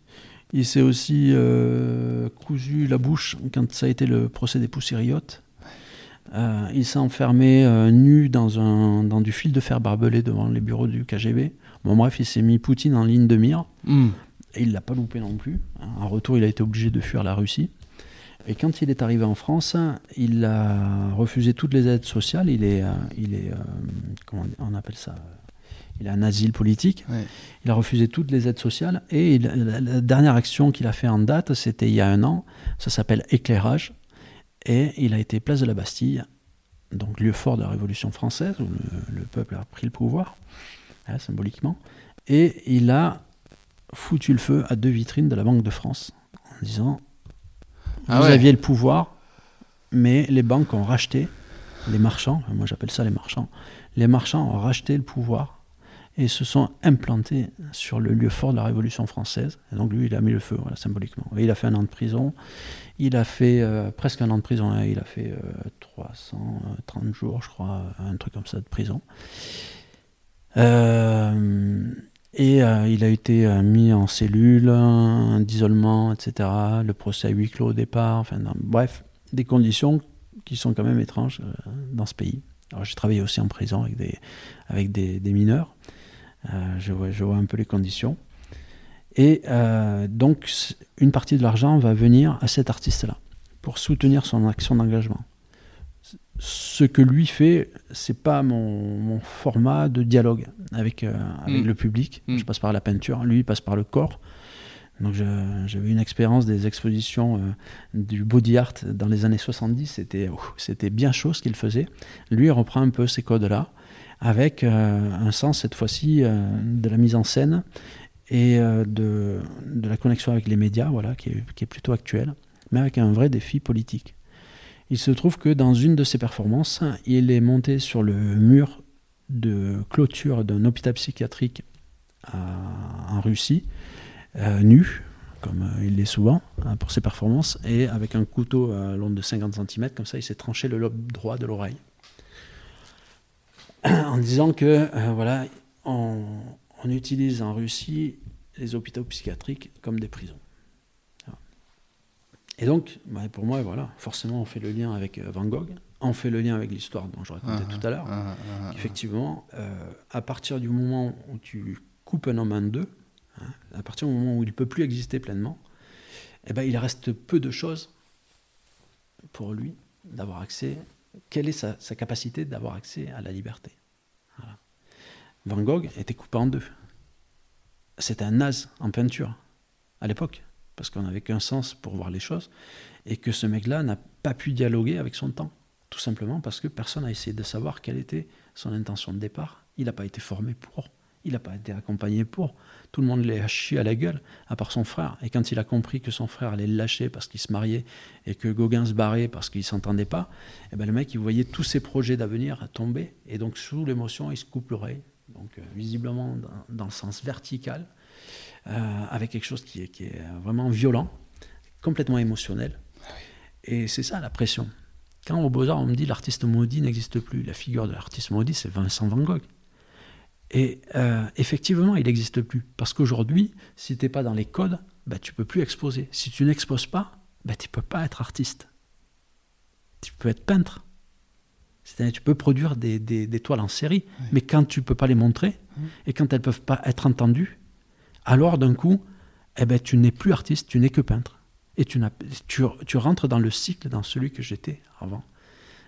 Il s'est aussi euh, cousu la bouche quand ça a été le procès des poussériotes. Il s'est enfermé nu dans, un, dans du fil de fer barbelé devant les bureaux du KGB. Bon, bref, il s'est mis Poutine en ligne de mire. Hmm. Et il l'a pas loupé non plus. En retour, il a été obligé de fuir la Russie. Et quand il est arrivé en France, il a refusé toutes les aides sociales. Il est, euh, il est, euh, comment on appelle ça Il a un asile politique. Ouais. Il a refusé toutes les aides sociales. Et il- la, dernière action qu'il a fait en date, c'était il y a un an. Ça s'appelle éclairage. Et il a été place de la Bastille, donc lieu fort de la Révolution française, où le, le peuple a pris le pouvoir, hein, symboliquement. Et il a foutu le feu à deux vitrines de la Banque de France en disant Ah Vous ouais. aviez le pouvoir, mais les banques ont racheté, les marchands, moi j'appelle ça les marchands, les marchands ont racheté le pouvoir et se sont implantés sur le lieu fort de la Révolution française. Et donc lui, il a mis le feu, voilà, symboliquement. Et il a fait un an de prison. Il a fait euh, presque un an de prison. hein. Il a fait euh, 330 jours, je crois, un truc comme ça de prison. Euh, et euh, il a été euh, mis en cellule, euh, d'isolement, etc. Le procès à huis clos au départ. Bref, des conditions qui sont quand même étranges dans ce pays. Alors, j'ai travaillé aussi en prison avec des, mineurs. Je, vois, je vois un peu les conditions. Et donc, une partie de l'argent va venir à cet artiste-là pour soutenir son action d'engagement. Ce que lui fait, c'est pas mon, mon format de dialogue avec, euh, avec Mm. le public. Mm. Je passe par la peinture, lui il passe par le corps. Donc j'avais une expérience des expositions euh, du body art dans les années 70, c'était c'était bien chaud ce qu'il faisait. Lui il reprend un peu ces codes-là, avec euh, un sens cette fois-ci de la mise en scène et de, de la connexion avec les médias, voilà, qui est, qui est plutôt actuel, mais avec un vrai défi politique. Il se trouve que dans une de ses performances, il est monté sur le mur de clôture d'un hôpital psychiatrique en Russie, euh, nu, comme euh, il l'est souvent hein, pour ses performances, et avec un couteau euh, long de 50 cm, comme ça il s'est tranché le lobe droit de l'oreille. en disant que euh, voilà, on utilise en Russie les hôpitaux psychiatriques comme des prisons. Et donc, bah, pour moi, voilà, forcément, on fait le lien avec euh, Van Gogh, on fait le lien avec l'histoire dont je racontais Ah, tout à l'heure. ah, ah, ah. Effectivement, euh, à partir du moment où tu coupes un homme en deux, hein, à partir du moment où il ne peut plus exister pleinement, eh ben, il reste peu de choses pour lui d'avoir accès. Quelle est sa, sa capacité d'avoir accès à la liberté Voilà. Van Gogh était coupé en deux. C'était un naze en peinture à l'époque, parce qu'on n'avait qu'un sens pour voir les choses, et que ce mec-là n'a pas pu dialoguer avec son temps, tout simplement parce que personne n'a essayé de savoir quelle était son intention de départ. Il n'a pas été formé pour, il n'a pas été accompagné pour. Tout le monde l'a chié à la gueule, à part son frère. Et quand il a compris que son frère allait le lâcher parce qu'il se mariait et que Gauguin se barrait parce qu'il ne s'entendait pas, eh ben le mec, il voyait tous ses projets d'avenir tomber. Et donc, sous l'émotion, il se coupe l'oreille. Donc, euh, visiblement, dans, le sens vertical, avec quelque chose qui est, qui est vraiment violent, complètement émotionnel. Et c'est ça la pression. Quand au Beaux-Arts, on me dit l'artiste maudit n'existe plus, la figure de l'artiste maudit, c'est Vincent Van Gogh. Et euh, effectivement, il n'existe plus. Parce qu'aujourd'hui, si tu n'es pas dans les codes, bah, tu peux plus exposer. Si tu n'exposes pas, bah, tu peux pas être artiste. Tu peux être peintre. C'est-à-dire tu peux produire des, des- des toiles en série, mais quand tu peux pas les montrer, et quand elles peuvent pas être entendues, alors d'un coup, eh ben, tu n'es plus artiste, tu n'es que peintre. Et tu, tu, tu rentres dans le cycle, dans celui que j'étais avant.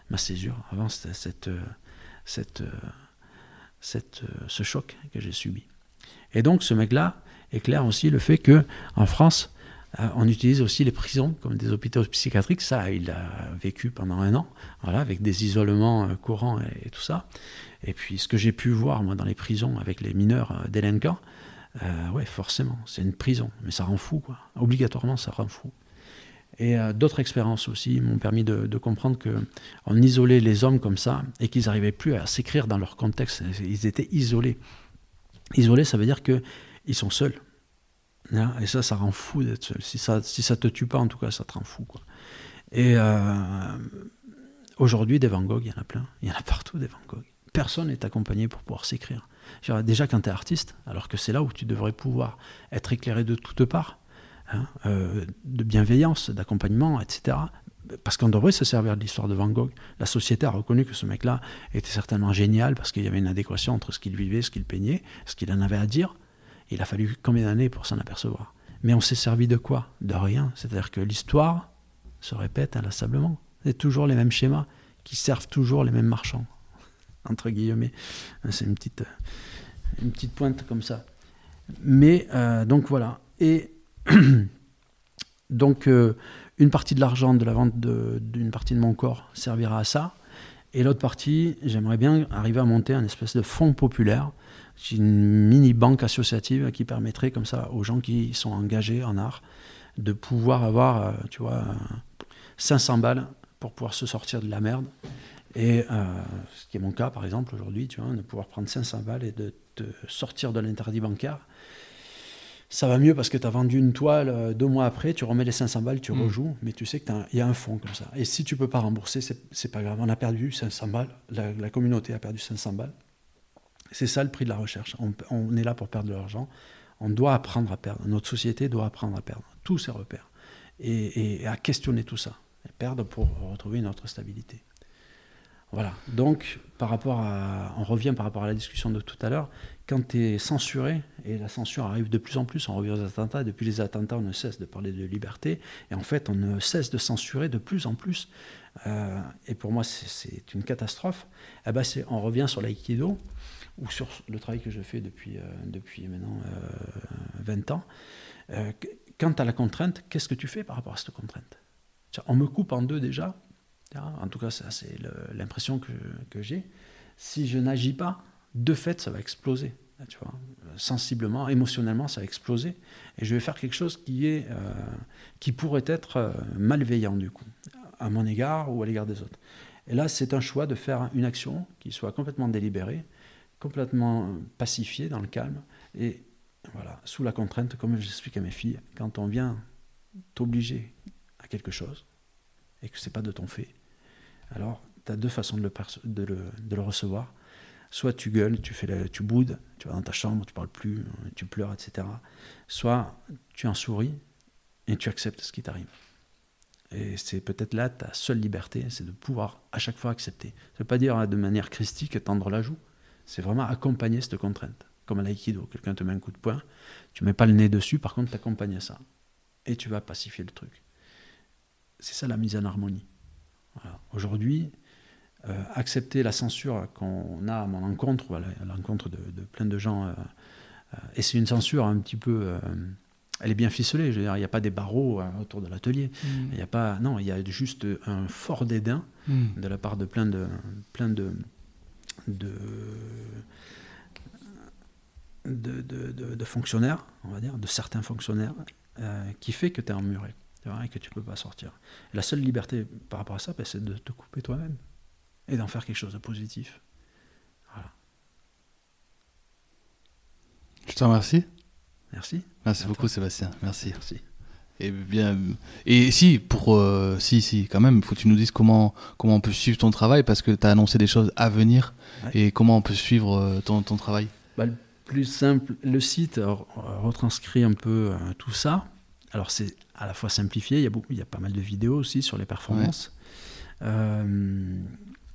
Ma césure, avant cette, cette, cette, euh, ce choc que j'ai subi. Et donc ce mec-là éclaire aussi le fait que en France, euh, on utilise aussi les prisons comme des hôpitaux psychiatriques. Ça, il a vécu pendant un an, voilà, avec des isolements euh, courants et, et tout ça. Et puis ce que j'ai pu voir moi dans les prisons avec les mineurs euh, délinquants, euh, ouais, forcément, c'est une prison, mais ça rend fou, quoi. Obligatoirement, ça rend fou. Et euh, d'autres expériences aussi m'ont permis de, de comprendre que on isolait les hommes comme ça et qu'ils n'arrivaient plus à s'écrire dans leur contexte. Ils étaient isolés. Isolés, ça veut dire que ils sont seuls. Hein, Et ça, ça rend fou d'être seul. Si ça, si ça te tue pas, en tout cas, ça te rend fou, quoi. Et euh, aujourd'hui, des Van Gogh, il y en a plein. Il y en a partout des Van Gogh. Personne n'est accompagné pour pouvoir s'écrire. Dire, Déjà, quand tu es artiste, alors que c'est là où tu devrais pouvoir être éclairé de toutes parts, hein, euh, de bienveillance, d'accompagnement, etc. Parce qu'on devrait se servir de l'histoire de Van Gogh. La société a reconnu que ce mec-là était certainement génial parce qu'il y avait une adéquation entre ce qu'il vivait, ce qu'il peignait, ce qu'il en avait à dire. Il a fallu combien d'années pour s'en apercevoir? Mais on s'est servi de quoi? De rien. C'est-à-dire que l'histoire se répète inlassablement. C'est toujours les mêmes schémas qui servent toujours les mêmes marchands. Entre guillemets. C'est une petite, une petite pointe comme ça. Mais euh, donc voilà. Et donc euh, une partie de l'argent de la vente d'une partie de mon corps servira à ça. Et l'autre partie, j'aimerais bien arriver à monter un espèce de fonds populaire, une mini banque associative qui permettrait comme ça aux gens qui sont engagés en art de pouvoir avoir, euh, tu vois, euh, 500 balles pour pouvoir se sortir de la merde. Et euh, ce qui est mon cas, par exemple, aujourd'hui, tu vois, de pouvoir prendre 500 balles et de te sortir de l'interdit bancaire. Ça va mieux parce que tu as vendu une toile euh, deux mois après, tu remets les 500 balles, tu Mm. rejoues, mais tu sais qu'il y a un fonds comme ça. Et si tu peux pas rembourser, c'est pas grave. On a perdu 500 balles, la, la communauté a perdu 500 balles. C'est ça le prix de la recherche. On, on est là pour perdre de l'argent. On doit apprendre à perdre. Notre société doit apprendre à perdre tous ses repères et, et à questionner tout ça. Et perdre pour retrouver une autre stabilité. Voilà. Donc, par rapport à, on revient par rapport à la discussion de tout à l'heure. Quand tu es censuré, et la censure arrive de plus en plus, on revient aux attentats, et depuis les attentats, on ne cesse de parler de liberté, et en fait, on ne cesse de censurer de plus en plus. Euh, et pour moi, c'est- une catastrophe. Eh ben, on revient sur l'aïkido, ou sur le travail que je fais depuis, euh, depuis maintenant euh, 20 ans. Euh, qu- quant à la contrainte, qu'est-ce que tu fais par rapport à cette contrainte? On me coupe en deux déjà. En tout cas, ça, c'est l'impression que, j'ai. Si je n'agis pas, de fait, ça va exploser. Tu vois, sensiblement, émotionnellement, ça va exploser. Et je vais faire quelque chose qui, est, euh, qui pourrait être euh, malveillant, du coup, à mon égard ou à l'égard des autres. Et là, c'est un choix de faire une action qui soit complètement délibérée, complètement pacifiée, dans le calme, et voilà, sous la contrainte, comme j'explique à mes filles, quand on vient t'obliger à quelque chose, et que c'est pas de ton fait, alors tu as deux façons de le, recevoir. Soit tu gueules, tu, fais la- tu boudes, tu vas dans ta chambre, tu parles plus, tu pleures, etc. Soit tu en souris et tu acceptes ce qui t'arrive. Et c'est peut-être là ta seule liberté, c'est de pouvoir à chaque fois accepter. Ça ne veut pas dire euh, de manière christique tendre la joue, c'est vraiment accompagner cette contrainte. Comme à l'aïkido, quelqu'un te met un coup de poing, tu mets pas le nez dessus, par contre tu accompagnes ça. Et tu vas pacifier le truc. C'est ça la mise en harmonie. Voilà. Aujourd'hui, euh, accepter la censure qu'on a à mon encontre, voilà, à l'encontre de, de plein de gens, euh, euh, et c'est une censure un petit peu... elle est bien ficelée, je veux dire, il n'y a pas des barreaux euh, autour de l'atelier. Il n'y a pas, non, il y a juste un fort dédain Mm. de la part de plein de, plein de, de, de, de- fonctionnaires, on va dire, de certains fonctionnaires, qui fait que tu es emmuré et que tu peux pas sortir. La seule liberté par rapport à ça, ben, c'est de te couper toi-même et d'en faire quelque chose de positif. Je te remercie. Merci. Merci À beaucoup, toi. Sébastien. Merci. Merci. Et bien, et si pour euh, si si quand même, faut que tu nous dises comment comment on peut suivre ton travail parce que tu as annoncé des choses à venir Ouais. et comment on peut suivre euh, ton, ton travail? Bah, le plus simple, le site retranscrit un peu euh, tout ça. Alors c'est à la fois simplifié, il y a beaucoup, il y a pas mal de vidéos aussi sur les performances. Euh,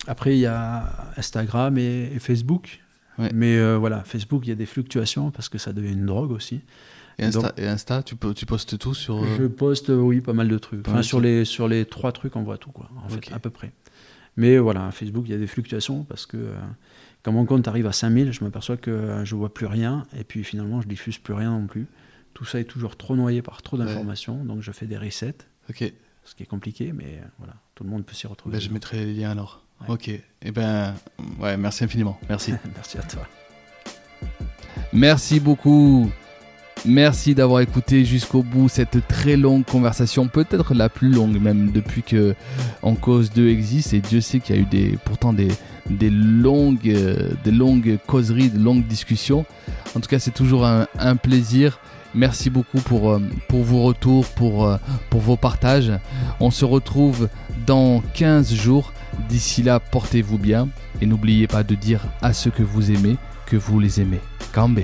après il y a Instagram et, et Facebook. Ouais. Mais euh, voilà, Facebook il y a des fluctuations parce que ça devient une drogue aussi. Et Insta, Donc- et Insta tu peux tu postes tout sur. euh, Je poste oui pas mal de trucs. Enfin, sur les sur les trois trucs on voit tout quoi. En fait à peu près. Mais voilà, Facebook il y a des fluctuations parce que euh, quand mon compte arrive à 5000, je m'aperçois que je vois plus rien et puis finalement je diffuse plus rien non plus. Tout ça est toujours trop noyé par trop Ouais. d'informations, donc je fais des resets, Ok. ce qui est compliqué, mais euh, voilà, tout le monde peut s'y retrouver. Ben, je mettrai les liens alors. Ouais. Ok. Et ben ouais, merci infiniment. Merci. Merci à toi. Merci beaucoup. Merci d'avoir écouté jusqu'au bout cette très longue conversation, peut-être la plus longue même depuis que En Cause 2 existe. Et Dieu sait qu'il y a eu des, pourtant des, des, longues, euh, des longues causeries, de longues discussions. En tout cas, c'est toujours un, un plaisir. Merci beaucoup pour, euh, vos retours, pour, euh, pour vos partages. On se retrouve dans 15 jours. D'ici là, portez-vous bien et n'oubliez pas de dire à ceux que vous aimez que vous les aimez. Kambe.